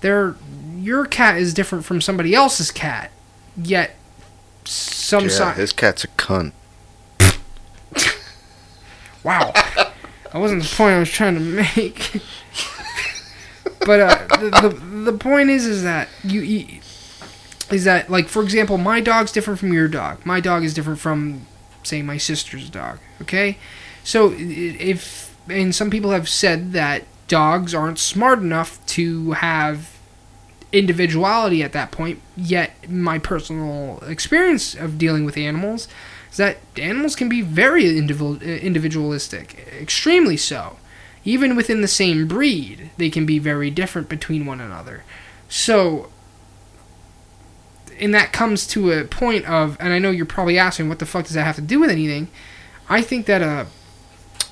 They're, your cat is different from somebody else's cat. Yet, some Yeah, si- his cat's a cunt. Wow. that wasn't the point I was trying to make. but uh, the, the the point is is that you, you is that like for example, my dog's different from your dog. My dog is different from say my sister's dog. Okay, so if and some people have said that dogs aren't smart enough to have individuality at that point. Yet my personal experience of dealing with animals is that animals can be very individual, individualistic, extremely so. Even within the same breed, they can be very different between one another. So, and that comes to a point of, and I know you're probably asking, what the fuck does that have to do with anything? I think that, uh,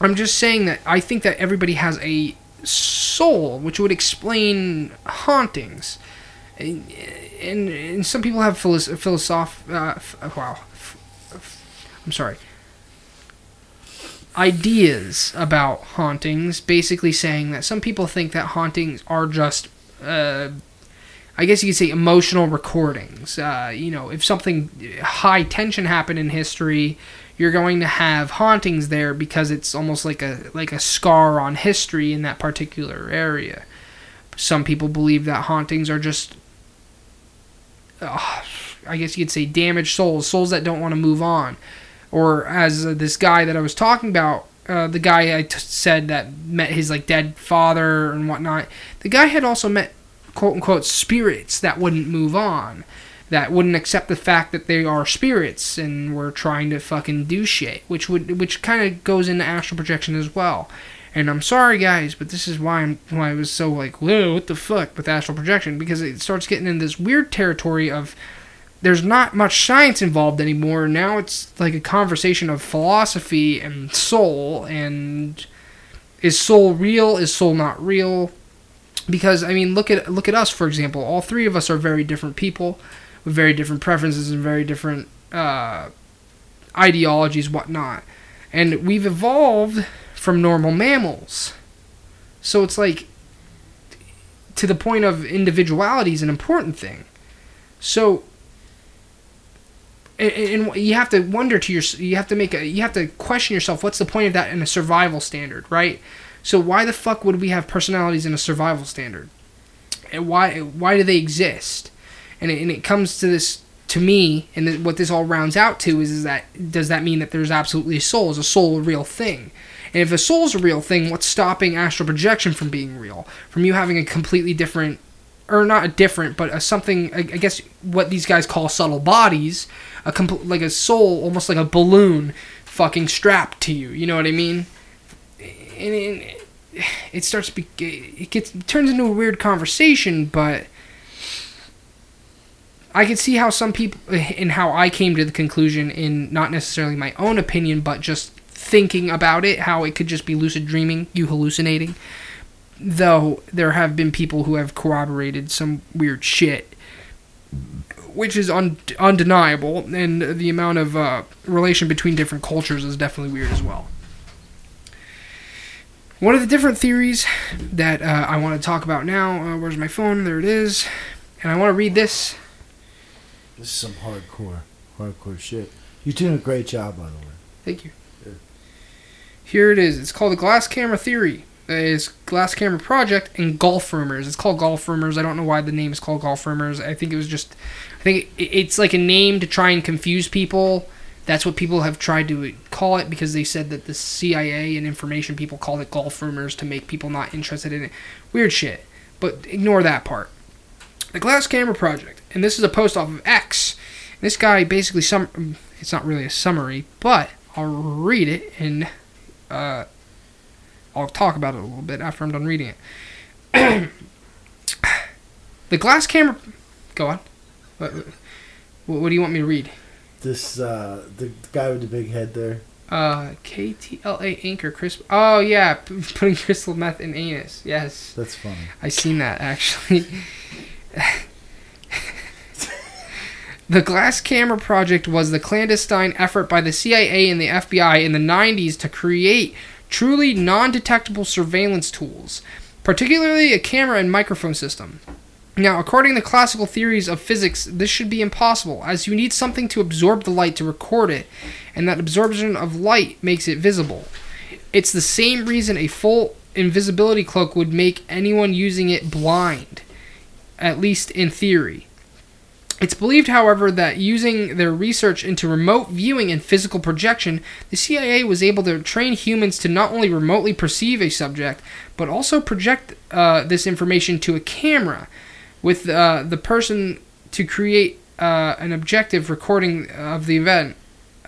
I'm just saying that I think that everybody has a soul, which would explain hauntings. And, and, and some people have philos- philosoph- uh, wow, I'm sorry, ideas about hauntings, basically saying that some people think that hauntings are just, uh, I guess you could say, emotional recordings. Uh, you know, if something high tension happened in history, you're going to have hauntings there because it's almost like a like a scar on history in that particular area. Some people believe that hauntings are just, uh, I guess you could say, damaged souls, souls that don't want to move on or as uh, this guy that I was talking about, uh, the guy I t- said that met his like dead father and whatnot. The guy had also met quote unquote spirits that wouldn't move on, that wouldn't accept the fact that they are spirits and were trying to fucking do shit, which would which kind of goes into astral projection as well. And I'm sorry, guys, but this is why I'm why I was so like, whoa, what the fuck with astral projection because it starts getting in this weird territory of there's not much science involved anymore. Now it's like a conversation of philosophy and soul and is soul real? Is soul not real? Because I mean, look at look at us for example. All three of us are very different people with very different preferences and very different uh, ideologies, whatnot. And we've evolved from normal mammals. So it's like to the point of individuality is an important thing. So and, and you have to wonder to your you have to make a you have to question yourself what's the point of that in a survival standard right? So why the fuck would we have personalities in a survival standard? And why why do they exist? And it, and it comes to this to me and th- what this all rounds out to is, is that does that mean that there's absolutely a soul? Is a soul a real thing? And if a soul's a real thing what's stopping astral projection from being real? From you having a completely different or not a different, but a something. I I guess what these guys call subtle bodies, a compl- like a soul, almost like a balloon, fucking strapped to you. You know what I mean? And it, it starts be, it gets it turns into a weird conversation, but I can see how some people and how I came to the conclusion in not necessarily my own opinion, but just thinking about it, how it could just be lucid dreaming, you hallucinating though there have been people who have corroborated some weird shit which is un- undeniable and the amount of uh, relation between different cultures is definitely weird as well one of the different theories that uh, i want to talk about now uh, where's my phone there it is and i want to read this This is some hardcore, hardcore shit. You're doing a great job, by the way. Thank you. Here it is. It's called the Glass Camera Theory. It's Glass Camera Project and Golf Rumors. It's called Golf Rumors. I don't know why the name is called Golf Rumors. I think it was just, I think it, it's like a name to try and confuse people. That's what people have tried to call it because they said that the CIA and information people called it Golf Rumors to make people not interested in it. Weird shit. But ignore that part. The Glass Camera Project, and this is a post off of X. This guy basically some it's not really a summary, but I'll read it and uh, I'll talk about it a little bit after I'm done reading it. the glass camera. Go on. What, what, what do you want me to read? This uh, the guy with the big head there. Uh, KTLA Anchor Chris. Oh yeah, p- putting crystal meth in anus. Yes, That's funny. I seen that actually. the Glass Camera Project was the clandestine effort by the CIA and the FBI in the 90s to create truly non detectable surveillance tools, particularly a camera and microphone system. Now, according to classical theories of physics, this should be impossible, as you need something to absorb the light to record it, and that absorption of light makes it visible. It's the same reason a full invisibility cloak would make anyone using it blind, at least in theory. It's believed, however, that using their research into remote viewing and physical projection, the CIA was able to train humans to not only remotely perceive a subject, but also project uh, this information to a camera, with uh, the person to create uh, an objective recording of the event.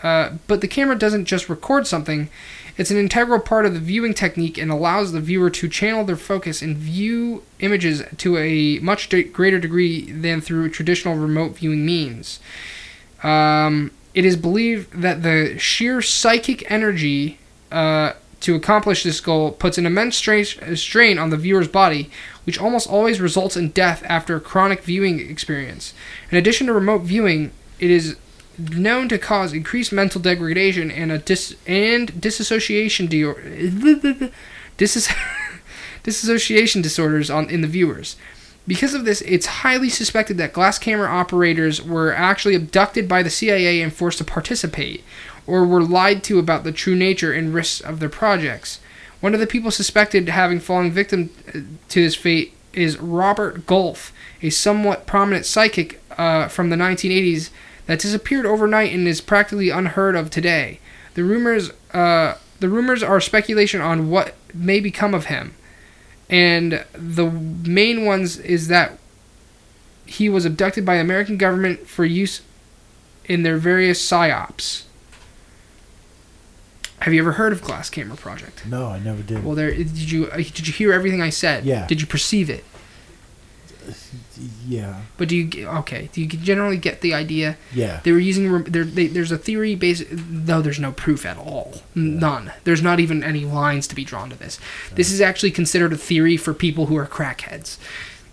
Uh, but the camera doesn't just record something, it's an integral part of the viewing technique and allows the viewer to channel their focus and view images to a much de- greater degree than through traditional remote viewing means. Um, it is believed that the sheer psychic energy uh, to accomplish this goal puts an immense strain, strain on the viewer's body, which almost always results in death after a chronic viewing experience. In addition to remote viewing, it is known to cause increased mental degradation and a dis- and disassociation de- dis- disassociation disorders on in the viewers. Because of this, it's highly suspected that glass camera operators were actually abducted by the CIA and forced to participate, or were lied to about the true nature and risks of their projects. One of the people suspected having fallen victim uh, to this fate is Robert Golf, a somewhat prominent psychic uh, from the 1980s that disappeared overnight and is practically unheard of today. The rumors, uh, the rumors are speculation on what may become of him, and the main ones is that he was abducted by the American government for use in their various psyops. Have you ever heard of Glass Camera Project? No, I never did. Well, there did you did you hear everything I said? Yeah. Did you perceive it? Yeah, But do you okay? Do you generally get the idea? yeah. They were using. They, there's a theory based. though there's no proof at all. N- None. There's not even any lines to be drawn to this. This is actually considered a theory for people who are crackheads.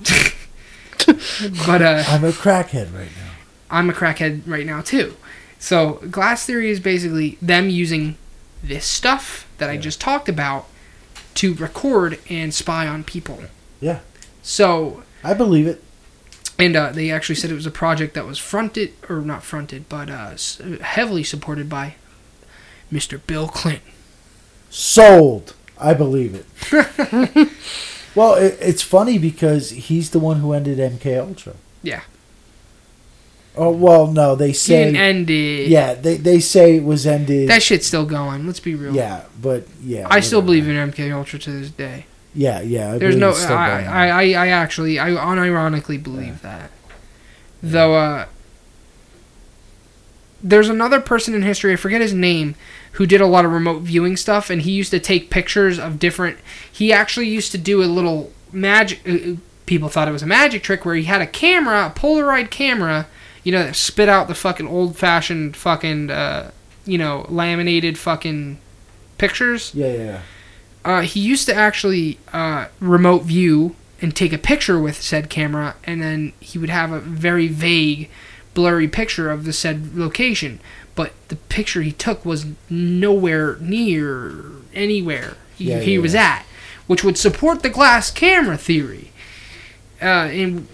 but uh, I'm a crackhead right now. I'm a crackhead right now too. So glass theory is basically them using this stuff that I just talked about to record and spy on people. Yeah, So I believe it. And uh, they actually said it was a project that was fronted or not fronted, but uh, heavily supported by Mr. Bill Clinton. Sold. I believe it. well, it, it's funny because he's the one who ended MK Ultra. Yeah. Oh well, no, they say end it. yeah, they they say it was ended. That shit's still going. Let's be real. yeah, but yeah, I still believe in MK Ultra to this day. Yeah, yeah. I There's no. I. I, I, I actually, I unironically believe that. Though, uh, there's another person in history. I forget his name, who did a lot of remote viewing stuff, and he used to take pictures of different. He actually used to do a little magic. Uh, people thought it was a magic trick where he had a camera, a Polaroid camera, you know, that spit out the fucking old fashioned fucking, uh, you know, laminated fucking pictures yeah, yeah, yeah. Uh, he used to actually uh, remote view and take a picture with said camera, and then he would have a very vague, blurry picture of the said location. But the picture he took was nowhere near anywhere he, Yeah, he yeah, was yeah. at, which would support the glass camera theory. Uh, and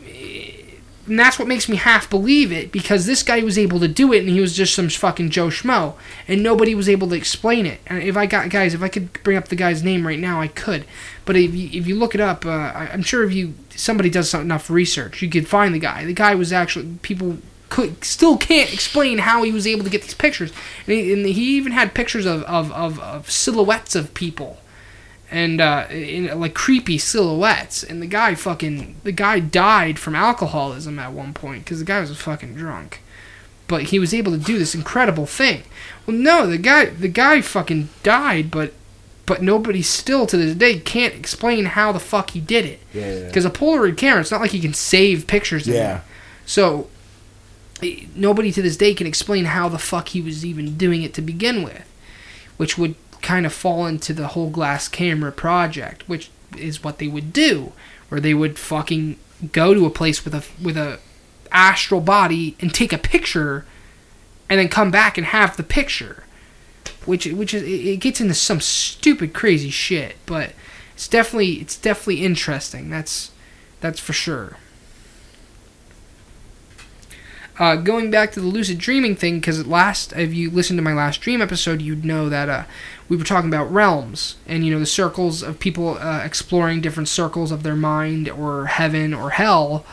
and that's what makes me half believe it because this guy was able to do it and he was just some fucking Joe Schmo and nobody was able to explain it. And if I got guys, if I could bring up the guy's name right now, I could. But if you, if you look it up, uh, I'm sure if you somebody does enough research, you could find the guy. The guy was actually people could still can't explain how he was able to get these pictures, and he, and he even had pictures of, of, of, of silhouettes of people and uh, in like creepy silhouettes. And the guy fucking the guy died from alcoholism at one point because the guy was fucking drunk. But he was able to do this incredible thing. Well, no, the guy the guy fucking died, but but nobody still to this day can't explain how the fuck he did it. Yeah, yeah. Because a Polaroid camera, it's not like you can save pictures. Yeah. it. So nobody to this day can explain how the fuck he was even doing it to begin with, which would kind of fall into the whole glass camera project, which is what they would do, where they would fucking go to a place with a with a astral body and take a picture, and then come back and have the picture, which which is it gets into some stupid crazy shit, but it's definitely it's definitely interesting. That's that's for sure. Uh, going back to the lucid dreaming thing, because last, if you listened to my last dream episode, you'd know that uh, we were talking about realms and you know the circles of people uh, exploring different circles of their mind or heaven or hell.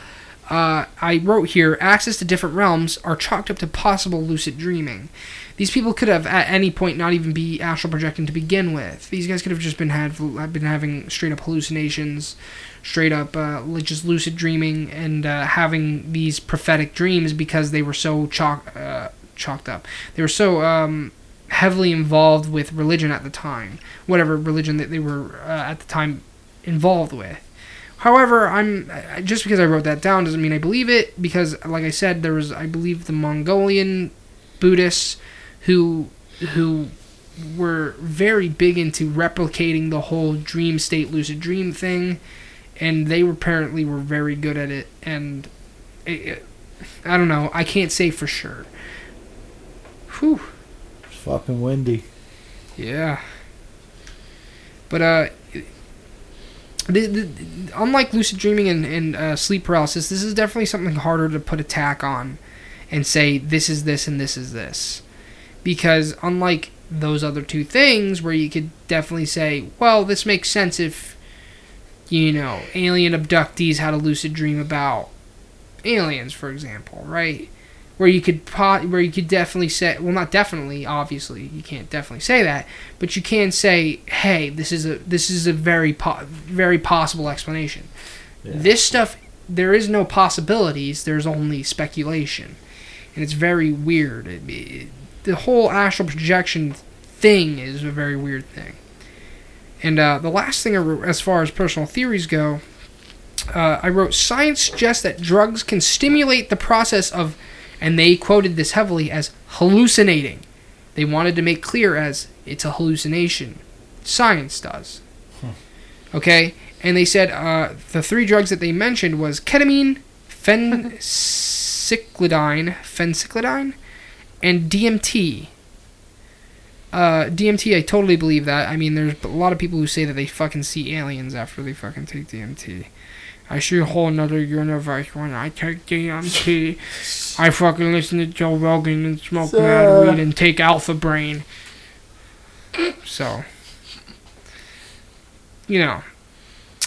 Uh, I wrote here access to different realms are chalked up to possible lucid dreaming. These people could have at any point not even be astral projecting to begin with. These guys could have just been had been having straight up hallucinations, straight up uh, just lucid dreaming and uh, having these prophetic dreams because they were so chalk uh, chalked up. They were so um, heavily involved with religion at the time, whatever religion that they were uh, at the time involved with. However, I'm just because I wrote that down doesn't mean I believe it because, like I said, there was I believe the Mongolian Buddhists who who were very big into replicating the whole dream state lucid dream thing and they apparently were very good at it and it, it- I don't know I can't say for sure whew fucking windy. yeah. But uh, the, the, unlike lucid dreaming and, and uh, sleep paralysis, this is definitely something harder to put a tack on and say this is this and this is this. Because unlike those other two things where you could definitely say, well, this makes sense if, you know, alien abductees had a lucid dream about aliens, for example, right? Where you could po- where you could definitely say well not definitely obviously you can't definitely say that but you can say hey this is a this is a very po- very possible explanation. Yeah. this stuff there is no possibilities there's only speculation. And it's very weird. It- it- the whole astral projection thing is a very weird thing. And uh, the last thing as far as personal theories go uh, I wrote science suggests that drugs can stimulate the process of and they quoted this heavily as hallucinating. They wanted to make clear as it's a hallucination. Science does. Okay, and they said uh, the three drugs that they mentioned was ketamine, phencyclidine, phencyclidine, and DMT. Uh, DMT, I totally believe that. I mean, there's a lot of people who say that they fucking see aliens after they fucking take DMT. I see a whole another universe when I take DMT. I fucking listen to Joe Rogan and smoke mad weed and take Alpha Brain. So, you know,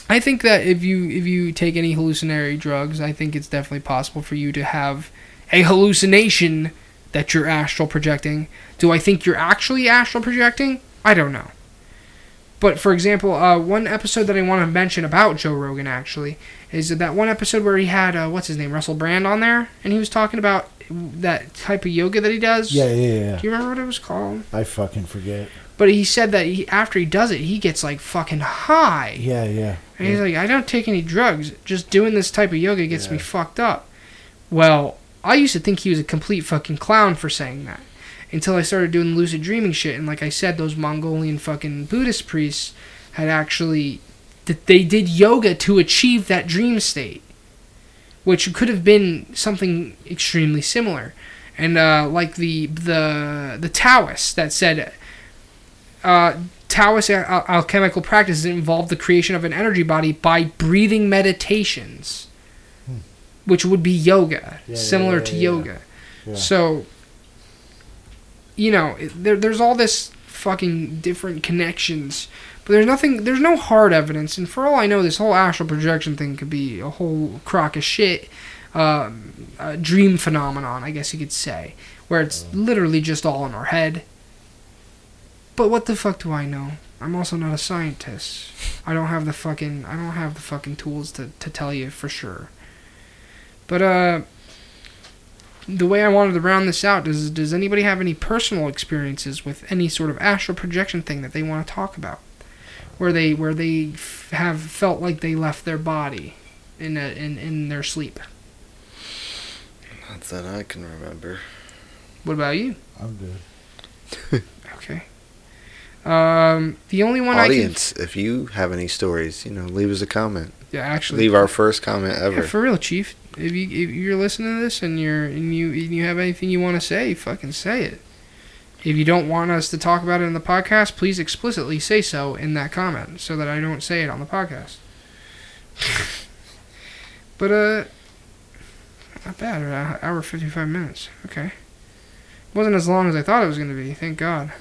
I think that if you if you take any hallucinatory drugs, I think it's definitely possible for you to have a hallucination that you're astral projecting. Do I think you're actually astral projecting? I don't know. But for example, uh, one episode that I want to mention about Joe Rogan actually is that one episode where he had uh, what's his name Russell Brand on there, and he was talking about that type of yoga that he does. Yeah, yeah, yeah. Do you remember what it was called? I fucking forget. But he said that he, after he does it, he gets like fucking high. Yeah, yeah. And he's like, I don't take any drugs. Just doing this type of yoga gets me fucked up. Well, I used to think he was a complete fucking clown for saying that. Until I started doing lucid dreaming shit. And like I said, those Mongolian fucking Buddhist priests had actually. that They did yoga to achieve that dream state. Which could have been something extremely similar. And uh, like the the the Taoists that said uh, Taoist al- alchemical practices involve the creation of an energy body by breathing meditations, which would be yoga, Yeah, similar yeah, to yeah, yoga. Yeah. So, you know, there, there's all this fucking different connections, but there's nothing, there's no hard evidence. And for all I know, this whole astral projection thing could be a whole crock of shit, um, a dream phenomenon, I guess you could say, where it's literally just all in our head. But what the fuck do I know? I'm also not a scientist. I don't have the fucking, I don't have the fucking tools to, to tell you for sure. But, uh, the way I wanted to round this out does does anybody have any personal experiences with any sort of astral projection thing that they want to talk about, where they where they f- have felt like they left their body in a, in in their sleep? Not that I can remember. What about you? I'm good. Okay. Um, the only one Audience, if you have any stories, you know, leave us a comment. Yeah actually Leave our first comment Yeah, ever. for real, Chief. If you if you're listening to this and you're and you and you have anything you want to say, fucking say it. If you don't want us to talk about it in the podcast, please explicitly say so in that comment, so that I don't say it on the podcast. but uh, not bad. uh, Hour fifty five minutes. Okay, It wasn't as long as I thought it was gonna be. Thank God.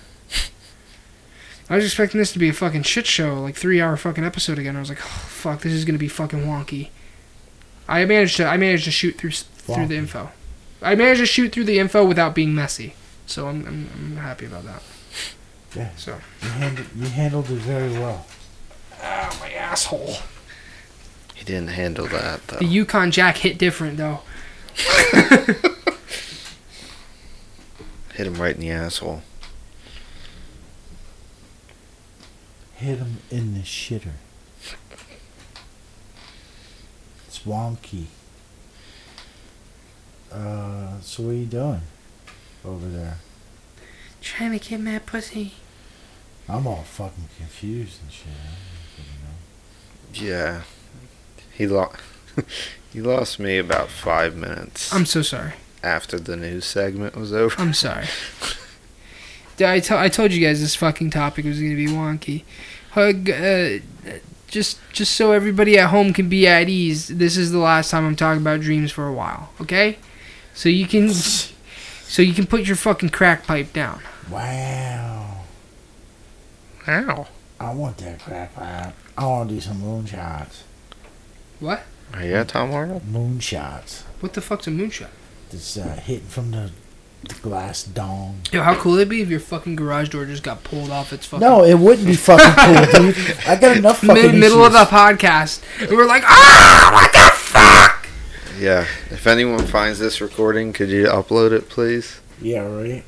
I was expecting this to be a fucking shit show, like three hour fucking episode again. I was like, oh, fuck, this is gonna be fucking wonky. I managed to I managed to shoot through s- through the info. I managed to shoot through the info without being messy. So I'm I'm, I'm happy about that. Yeah. So You handled, you handled it very well. ah my asshole. He didn't handle that though. The Yukon Jack hit different though. Hit him right in the asshole. Hit him in the shitter. It's wonky. Uh, so what are you doing over there? Trying to get mad pussy. I'm all fucking confused and shit. I don't know. Yeah. He lost. he lost me about five minutes I'm so sorry. after the news segment was over. I'm sorry. Did I, to- I told you guys this fucking topic was gonna be wonky. Hug, uh, just just so everybody at home can be at ease. This is the last time I'm talking about dreams for a while. Okay, so you can so you can put your fucking crack pipe down. Wow. Ow. I want that crack pipe. I want to do some moonshots. What? Are you at Tom Arnold? Moonshots. What the fuck's a moonshot? That's uh, hitting from the, the glass dong. Yo, how cool would it be if your fucking garage door just got pulled off its fucking No, it wouldn't be fucking cool, dude. I got enough fucking mid- middle of the podcast, and we're like, ah, what the fuck? Yeah. If anyone finds this recording, could you upload it, please? Yeah, right.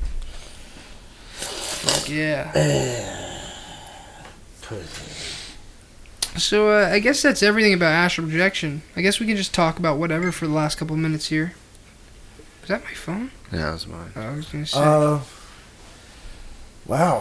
Fuck Yeah. So uh, I guess that's everything about astral projection. I guess we can just talk about whatever for the last couple minutes here. Is that my phone? Yeah, that was mine. I was gonna say. Uh. Wow.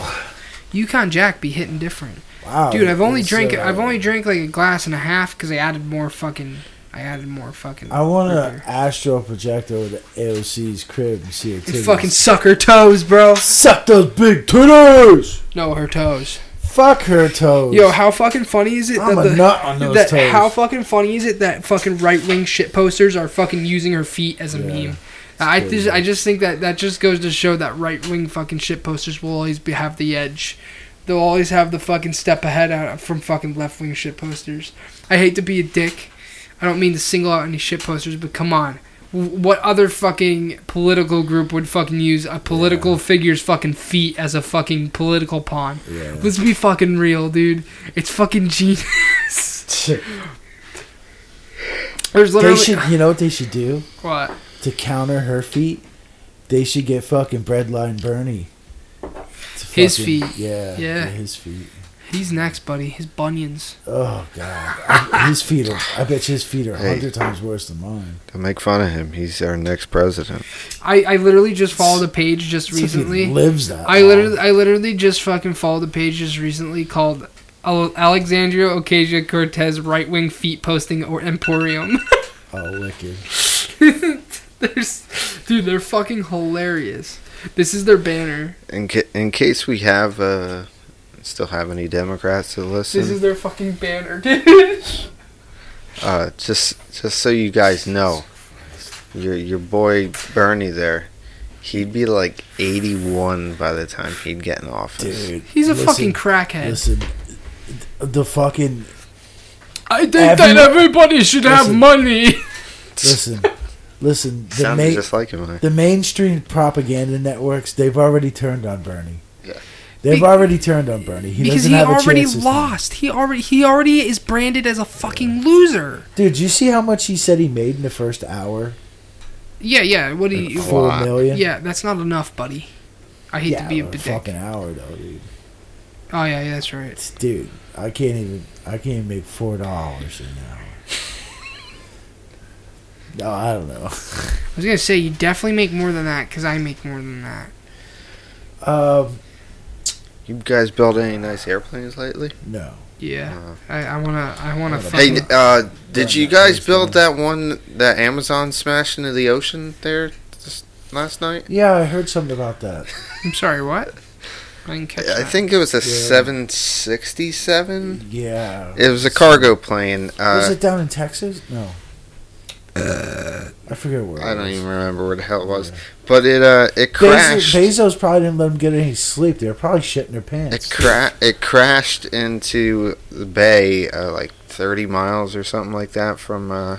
Yukon Jack be hitting different, Wow. dude. I've only drank. uh, I've only drank like a glass and a half because I added more fucking. I added more fucking. I want root to beer. astral project over the AOC's crib and see her And fucking suck her toes, bro. suck those big titties. No, her toes. Fuck her toes. Yo, how fucking funny is it I'm that a the nut on those that toes. how fucking funny is it that fucking right wing shit posters are fucking using her feet as a Yeah, meme? I just I just think that that just goes to show that right wing fucking shit posters will always be, have the edge. They'll always have the fucking step ahead out from fucking left wing shit posters. I hate to be a dick. I don't mean to single out any shit posters, but come on. What other fucking political group would fucking use a political figure's fucking feet as a fucking political pawn? Yeah. Let's be fucking real, dude. It's fucking genius. There's they should, you know what they should do what? To counter her feet? They should get fucking breadline Bernie. to His fucking- feet. Yeah. Yeah. get His feet. He's next, buddy. His bunions. Oh god, I, his feet are. I bet you his feet are a Hey. hundred times worse than mine. Don't make fun of him. He's our next president. I, I literally just followed a page just As if he recently. lives that. I long. literally I literally just fucking followed a page just recently called Al- Alexandria Ocasio Cortez right wing feet posting or Emporium. Oh, wicked. There's, dude, they're fucking hilarious. This is their banner. In ca- in case we have uh, still have any Democrats to listen. This is their fucking banner, dude. uh, just just so you guys know, your your boy Bernie there, he'd be like 81 by the time he'd get in office. Dude, He's a listen, fucking crackhead. Listen, the fucking I think Every- that everybody should have Listen. money. listen, listen. The Sounded main just like him. huh? the mainstream propaganda networks they've already turned on Bernie. Yeah. They've Be- already turned on Bernie. He because doesn't he have a already chance lost. He already he already is branded as a fucking loser. Dude, you see how much he said he made in the first hour? Yeah, yeah. What do you? Four lot. million. Yeah, that's not enough, buddy. I hate yeah, to be a but dick. fucking hour though, dude. Oh yeah, yeah, that's right. It's, dude, I can't even. I can't even make four dollars an hour. No, I don't know. I was gonna say you definitely make more than that because I make more than that. Um, You guys build any nice airplanes lately? no. Yeah, Uh, I, I wanna, I wanna. Hey, Hey, uh, did you guys build that one that Amazon smashed into the ocean there this, last night? Yeah, I heard something about that. I'm sorry, what? I didn't catch I that. think it was a Yeah. 767. Yeah. It was a cargo plane. Was Uh, it down in Texas? No. I forget where. I it don't was. even remember where the hell it was, but it uh it crashed. Bezos probably didn't let them get any sleep. They were probably shitting their pants. It cra- it crashed into the bay, uh, like 30 miles or something like that from uh,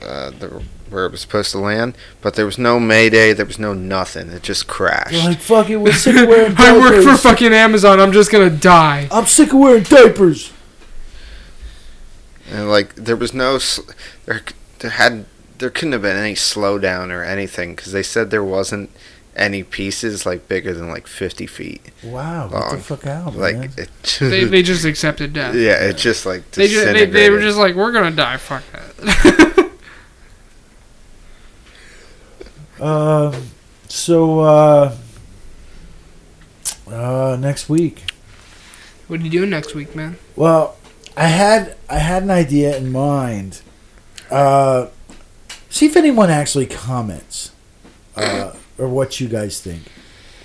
uh, the, where it was supposed to land. But there was no mayday. There was no nothing. It just crashed. They're like, fuck it, we're sick of wearing I work for fucking Amazon. I'm just gonna die. I'm sick of wearing diapers. And like there was no sl- there there had there couldn't have been any slowdown or anything because they said there wasn't any pieces like bigger than like 50 feet. Wow, get the fuck out, Like man. it. They, they just accepted death. yeah, it just like They, just, they, they were just like, we're gonna die. Fuck that. Um, so uh, uh, next week. what are you doing next week, man? Well, I had I had an idea in mind. Uh, see if anyone actually comments, uh, or what you guys think.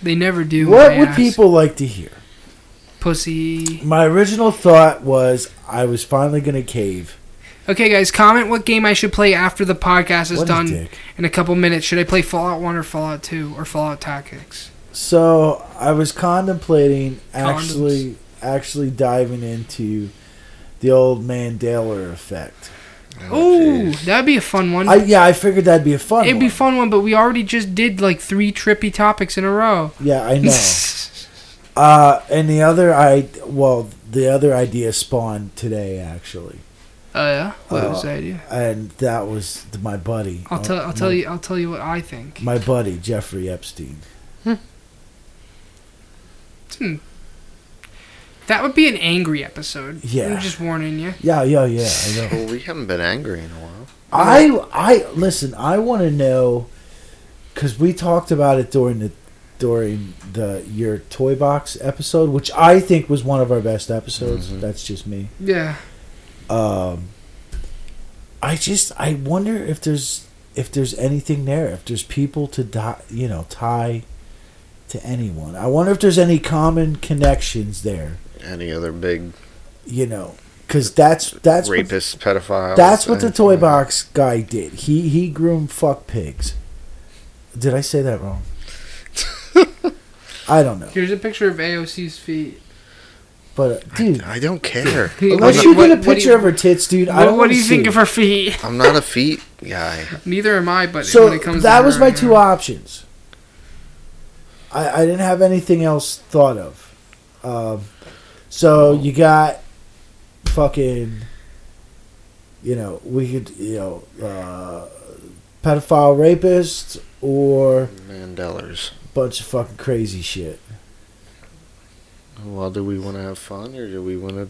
They never do. What would ass. people like to hear? Pussy. My original thought was I was finally gonna cave. Okay, guys, comment what game I should play after the podcast is What done dick. in a couple minutes. Should I play Fallout 1 or Fallout 2 or Fallout Tactics? So I was contemplating actually actually diving into the old Mandela effect. Oh, jeez. that'd be a fun one. I yeah, I figured that'd be a fun. It'd be one. fun one, but we already just did like three trippy topics in a row. Yeah, I know. uh, and the other I well, the other idea spawned today actually, Oh yeah, what Uh, was the idea? and that was th- my buddy. I'll uh, tell. I'll my- tell you. I'll tell you what I think. My buddy Jeffrey Epstein. Hmm. That would be an angry episode. Yeah. I'm just warning you. Yeah, yeah, yeah. I know. Well, we haven't been angry in a while. I I listen. I want to know because we talked about it during the during the your toy box episode, which I think was one of our best episodes. Mhm. That's just me. Yeah. Um, I just I wonder if there's if there's anything there, if there's people to die, you know, tie to anyone. I wonder if there's any common connections there. Any other big You know, because that's that's what, pedophile. that's what the toy like box guy did. He he groomed fuck pigs. Did I say that wrong? I don't know, Here's a picture of AOC's feet. but uh, dude, I don't care. unless you what- get a picture you- of her tits, dude, I don't what do you think see. of her feet? I'm not a feet guy. Neither am I. But So when it comes that to was her, my two know. options. I, I didn't have anything else thought of. Um, so you got fucking, you know, we could, you know, uh, pedophile rapists or Mandelers. bunch of fucking crazy shit. Well, do we want to have fun or do we want to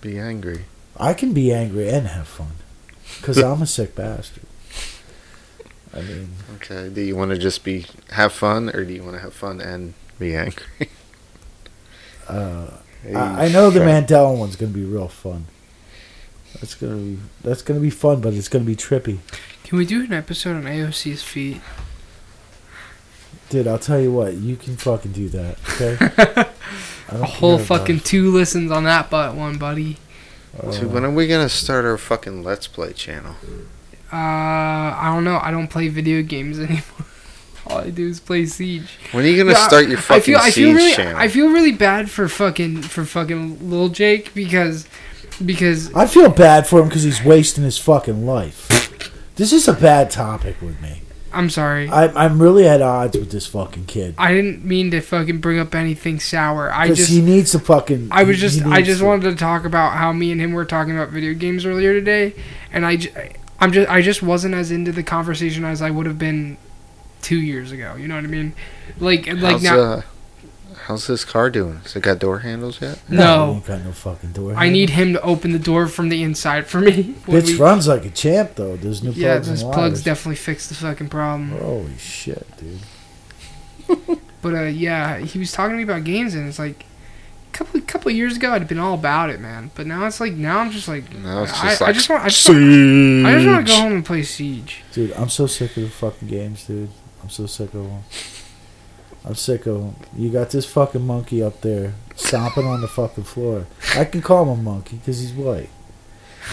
be angry? I can be angry and have fun because I'm a sick bastard. I mean, Okay. Do you want to just be have fun or do you want to have fun and be angry? uh, I, I know the Mandela one's gonna be real fun. That's gonna be that's gonna be fun, but it's gonna be trippy, Can we do an episode on AOC's feet? dude. I'll tell you what, you can fucking do that, okay? A whole care about- fucking two listens on that butt one, buddy. uh, So when are we gonna start our fucking Let's Play channel? Uh, I don't know. I don't play video games anymore. All I do is play Siege. When are you gonna Yeah, start your fucking I feel, I siege feel really, channel? I feel really bad for fucking for fucking Lil Jake because because I feel bad for him because he's wasting his fucking life. This is a bad topic with me. I'm sorry. I'm I'm really at odds with this fucking kid I didn't mean to fucking bring up anything sour. I just he needs to fucking. I was he- just he I just to- wanted to talk about how me and him were talking about video games earlier today, and I j- I'm just I just wasn't as into the conversation as I would have been two years ago. You know what I mean? Like like how's, now. uh, how's this car doing? Has it got door handles yet? he no, got no fucking door. I need him to open the door from the inside for me. when Bitch we- runs like a champ though. There's new yeah, plugs Yeah, those plugs definitely fix the fucking problem. Holy shit, dude. But uh, yeah, he was talking to me about games, and it's like. a Couple couple years ago, I'd been all about it, man. But now it's like now I'm just like Now it's I, just I like just want I just want, I just want to go home and play Siege. Dude, I'm so sick of the fucking games, dude. I'm so sick of them. I'm sick of them. You got this fucking monkey up there stomping on the fucking floor. I can call him a monkey because he's white.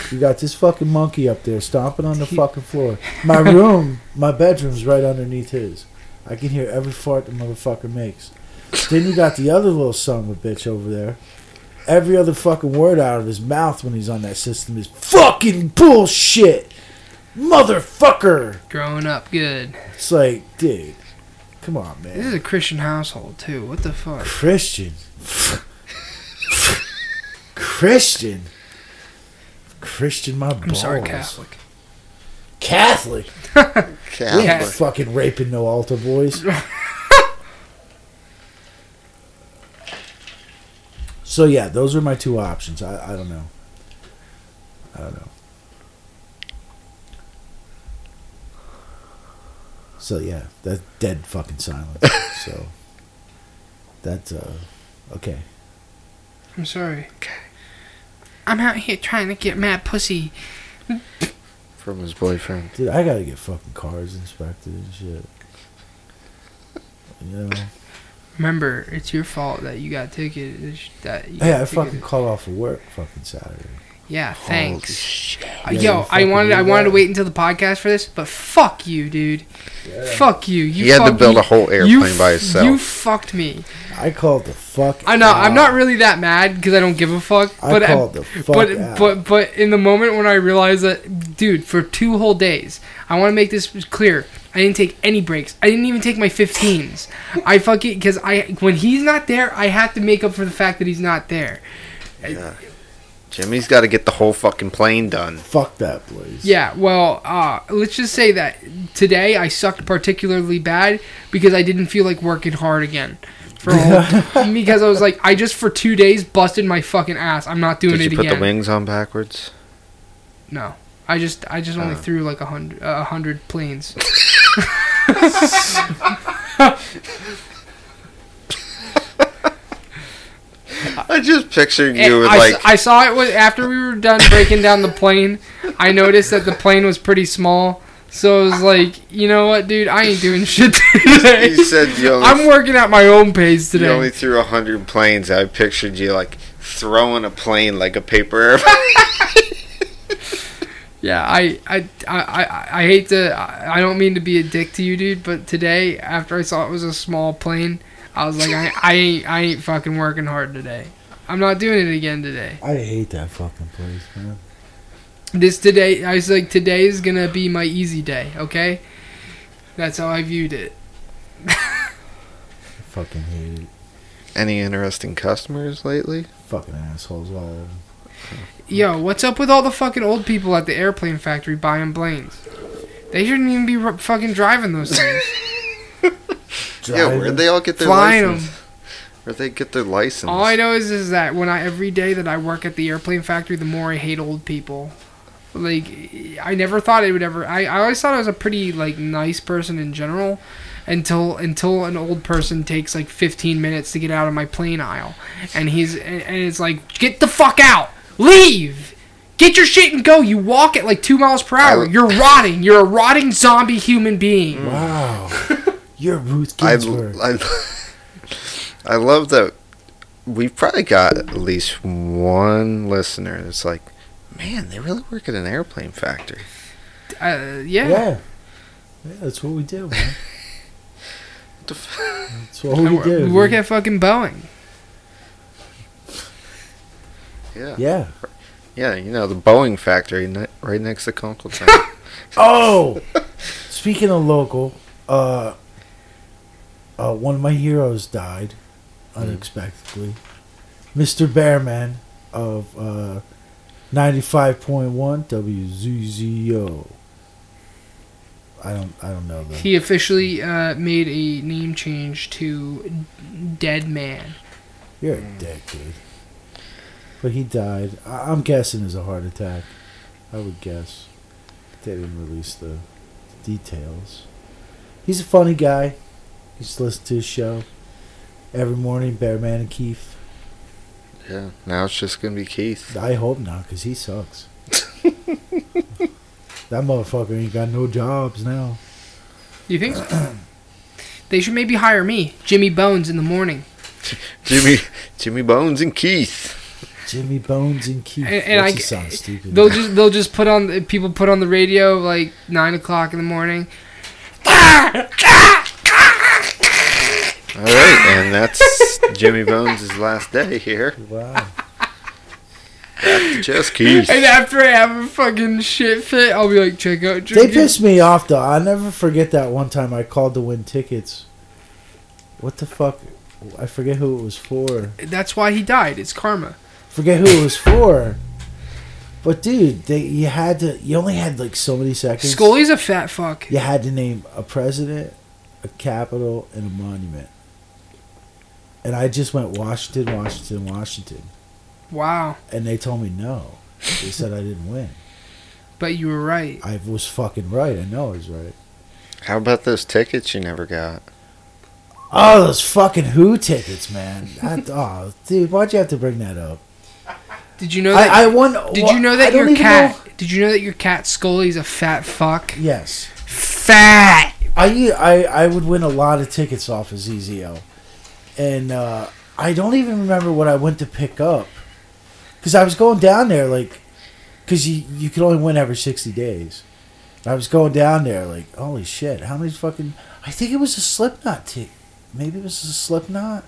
You got this fucking monkey up there stomping on the fucking floor. My room, my bedroom's right underneath his. I can hear every fart the motherfucker makes. Then you got the other little son of a bitch over there. Every other fucking word out of his mouth when he's on that system is fucking bullshit. Motherfucker. Growing up good. It's like, dude, come on, man. This is a Christian household too. What the fuck? Christian. Christian. Christian, my balls. I'm sorry, Catholic. Catholic. We Catholic. ain't fucking raping no altar boys. so yeah, those are my two options. I, I don't know. I don't know. So yeah, that's dead fucking silence. so that's uh okay. I'm sorry. Okay. I'm out here trying to get mad pussy. From his boyfriend. Dude, I gotta get fucking cars inspected and shit. You know? Remember, it's your fault that you got ticketed. That you Hey, got I fucking called off of work fucking Saturday. Yeah, thanks. shit. Uh, Yeah, Yo, I wanted I wanted to wait until the podcast for this, but fuck you, dude. Fuck you. You He had to build me. a whole airplane you, by f- himself. You fucked me. I called the fuck. I know. I'm not really that mad because I don't give a fuck. I But called the fuck but out. but but in the moment when I realized that, dude, for two whole days, I want to make this clear. I didn't take any breaks. I didn't even take my 15s. I fucking because I when he's not there, I have to make up for the fact that he's not there. Yeah. Jimmy's got to get the whole fucking plane done. Fuck that place. Yeah, well, uh, let's just say that today I sucked particularly bad because I didn't feel like working hard again. For a whole, because I was like, I just for two days busted my fucking ass. I'm not doing Did it again. Did you put again. the wings on backwards? No, I just I just only Oh. threw like a hundred a hundred planes. I just pictured you eh, with I, like I saw it was after we were done breaking down the plane. I noticed that the plane was pretty small, so I was like, you know what, dude, I ain't doing shit today. you said you only, I'm working at my own pace you today. only threw a hundred planes. I pictured you like throwing a plane like a paper airplane. Yeah, I, I, I, I, I hate to. I don't mean to be a dick to you, dude. But today, after I saw it was a small plane, I was like, I, I ain't, I ain't fucking working hard today. I'm not doing it again today. I hate that fucking place, man. This today, I was like, today is gonna be my easy day. Okay, that's how I viewed it. I fucking hate it. Any interesting customers lately? Fucking assholes all over. Yo, what's up with all the fucking old people at the airplane factory buying planes? They shouldn't even be r- fucking driving those things. Yeah, where'd they all get their Flying 'em. license? Where'd they get their license? All I know is is that when I every day that I work at the airplane factory, the more I hate old people. Like I never thought it would ever. I, I always thought I was a pretty like nice person in general, until until an old person takes like 15 minutes to get out of my plane aisle, and he's and, and it's like get the fuck out, leave. Get your shit and go. You walk at like two miles per hour. I- You're rotting. You're a rotting zombie human being. Wow. You're Ruth I, Ginsburg. I, I love that we've probably got at least one listener that's like, man, they really work at an airplane factory. Uh, yeah. Yeah. Yeah, that's what we do, man. What the f- That's what we wor- do. we work dude. at fucking Boeing. yeah. Yeah. Yeah, you know, the Boeing factory ne- right next to Conkletown. Oh, speaking of local, uh, uh, one of my heroes died unexpectedly. Mr. Bearman of uh, 95.1 WZZO. I don't, I don't know the. He officially uh, made a name change to Dead Man. You're a dick, dude. But he died. I- I'm guessing it's a heart attack. I would guess. They didn't release the details. He's a funny guy. Used to listen to his show every morning, Bearman and Keith. yeah, now it's just gonna be Keith. I hope not, because he sucks. that motherfucker ain't got no jobs now. You think so? they should maybe hire me, Jimmy Bones, in the morning. Jimmy, Jimmy Bones and Keith. Jimmy Bones and Keith. And- and That I just g- sounds stupid. They'll just they'll just put on people put on the radio like nine o'clock in the morning. All right, and that's Jimmy Bones' last day here. wow. Back to just Keith. And after I have a fucking shit fit, I'll be like, check out. They Jimmy. pissed me off though. I'll never forget that one time I called to win tickets. What the fuck? I forget who it was for. That's why he died. It's karma. Forget who it was for. But dude, they you had to. You only had like so many seconds. Scully's a fat fuck. You had to name a president, a capital, and a monument. And I just went Washington, Washington, Washington, Wow. and they told me no. They said I didn't win. But you were right. I was fucking right. I know I was right. How about those tickets you never got? Oh, those fucking Who tickets, man. That, oh, dude, why'd you have to bring that up? Did you know that? I, I won. did well, you know that your cat? know- Did you know that your cat Scully's a fat fuck? Yes, Fat. I, I I would win a lot of tickets off of ZZO, and uh, I don't even remember what I went to pick up, because I was going down there like, because you you could only win every sixty days. I was going down there like, holy shit, how many fucking? I think it was a Slipknot ticket. Maybe it was a Slipknot.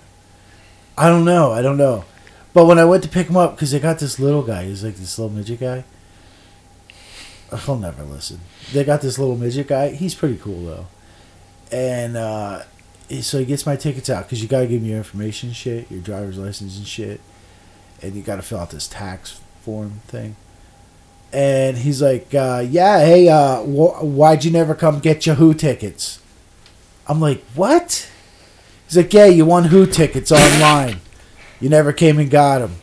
I don't know. I don't know. But when I went to pick him up, because they got this little guy, he's like this little midget guy. He'll never listen. They got this little midget guy. He's pretty cool though, and uh, so he gets my tickets out because you gotta give me your information, shit, your driver's license and shit, and you gotta fill out this tax form thing. And he's like, uh, "Yeah, hey, uh, wh- why'd you never come get your Who tickets?" I'm like, "What?" He's like, "Yeah, you won Who tickets online. You never came and got them."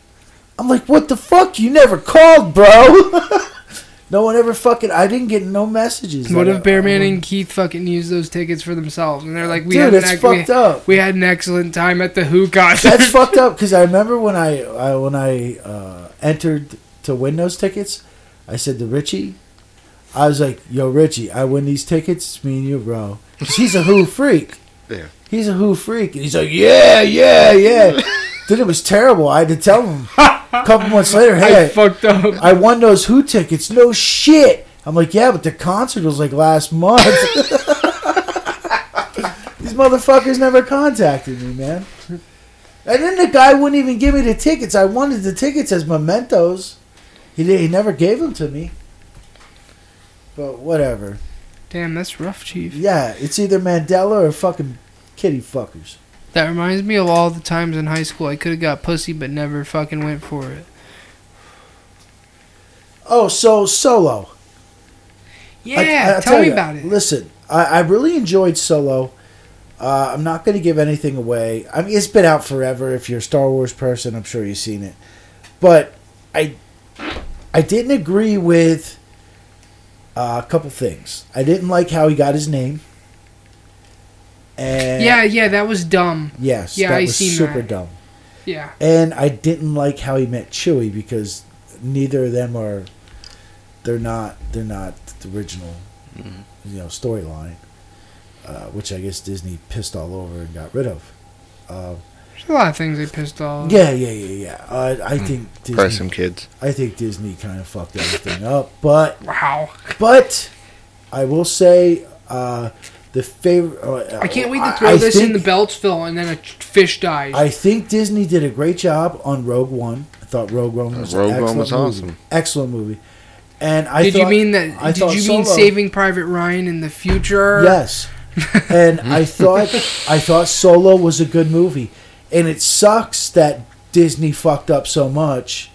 I'm like, "What the fuck? You never called, bro." no one ever fucking. I didn't get no messages. What if Bearman I- and Keith fucking used those tickets for themselves and they're like, we Dude, had an it's ex- we, up. we had an excellent time at the Who concert. That's fucked up because I remember when I, I when I uh, entered to win those tickets, I said to Richie, I was like, "Yo, Richie, I win these tickets. It's me and you, bro." 'Cause he's a Who freak. Yeah. He's a Who freak, and he's like, "Yeah, yeah, yeah." Dude, it was terrible. I had to tell him a couple months later, hey, I "Hey, fucked up. I won those Who tickets. No shit." I'm like, "Yeah, but the concert was like last month." These motherfuckers never contacted me, man. And then the guy wouldn't even give me the tickets. I wanted the tickets as mementos. He did, he never gave them to me. But whatever. Damn, that's rough, Chief. Yeah, it's either Mandela or fucking kitty fuckers. That reminds me of all the times in high school I could have got pussy but never fucking went for it. Oh, so solo. Yeah, I- I'll tell, me you, about it. Listen, I, I really enjoyed Solo. Uh, I'm not going to give anything away. I mean, it's been out forever. If you're a Star Wars person, I'm sure you've seen it. But I, I didn't agree with uh, a couple things. I didn't like how he got his name. And Yeah, yeah, that was dumb. yes, yeah, that I was seen super that. dumb. Yeah. And I didn't like how he met Chewie because neither of them are. They're not. They're not the original, you know, storyline. Uh, which I guess Disney pissed all over and got rid of. Uh, There's a lot of things they pissed off. yeah, yeah, yeah, yeah. Uh, I think Probably Disney. some kids. I think Disney kind of fucked everything up, but Wow. but I will say uh, the favorite. Uh, I can't wait to throw I this in think- the Beltsville and then a fish dies. I think Disney did a great job on Rogue One. I thought Rogue One was Rogue an One was excellent awesome. movie. Excellent movie. And I did thought, you mean that? I did you mean Solo- Saving Private Ryan in the future? Yes. and I thought I thought Solo was a good movie. And it sucks that Disney fucked up so much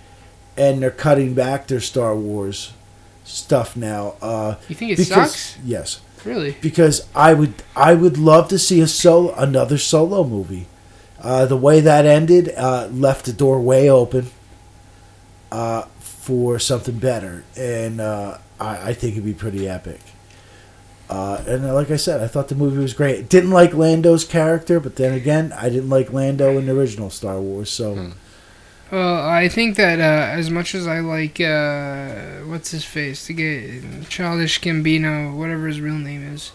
and they're cutting back their Star Wars stuff now. Uh You think it because sucks? yes. Really? Because I would I would love to see a solo another solo movie. Uh, the way that ended uh, left the door way open uh, for something better, and uh, I, I think it'd be pretty epic. Uh, and uh, like I said, I thought the movie was great. Didn't like Lando's character, but then again, I didn't like Lando in the original Star Wars. So Hmm. Well, I think that uh, as much as I like, uh, what's his face, the guy, Childish Gambino, whatever his real name is,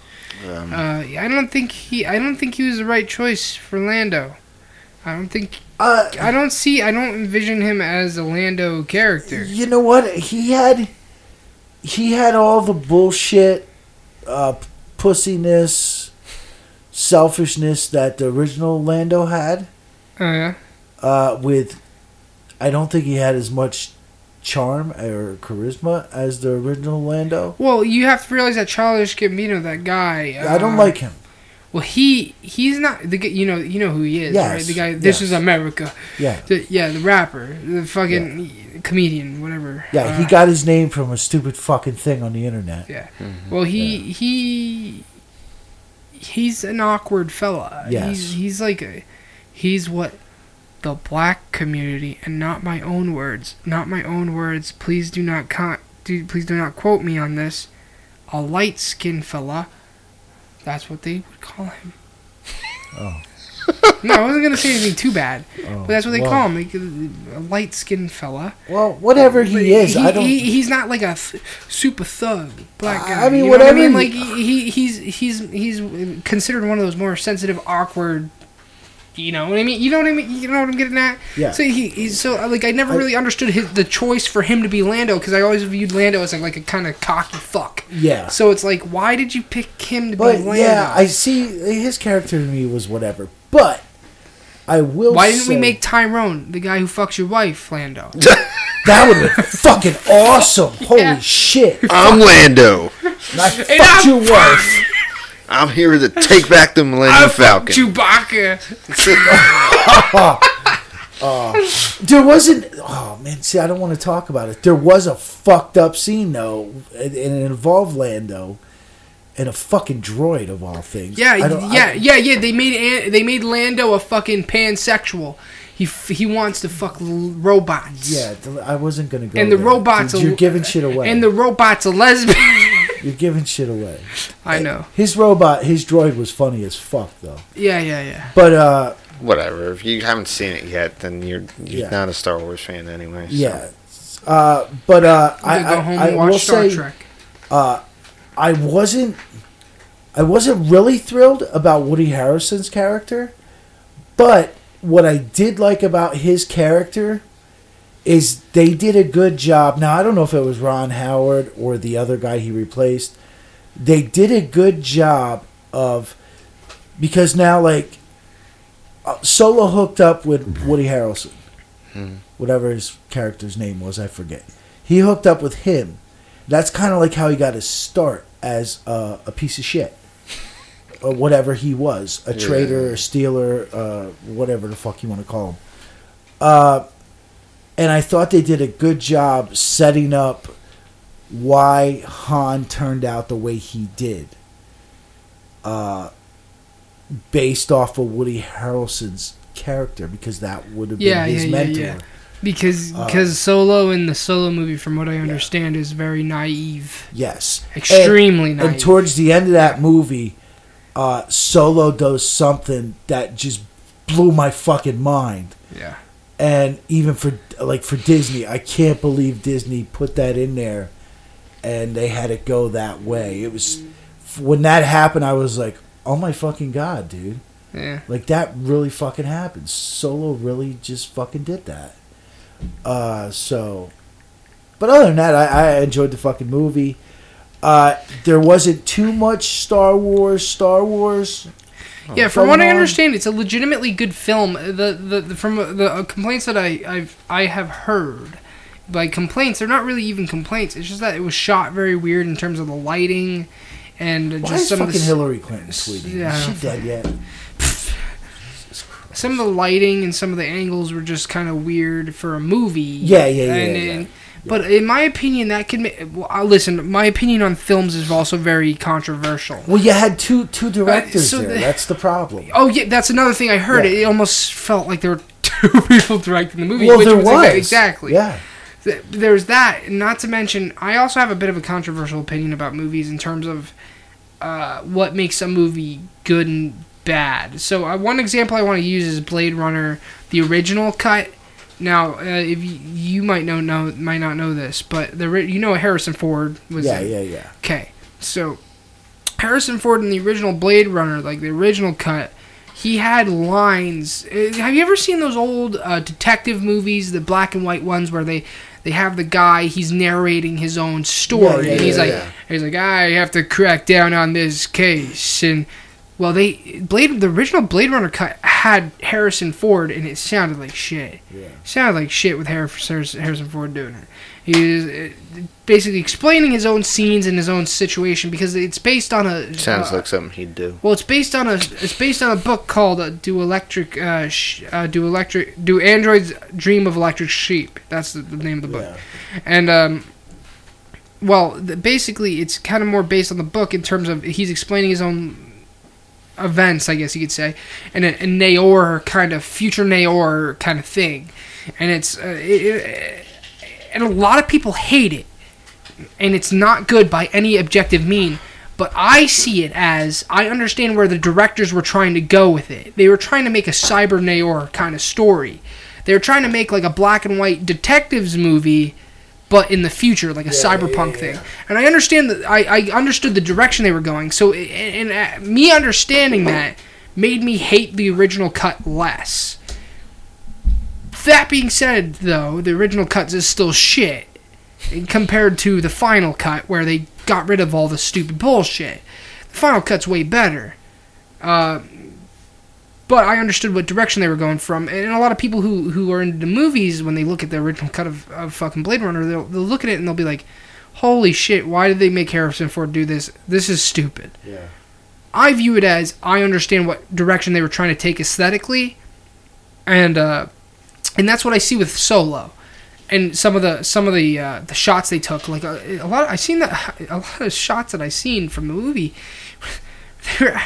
Um, uh, I don't think he, I don't think he was the right choice for Lando. I don't think, uh, I don't see, I don't envision him as a Lando character. You know what? He had he had all the bullshit, uh, pussiness, selfishness that the original Lando had. Oh yeah. Uh, with, I don't think he had as much charm or charisma as the original Lando. Well, you have to realize that Childish Gambino, that guy. I don't uh, like him. Well, he he's not the g- you know you know who he is, Yes, right? The guy. This yes. is America. Yeah, The, yeah, the rapper, the fucking comedian, whatever. yeah. he Uh, got his name from a stupid fucking thing on the internet. Yeah. Well, he he he's an awkward fella. Yes. He's he's like a he's what the black community and not my own words. Not my own words. Please do not con- do please do not quote me on this. A light skinned fella. That's what they would call him. Oh. no, I wasn't gonna say anything too bad, Oh, but that's what they well, call him. Like, uh, a light skinned fella. Well, whatever he is, I don't. He, he's not like a th- super thug black I guy. mean, you know whatever What I mean, he- like he, he he's he's he's considered one of those more sensitive, awkward. You know what I mean? You know what I mean? You know what I'm getting at? Yeah. So he, he's so uh, like I never I- really understood his, the choice for him to be Lando because I always viewed Lando as like, like a kind of cocky fuck. yeah. So it's like, why did you pick him to But be Lando? yeah, I see his character to me was whatever. But I will. why didn't we make Tyrone the guy who fucks your wife Lando? that? Would have been fucking awesome! Holy Yeah. shit! I'm Lando. And I And fucked I'm your wife. I'm here to take back the Millennium I Falcon. Chewbacca. Uh, there wasn't. Oh man, see, I don't want to talk about it. There was a fucked up scene though, and and it involved Lando and a fucking droid of all things. Yeah, yeah, I- yeah, yeah. They made they made Lando a fucking pansexual. He f- he wants to fuck l- robots. Yeah, th- I wasn't gonna go. and the there. robots. You're giving shit away. And the robot's a lesbian. You're giving shit away. I know. His robot, his droid was funny as fuck though. Yeah, yeah, yeah. But uh, Whatever. If you haven't seen it yet, then you're you're Yeah. not a Star Wars fan anyway. so. yeah. Uh, but uh, I, I, go home I, I will Star say, Trek. uh, I wasn't, I wasn't really thrilled about Woody Harrelson's character, but what I did like about his character is they did a good job. Now I don't know if it was Ron Howard or the other guy he replaced. They did a good job of because now like uh, Solo hooked up with Woody Harrelson, whatever his character's name was, I forget. He hooked up with him. That's kind of like how he got his start as uh, a piece of shit, or whatever he was, a traitor, a stealer, uh, whatever the fuck you want to call him. Uh, and I thought they did a good job setting up why Han turned out the way he did. Uh, based off of Woody Harrelson's character, because that would have been Yeah, his yeah, mentor. yeah. Because Uh, because Solo in the Solo movie, from what I understand, is very naive, Yes, extremely And, naive. and towards the end of that movie, uh, Solo does something that just blew my fucking mind. yeah, and even for like for Disney, I can't believe Disney put that in there, and they had it go that way. It was when that happened, I was like, "Oh my fucking god, dude!" yeah. Like that really fucking happened. Solo really just fucking did that. Uh, so, but other than that, I, I enjoyed the fucking movie. Uh, there wasn't too much Star Wars. Star Wars. Yeah, from what I understand, it's a legitimately good film. The the, the from the uh, complaints that I I've I have heard, by complaints, they're not really even complaints. It's just that it was shot very weird in terms of the lighting, and Why just is some fucking of the, Hillary Clinton tweeting? Yeah, I is she dead yet? some of the lighting and some of the angles were just kind of weird for a movie. Yeah, yeah, yeah, And, yeah. and- But in my opinion, that can make. Well, uh, listen, my opinion on films is also very controversial. Well, you had two two directors so there. the- That's the problem. Oh yeah, that's another thing I heard. Yeah. It almost felt like there were two people directing the movie. well, there was was exactly. Yeah. There's that. Not to mention, I also have a bit of a controversial opinion about movies in terms of uh, what makes a movie good and bad. So uh, one example I want to use is Blade Runner, the original cut. Now, uh, if you, you might know, know might not know this, but the you know Harrison Ford was Yeah, in. yeah, yeah. Okay, so Harrison Ford in the original Blade Runner, like the original cut, he had lines. Uh, Have you ever seen those old uh, detective movies, the black and white ones, where they they have the guy he's narrating his own story, Yeah, yeah, and he's yeah, like he's like I have to crack down on this case, and well, they Blade the original Blade Runner cut had Harrison Ford, and it sounded like shit Yeah. sounded like shit with Harrison Harrison Ford doing it. He's uh, basically explaining his own scenes and his own situation because it's based on a Sounds uh, like something he'd do. well, it's based on a it's based on a book called uh, "Do Electric uh, sh- uh, Do Electric Do Androids Dream of Electric Sheep." That's the, the name of the book, Yeah. and um, well, the, basically, it's kind of more based on the book in terms of he's explaining his own events, I guess you could say, and a, a noir kind of future noir kind of thing, and it's uh, it, it, and a lot of people hate it, and it's not good by any objective mean. But I see it as I understand where the directors were trying to go with it. They were trying to make a cyber noir kind of story. They were trying to make like a black and white detectives movie, but in the future, like a cyberpunk yeah, thing. And I understand that I, I understood the direction they were going. So and, and uh, me understanding that made me hate the original cut less. That being said, though, the original cut is still shit compared to the final cut where they got rid of all the stupid bullshit. The final cut's way better. Uh, but I understood what direction they were going from, and a lot of people who who are into the movies, when they look at the original cut of, of fucking Blade Runner, they'll, they'll look at it and they'll be like, "Holy shit! Why did they make Harrison Ford do this? This is stupid." Yeah. I view it as I understand what direction they were trying to take aesthetically, and uh, and that's what I see with Solo, and some of the some of the uh, the shots they took. Like uh, a, a lot, I seen that a lot of shots that I seen from the movie. They were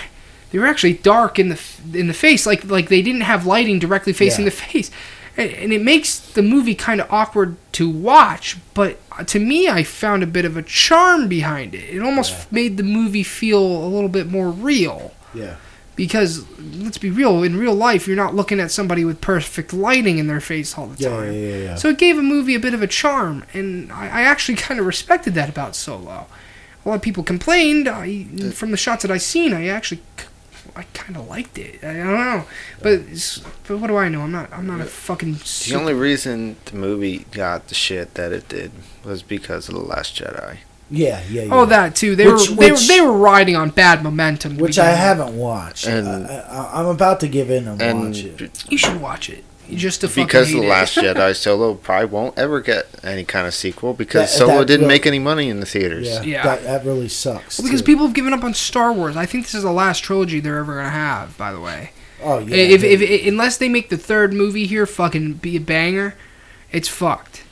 they were actually dark in the in the face, like like they didn't have lighting directly facing Yeah. the face, and, and it makes the movie kind of awkward to watch. But uh, to me, I found a bit of a charm behind it. It almost Yeah. made the movie feel a little bit more real Yeah. because let's be real in real life you're not looking at somebody with perfect lighting in their face all the Yeah, time yeah, yeah, yeah. so it gave a movie a bit of a charm and i, I actually kind of respected that about solo a lot of people complained I, from the shots that i seen i actually I kind of liked it. I don't know, but but what do I know? I'm not. I'm not a fucking. The only reason the movie got the shit that it did was because of the Last Jedi. Yeah, yeah, oh, yeah. Oh, that too. They Which- were they, were they were riding on bad momentum. which I haven't watched. And- I, I, I'm about to give in and, And watch it. You should watch it. Just to because hate of the it. Last Jedi, Solo probably won't ever get any kind of sequel because That- Solo that didn't will- make any money in the theaters. Yeah, Yeah. That, that really sucks. Well, because too. people have given up on Star Wars. I think this is the last trilogy they're ever gonna have. By the way, Oh yeah. if, if, if unless they make the third movie here fucking be a banger, it's fucked.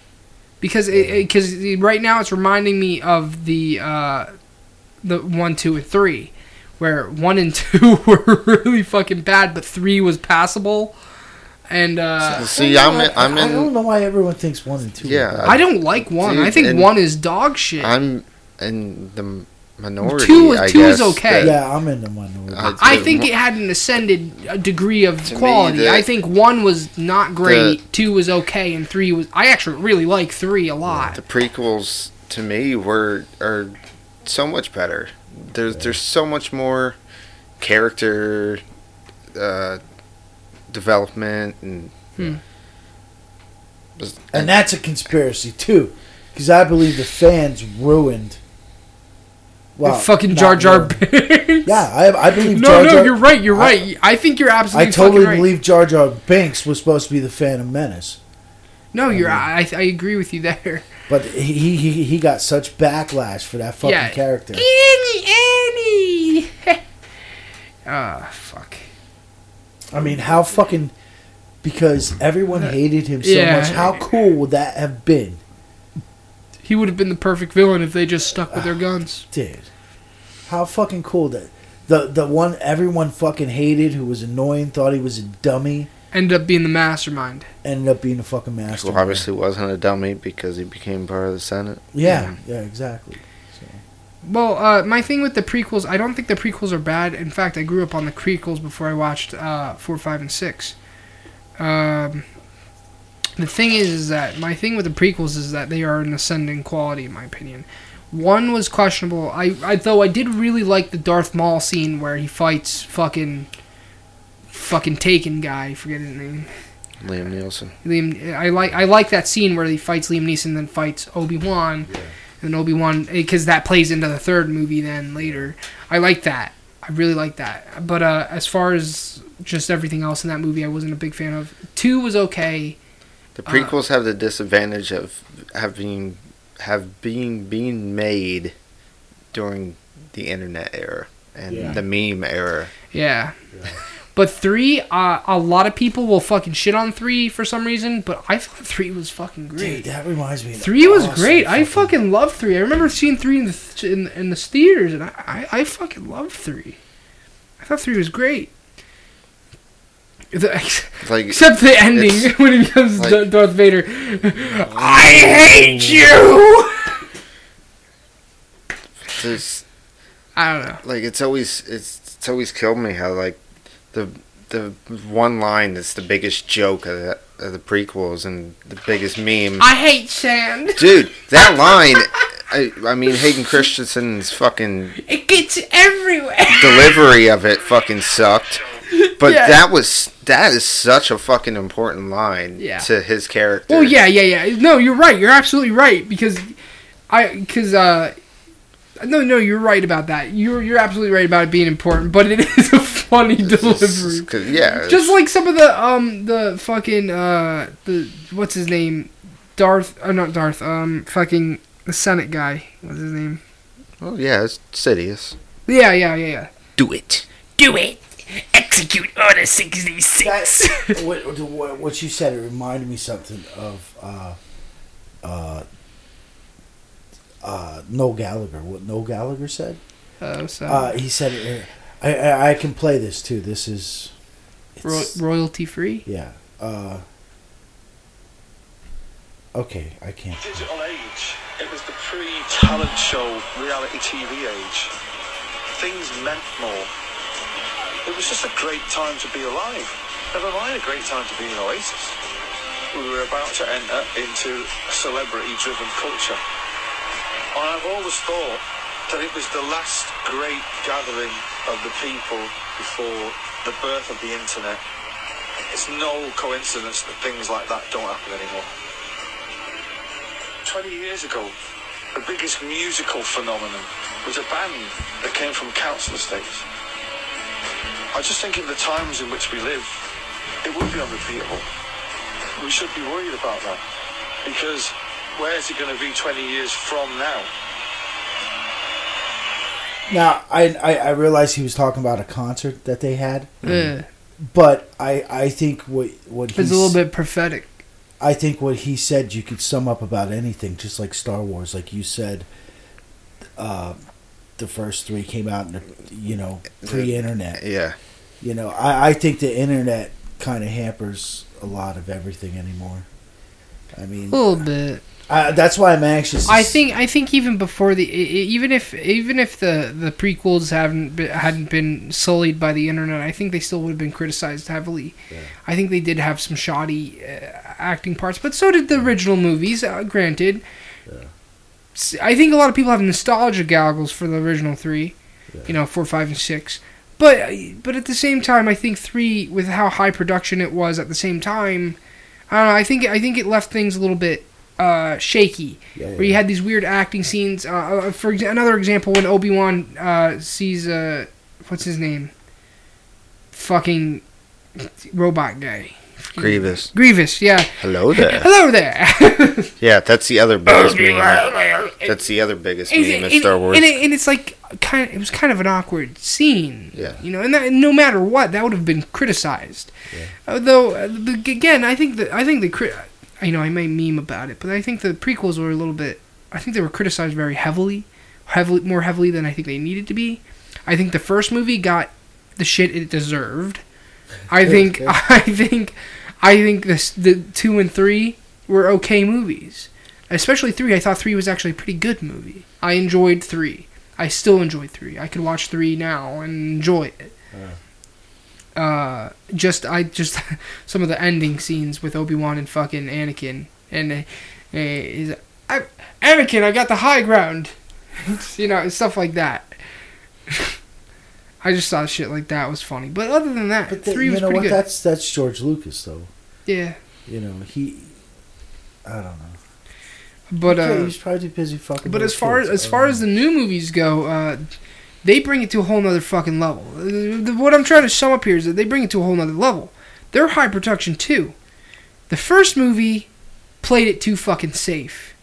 Because because right now it's reminding me of the uh, the one, two, and three, where one and two were really fucking bad, but three was passable. And uh, See, I I'm don't know- I'm I don't know why everyone thinks one and two. are Yeah, bad. I don't like one. Dude, I think and- one is dog shit. I'm in the minority. Two is- I two is okay. yeah, I'm in the minority. I- I think one- it had an ascended uh, degree of quality. the- I think one was not great, two was okay, and three was. I actually really like three a lot. The prequels to me were are so much better. There's there's so much more character uh, development and Hmm. and that's a conspiracy too, because I believe the fans ruined Well, fucking Jar Jar. Binks. Yeah, I, I believe. No, Jar no, Jar, you're right. You're I- right. I think you're absolutely. I totally right. believe Jar Jar Binks was supposed to be the Phantom Menace, No, you're. I, I agree with you there. but he he he got such backlash for that fucking Yeah. character. Annie, Annie. Ah, fuck. I mean, how fucking because everyone hated him so Yeah. much. How cool would that have been, He would have been the perfect villain if they just stuck with their ah, guns. dude? How fucking cool that the the one everyone fucking hated who was annoying, thought he was a dummy, Ended up being the mastermind. ended up being a fucking master. Who obviously wasn't a dummy because he became part of the Senate. Yeah, mm. yeah, exactly. Well, uh, my thing with the prequels, I don't think the prequels are bad. In fact, I grew up on the prequels before I watched uh, four, five, and six. Um, the thing is, is that my thing with the prequels is that they are an ascending quality, in my opinion. One was questionable. I, I though I did really like the Darth Maul scene where he fights fucking, fucking Taken guy. I forget his name. Liam Nielsen. Liam, I like I like that scene where he fights Liam Neeson, and then fights Obi Wan, and Obi Wan because that plays into the third movie. Then later, I like that. I really like that. But uh, as far as just everything else in that movie, I wasn't a big fan of. Two was okay. The Uh, prequels have the disadvantage of having have being being made during the internet era and Yeah. the meme era. Yeah. But three, uh, a lot of people will fucking shit on three for some reason, but I thought three was fucking great. dude, great. that reminds me. Three was awesome great. I fucking love three. I remember seeing three in the th- in, in the theaters, and I, I, I fucking loved three. I thought three was great. The, It's like except the ending when he becomes like- Darth Darth Vader. I hate you. there's I don't know. like it's always it's it's always killed me how like the the one line that's the biggest joke of the, of the prequels and the biggest meme. I hate sand. Dude, that line. I, I mean, Hayden Christensen's fucking It gets everywhere. delivery of it fucking sucked. But Yeah. that was that is such a fucking important line Yeah. to his character. Well, yeah, yeah, yeah. No, you're right. You're absolutely right because I because uh no, no, you're right about that. You're you're absolutely right about it being important, but it is a funny delivery. 'Cause- yeah, Just like some of the um the fucking uh the what's his name Darth uh, not Darth um fucking the Senate guy what's his name well, yeah, it's Sidious. yeah yeah yeah yeah Do it. do it execute order sixty six That, what, what, what you said, it reminded me something of uh, uh, uh, Noel Gallagher. What Noel Gallagher said? uh, so Uh, he said, it, I, I, I can play this too. This is. ro- royalty free yeah. Uh, okay, I can't. digital age. It was the pre-talent show reality TV age. Things meant more. It was just a great time to be alive. Never mind a great time to be in Oasis. We were about to enter into celebrity-driven culture. And I've always thought that it was the last great gathering of the people before the birth of the internet. It's no coincidence that things like that don't happen anymore. 20 years ago, the biggest musical phenomenon was a band that came from council estates. I just think in the times in which we live, it would be unrepeatable. We should be worried about that. Because where is it going to be 20 years from now? Now, I, I, I realized he was talking about a concert that they had, but I, I think what what it's a little bit prophetic I think what he said you could sum up about anything, just like Star Wars, like you said. Uh, the first three came out in the, you know pre-internet. Yeah, You know, I, I think the internet kind of hampers a lot of everything anymore. I mean, a little bit I, that's why I'm anxious. I think I think even before the even if even if the the prequels haven't been, hadn't been sullied by the internet, I think they still would have been criticized heavily. I think they did have some shoddy uh, acting parts, but so did the original movies. Uh, granted, I think a lot of people have nostalgia goggles for the original three, you know, four, five, and six. But but at the same time, I think three, with how high production it was at the same time, I don't know. I think I think it left things a little bit uh, shaky, Yeah, where you had these weird acting scenes. Uh, Uh, for exa- another example, when Obi Wan uh, sees uh, what's his name, fucking robot guy, Grievous. Grievous. Yeah. Hello there. Hello there. Yeah, that's the other biggest meme. That's the other biggest And- meme in Star Wars. And, it, and it's like kind of, it was kind of an awkward scene. Yeah. You know, and that, no matter what, that would have been criticized. Although uh, the, again, I think that I think the cri- you know I may meme about it, but I think the prequels were a little bit. I think they were criticized very heavily, heavily more heavily than I think they needed to be. I think the first movie got the shit it deserved. I think I think I think this the two and three were okay movies. Especially three. I thought three was actually a pretty good movie. I enjoyed three. I still enjoy three. I could watch three now and enjoy it. Uh, just I just some of the ending scenes with Obi Wan and fucking Anakin and uh, uh, he's I, Anakin, I got the high ground. you know, stuff like that. I just thought shit like that was funny. But other than that, But the, three you was know pretty what? good. That's that's George Lucas though. yeah, You know he. I don't know. but uh, he's probably too busy fucking. But as far kids. as I far as the new movies go, uh, they bring it to a whole nother fucking level. Uh, What I'm trying to sum up here is that they bring it to a whole nother level. They're high production too. The first movie played it too fucking safe.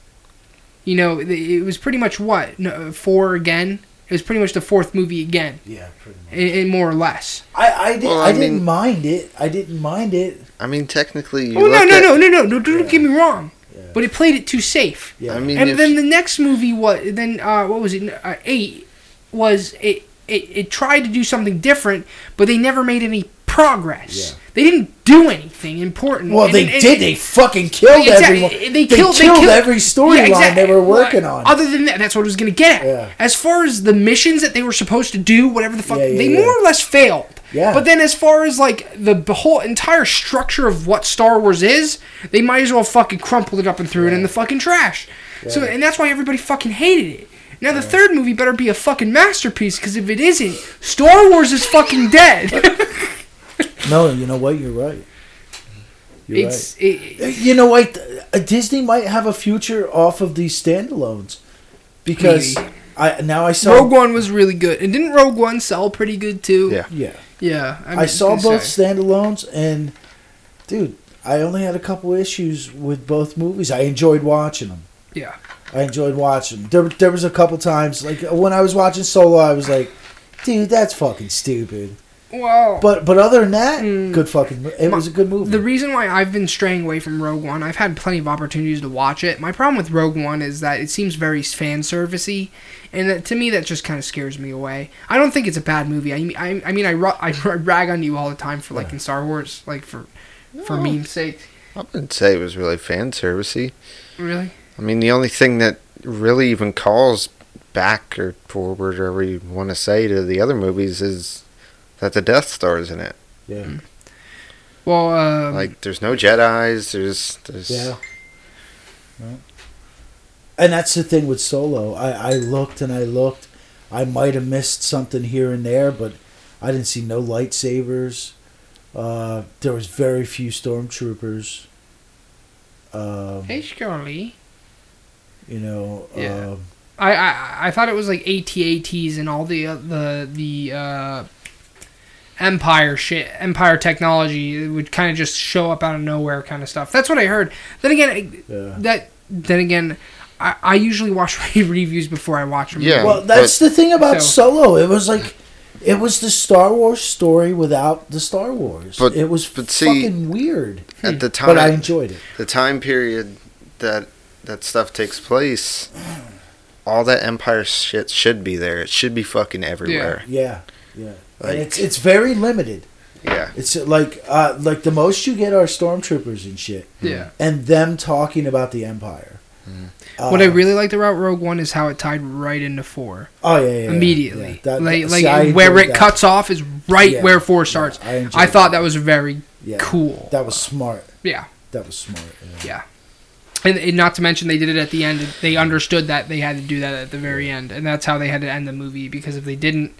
You know, it was pretty much what no, four again. It was pretty much the fourth movie again, yeah, pretty much. in, in more or less. I I, did, Well, I, I didn't mind it. I didn't mind it. I mean, technically, you oh no no at, no no no no! Don't Yeah. get me wrong. Yeah. But it played it too safe. Yeah. I mean, and if- then the next movie what then uh, what was it uh, eight was it, it it tried to do something different but they never made any progress Yeah. they didn't do anything important well, And- they and- did. and- They fucking killed Exactly. everyone. They killed, they killed killed every storyline exact- they were working on. Other than that, that's what I was gonna get at. Yeah. As far as the missions that they were supposed to do, whatever the fuck, Yeah, yeah, they yeah. more or less failed. Yeah. But then, as far as like the, the whole entire structure of what Star Wars is, they might as well fucking crumpled it up and threw it in the fucking trash. So, and that's why everybody fucking hated it. Now the third movie better be a fucking masterpiece, because if it isn't, Star Wars is fucking dead. no, you know what? You're right. You're it's it, right. You know what? Uh, Disney might have a future off of these standalones because Maybe. I now I saw Rogue One was really good, and didn't Rogue One sell pretty good too? Yeah. yeah yeah. I'm I saw both say. standalones and dude, I only had a couple issues with both movies. I enjoyed watching them. Yeah. I enjoyed watching. There, there was a couple times like when I was watching Solo, I was like, "Dude, that's fucking stupid." Well, But but other than that, Mm. good fucking. It My- was a good movie. The reason why I've been straying away from Rogue One, I've had plenty of opportunities to watch it. My problem with Rogue One is that it seems very fan servicey, and that, to me that just kind of scares me away. I don't think it's a bad movie. I mean, I, I mean, I, ru- I rag on you all the time for like in Star Wars, like for for No. meme's sake. I wouldn't say it was really fan servicey. Really? I mean, the only thing that really even calls back or forward, or whatever you want to say, to the other movies is that the Death Star is in it. yeah, Well, um, Like, there's no Jedi's. There's, there's yeah. Right. And that's the thing with Solo. I I looked and I looked. I might have missed something here and there, but I didn't see no lightsabers. Uh, there was very few stormtroopers. Um, hey Shirley. You know, Yeah. um, I, I I thought it was like ATATs and all the uh, the the uh, Empire shit, Empire technology it would kind of just show up out of nowhere, kind of stuff. That's what I heard. Then again, I- yeah. that then again, I, I usually watch reviews before I watch them. Yeah. Well, that's the thing about So- Solo. It was like, it was the Star Wars story without the Star Wars. But- it was but see, fucking weird. at the time. But I enjoyed it. the time period that that stuff takes place, all that Empire shit should be there. It should be fucking everywhere. Yeah, yeah. Like- and it's it's very limited. Yeah. It's like uh, like the most you get are stormtroopers and shit, yeah. and them talking about the Empire. Uh, What I really liked about Rogue One is how it tied right into four. yeah, yeah, yeah, immediately. yeah. That- like that- like see, where it that. cuts off is right Yeah, where four yeah, starts. I I thought that. that was very Yeah, cool. That was smart. yeah. That was smart. Yeah. And, and not to mention they did it at the end. They understood that they had to do that at the very end, and that's how they had to end the movie. Because if they didn't,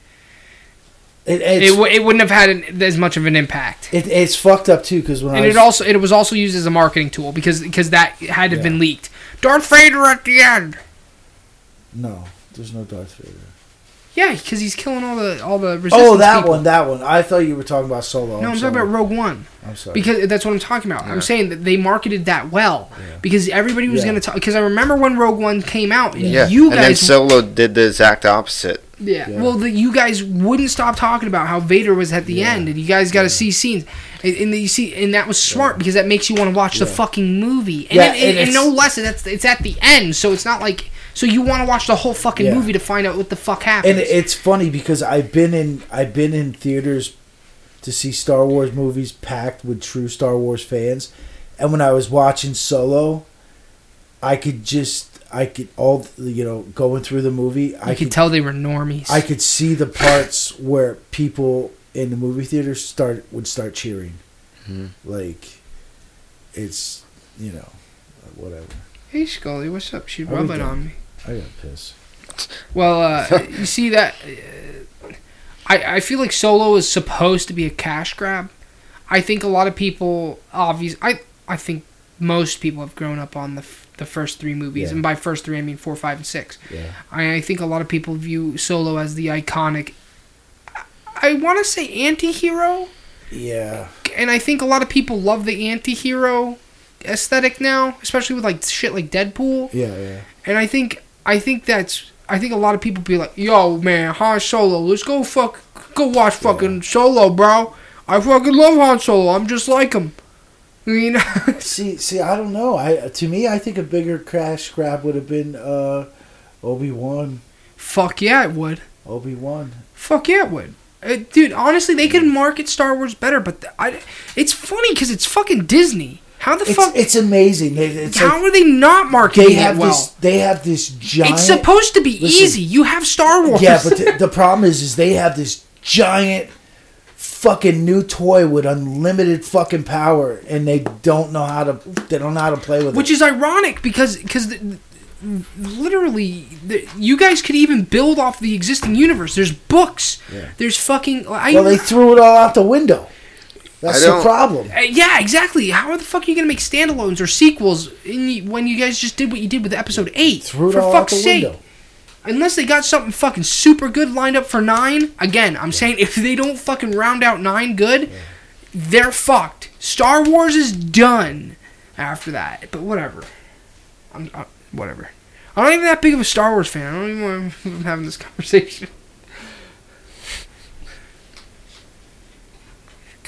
It, it, w- it wouldn't have had an, as much of an impact. it, it's fucked up too because when And I was, it also it was also used as a marketing tool because because that had to have Yeah. been leaked. Darth Vader at the end. No, there's no Darth Vader. Yeah, because he's killing all the all the oh, resistance. Oh, that people. one, that one. I thought you were talking about Solo. No, I'm, sorry. talking about Rogue One I'm sorry. because that's what I'm talking about. Yeah. I'm saying that they marketed that well because everybody was Yeah. gonna talk. Because I remember when Rogue One came out, and Yeah, you and then guys, Solo did the exact opposite. yeah, Yeah. well, the, you guys wouldn't stop talking about how Vader was at the Yeah. end, and you guys got to see scenes, and, and you see, and that was smart because that makes you want to watch the fucking movie, and, Yeah, and, and, and and no less, that's it's at the end, so it's not like so you want to watch the whole fucking Yeah. movie to find out what the fuck happens. and it's funny because I've been in I've been in theaters to see Star Wars movies packed with true Star Wars fans, and when I was watching Solo, I could just I could all you know going through the movie you I could could tell they were normies. I could see the parts where people in the movie theater start would start cheering, Mhm. like it's you know whatever. hey Scully, what's up? She How we rubbing on me. I got piss. Well, uh, you see that. Uh, I I feel like Solo is supposed to be a cash grab. I think a lot of people, obvious. I I think most people have grown up on the f- the first three movies, Yeah. and by first three I mean four, five, and six. Yeah. I, I think a lot of people view Solo as the iconic. I, I want to say anti-hero, Yeah. and I think a lot of people love the anti-hero aesthetic now, especially with like shit like Deadpool. Yeah. Yeah. And I think I think that's I think a lot of people be like, "Yo, man, Han Solo, let's go fuck go watch fucking Solo, bro. I fucking love Han Solo. I'm just like him." You know? See, see, I don't know. I to me, I think a bigger crash grab would have been uh, Obi Wan. Fuck yeah, it would. Obi Wan. Fuck yeah, it would. Uh, dude, honestly, they could market Star Wars better, but th- I, it's funny because it's fucking Disney. How the It's fuck? it's amazing. It's how like are they not marketing they have it well? this. They have this giant. it's supposed to be Listen. easy. You have Star Wars. Yeah, but the, the problem is, is they have this giant fucking new toy with unlimited fucking power, and they don't know how to. They don't know how to play with it. which is ironic because because literally the, you guys could even build off the existing universe there's books Yeah. there's fucking I, well, they threw it all out the window. That's the problem. Uh, yeah exactly how the fuck are you gonna make standalones or sequels in, when you guys just did what you did with episode 8 Threw it for all out fuck's the sake window. unless they got something fucking super good lined up for 9 again i'm saying if they don't fucking round out 9 good they're fucked star wars is done after that but whatever I'm, uh, whatever I'm not even that big of a Star Wars fan. I don't even want to I'm having this conversation.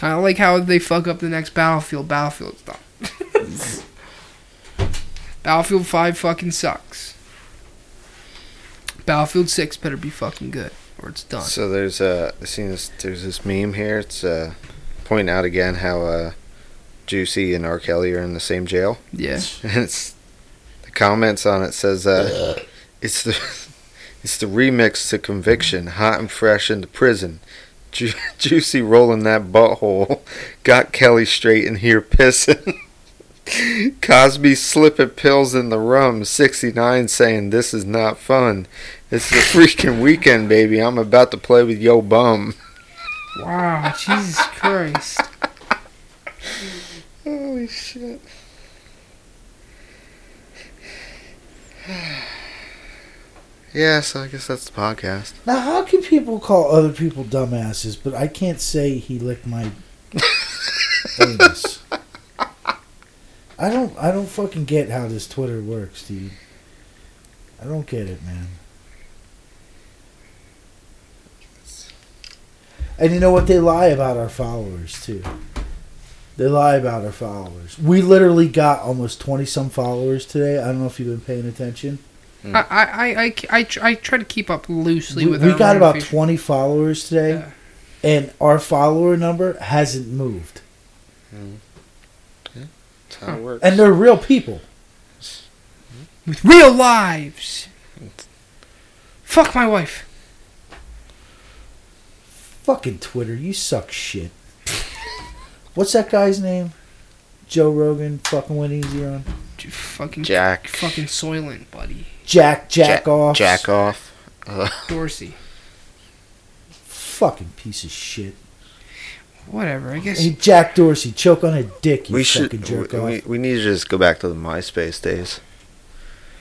Kind of like how they fuck up the next Battlefield. Battlefield's done. Battlefield 5 fucking sucks. Battlefield 6 better be fucking good, or it's done. So there's uh, I seen this. There's this meme here. It's uh, pointing out again how uh, Juicy and R. Kelly are in the same jail, Yeah. and it's the comments on it says uh, it's the it's the remix to Conviction, hot and fresh into prison. Ju- Juicy rolling that butthole, got Kelly straight in here pissing. Cosby slipping pills in the rum. 69 saying this is not fun. It's the freaking weekend, baby. I'm about to play with yo bum. Wow, Jesus Christ. Holy shit. Yeah, so I guess that's the podcast. Now, how can people call other people dumbasses, but I can't say he licked my anus? I don't. I don't fucking get how this Twitter works, dude. I don't get it, man. And you know what? They lie about our followers too. They lie about our followers. We literally got almost twenty some followers today. I don't know if you've been paying attention. I, I, I, I, I, I try to keep up loosely We, with we our got about twenty followers today. Yeah. and our follower number hasn't moved. Mm. That's how it works. And they're real people. with real lives. Fuck my wife. Fucking Twitter, you suck shit. What's that guy's name? Joe Rogan fucking went easy on. J- Fucking Jack. Fucking Soylent, buddy. Jack Jack Ja- off. Jack off. Uh, Dorsey. Fucking piece of shit. Whatever. I guess. Hey Jack Dorsey, choke on a dick, you we should. jerk we, off. we, we need to just go back to the MySpace days.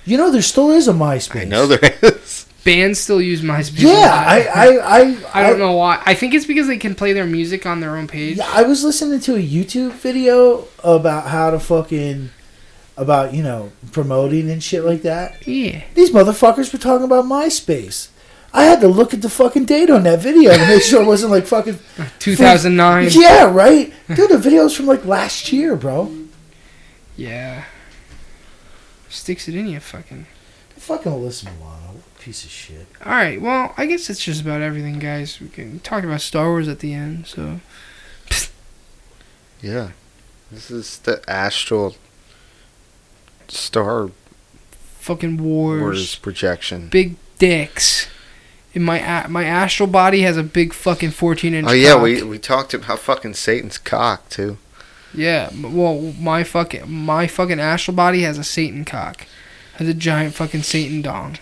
You know, there still is a MySpace. I know there is. Bands still use MySpace. Yeah, I, I, I, I don't know why. I think it's because they can play their music on their own page. Yeah, I was listening to a YouTube video about how to fucking about you know promoting and shit like that. Yeah. These motherfuckers were talking about MySpace. I had to look at the fucking date on that video to make sure it wasn't like fucking 2009. Yeah, right, dude. The video's from like last year, bro. Yeah. Sticks it in you, fucking. Fucking Alyssa Milano, piece of shit. All right. Well, I guess that's just about everything, guys. We can talk about Star Wars at the end. So Yeah. This is the astral star fucking wars, wars projection. big dicks. In my a- my astral body has a big fucking 14 inch. Oh yeah, cock. we we talked about fucking Satan's cock too. Yeah, well, my fucking my fucking astral body has a Satan cock, has a giant fucking Satan dong.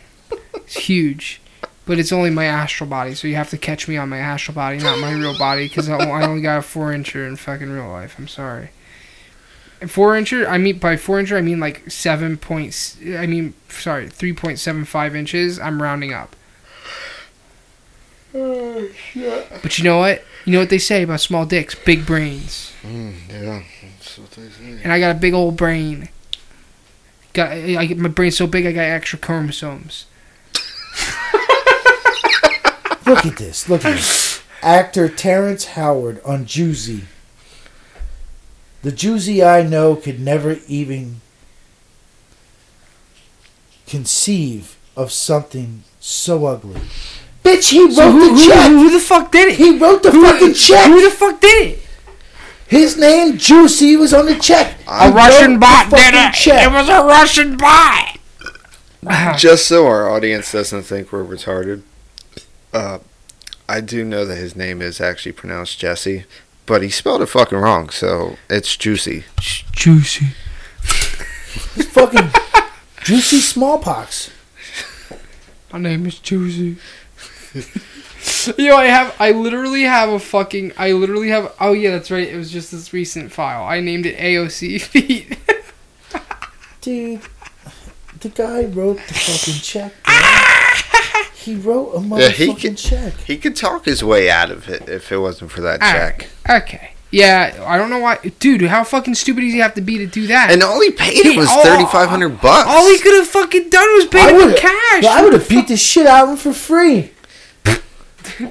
It's huge, but it's only my astral body, so you have to catch me on my astral body, not my real body, because I I only got a four incher in fucking real life. I'm sorry. And Four incher, I mean by four incher, I mean like seven points. I mean, sorry, three point seven five inches. I'm rounding up. oh, But you know what? You know what they say about small dicks? Big brains. Mm, yeah, that's what they say. and I got a big old brain. Got I get my brain's so big I got extra chromosomes. Look at this. Look at this. Actor Terrence Howard on Juicy. The Juicy I know could never even conceive of something so ugly. Bitch, he wrote So who, the who, check. who the fuck did it? He wrote the Who- fucking check. Who the fuck did it? His name Juicy was on the check. A He Russian bot did fucking it. check. It was a Russian bot. Just so our audience doesn't think we're retarded, uh, I do know that his name is actually pronounced Jesse, but he spelled it fucking wrong, so it's Juicy. Juicy. It's fucking Juicy smallpox. My name is Juicy. Yo, I have, I literally have a fucking, I literally have, oh yeah, that's right, it was just this recent file. I named it AOC feet. Dude, the guy wrote the fucking check. bro. he wrote a Yeah, he motherfucking could- check. He could talk his way out of it if it wasn't for that Alright. check. okay. Yeah, I don't know why, dude, how fucking stupid does he have to be to do that? And all he paid him He- was thirty five hundred bucks. All he could have fucking done was pay him would've- cash. I would have beat the shit out of him for free.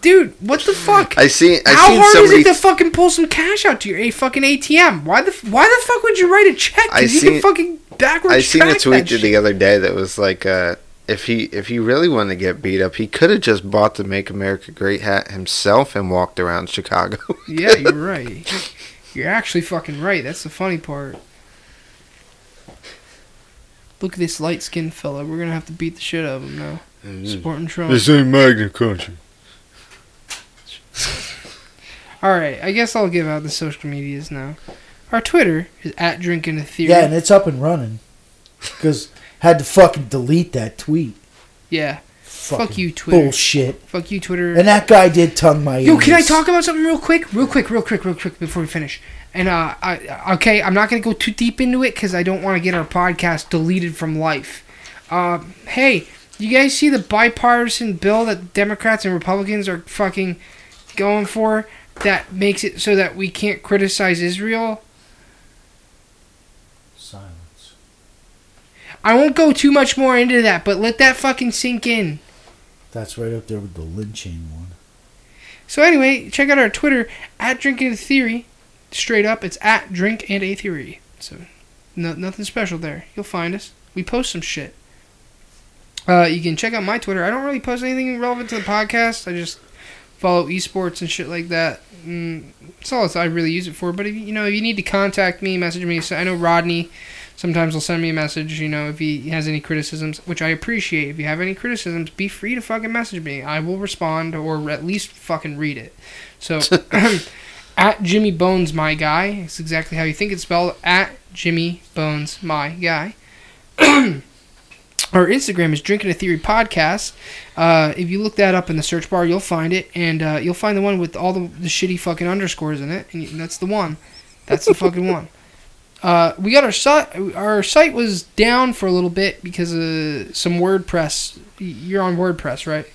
Dude, what the fuck? I see. I How seen hard somebody. is it to fucking pull some cash out to your a fucking ATM? Why the why the fuck would you write a check? I you seen- can fucking backwards I seen a tweet that the other day that was like, uh, if he if he really wanted to get beat up, he could have just bought the "Make America Great" hat himself and walked around Chicago. Yeah, you're right. You're actually fucking right. That's the funny part. Look at this light skinned fella. We're gonna have to beat the shit out of him now. Mm-hmm. Supporting Trump. This ain't MAGA Country. Alright, I guess I'll give out the social medias now. Our Twitter is at drinking a theory. Yeah, and it's up and running. Because had to fucking delete that tweet. Yeah. Fucking Fuck you, Twitter. Bullshit. Fuck you, Twitter. And that guy did tongue my Yo, can I talk about something real quick? Real quick, real quick, real quick before we finish. And uh, I okay, I'm not gonna go too deep into it because I don't want to get our podcast deleted from life. Uh, hey, you guys see the bipartisan bill that Democrats and Republicans are fucking going for that makes it so that we can't criticize Israel? Silence. I won't go too much more into that, but let that fucking sink in. That's right up there with the lynching one. So anyway, check out our Twitter at Drink and Theory. Straight up, it's at Drink and a Theory. So no, nothing special there. You'll find us. We post some shit. Uh, you can check out my Twitter. I don't really post anything relevant to the podcast. I just follow esports and shit like that. Mm, that's all I really use it for. But if you you know, if you need to contact me, message me. So I know Rodney sometimes he'll send me a message. You know, if he has any criticisms, which I appreciate. If you have any criticisms, be free to fucking message me. I will respond or at least fucking read it. So at Jimmy Bones, my guy. It's exactly how you think it's spelled. At Jimmy Bones, my guy. Our Instagram is Drinking a Theory Podcast. Uh, if you look that up in the search bar, you'll find it, and uh, you'll find the one with all the, the shitty fucking underscores in it, and that's the one. That's the fucking one. Uh, we got our site. Our site was down for a little bit because of some WordPress. You're on WordPress, right?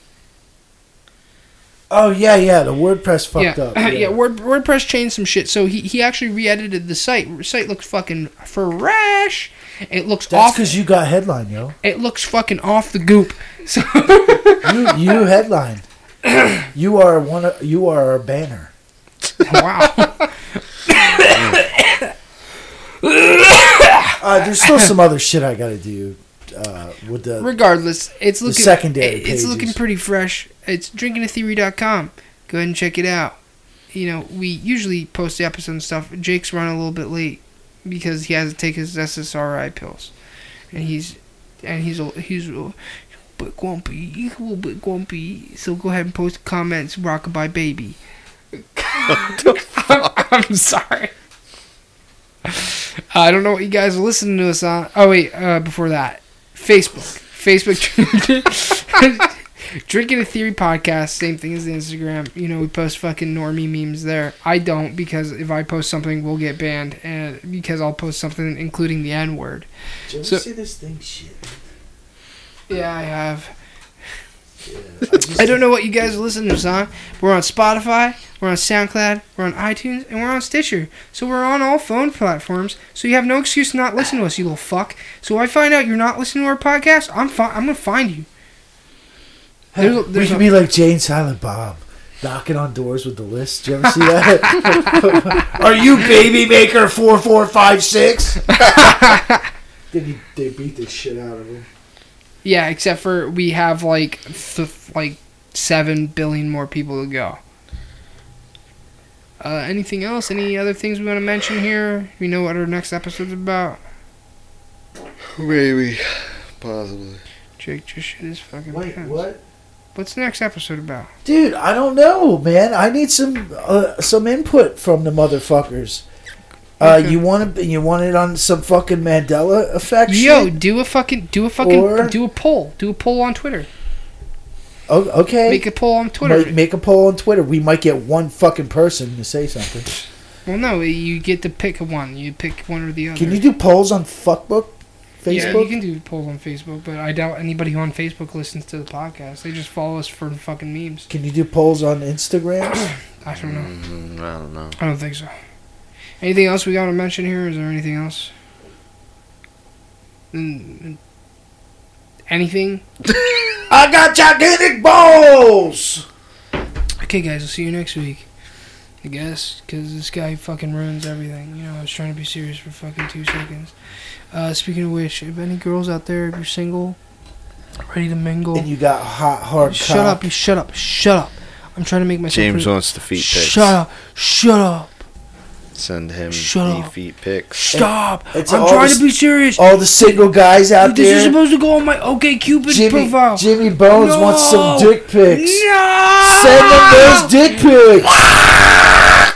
Oh yeah, yeah. The WordPress fucked yeah. up. yeah, Word, WordPress changed some shit. So he, he actually re-edited the site. The site looks fucking fresh. It looks That's off. because you got headline, yo. It looks fucking off the goop. So You you headline. You are one. Of, you are our banner. wow. Uh, there's still some other shit I gotta do uh, with the. Regardless, it's looking secondary It's pages. looking pretty fresh. It's drinkingatheory.com. Go ahead and check it out. You know, we usually post the episode and stuff. Jake's run a little bit late because he has to take his SSRI pills, and he's and he's a, he's a bit grumpy. He's a little bit grumpy. So go ahead and post comments. Rockabye baby. I'm, I'm sorry. I don't know what you guys are listening to us on. Oh wait, uh, before that, Facebook, Facebook, drinking a theory podcast. Same thing as the Instagram. You know, we post fucking normie memes there. I don't because if I post something, we'll get banned, and because I'll post something including the N word. Did you So- see this thing? Shit. Yeah, I have. Yeah, I, just, I don't know what you guys are listening to us on. We're on Spotify, we're on SoundCloud, we're on iTunes, and we're on Stitcher. So we're on all phone platforms. So you have no excuse to not listen to us, you little fuck. So if I find out you're not listening to our podcast, I'm fi- I'm gonna find you. There's a- we there's could a- be like Jay and Silent Bob, knocking on doors with the list. Do you ever see that? Are you baby maker four four five six? Then he, they beat the shit out of him. Yeah, except for we have like th- like seven billion more people to go. Uh, anything else? Any other things we want to mention here? We know what our next episode's about. Maybe. Possibly. Jake just shit his fucking Wait, pants. what? What's the next episode about? Dude, I don't know, man. I need some uh, some input from the motherfuckers. Uh, Okay. you want to you want it on some fucking Mandela effect? Yo, shit? do a fucking do a fucking Or- do a poll. Do a poll on Twitter. Oh, okay. Make a poll on Twitter. Make, make a poll on Twitter. We might get one fucking person to say something. well, no, you get to pick one. You pick one or the other. Can you do polls on Fuckbook? Yeah, Facebook? you can do polls on Facebook, but I doubt anybody on Facebook listens to the podcast. They just follow us for fucking memes. Can you do polls on Instagram? I don't know. Mm, I don't know. I don't think so. Anything else we got to mention here? Is there anything else? Mm, Anything? I got gigantic balls. Okay, guys, I'll see you next week. I guess, because this guy fucking ruins everything. You know, I was trying to be serious for fucking two seconds. Uh, speaking of which, if any girls out there, if you're single, ready to mingle, And you got hot hard. shut cock. up, you shut up, shut up. I'm trying to make myself. James pretty- wants the feet pics. Shut up, shut up, Send him Shut the up. feet pics. stop. It's I'm all trying this- to be serious. All the single guys out there. this is there. supposed to go on my OK Cupid Jimmy, profile. Jimmy Bones wants some dick pics. No! Send them those dick pics. Ah!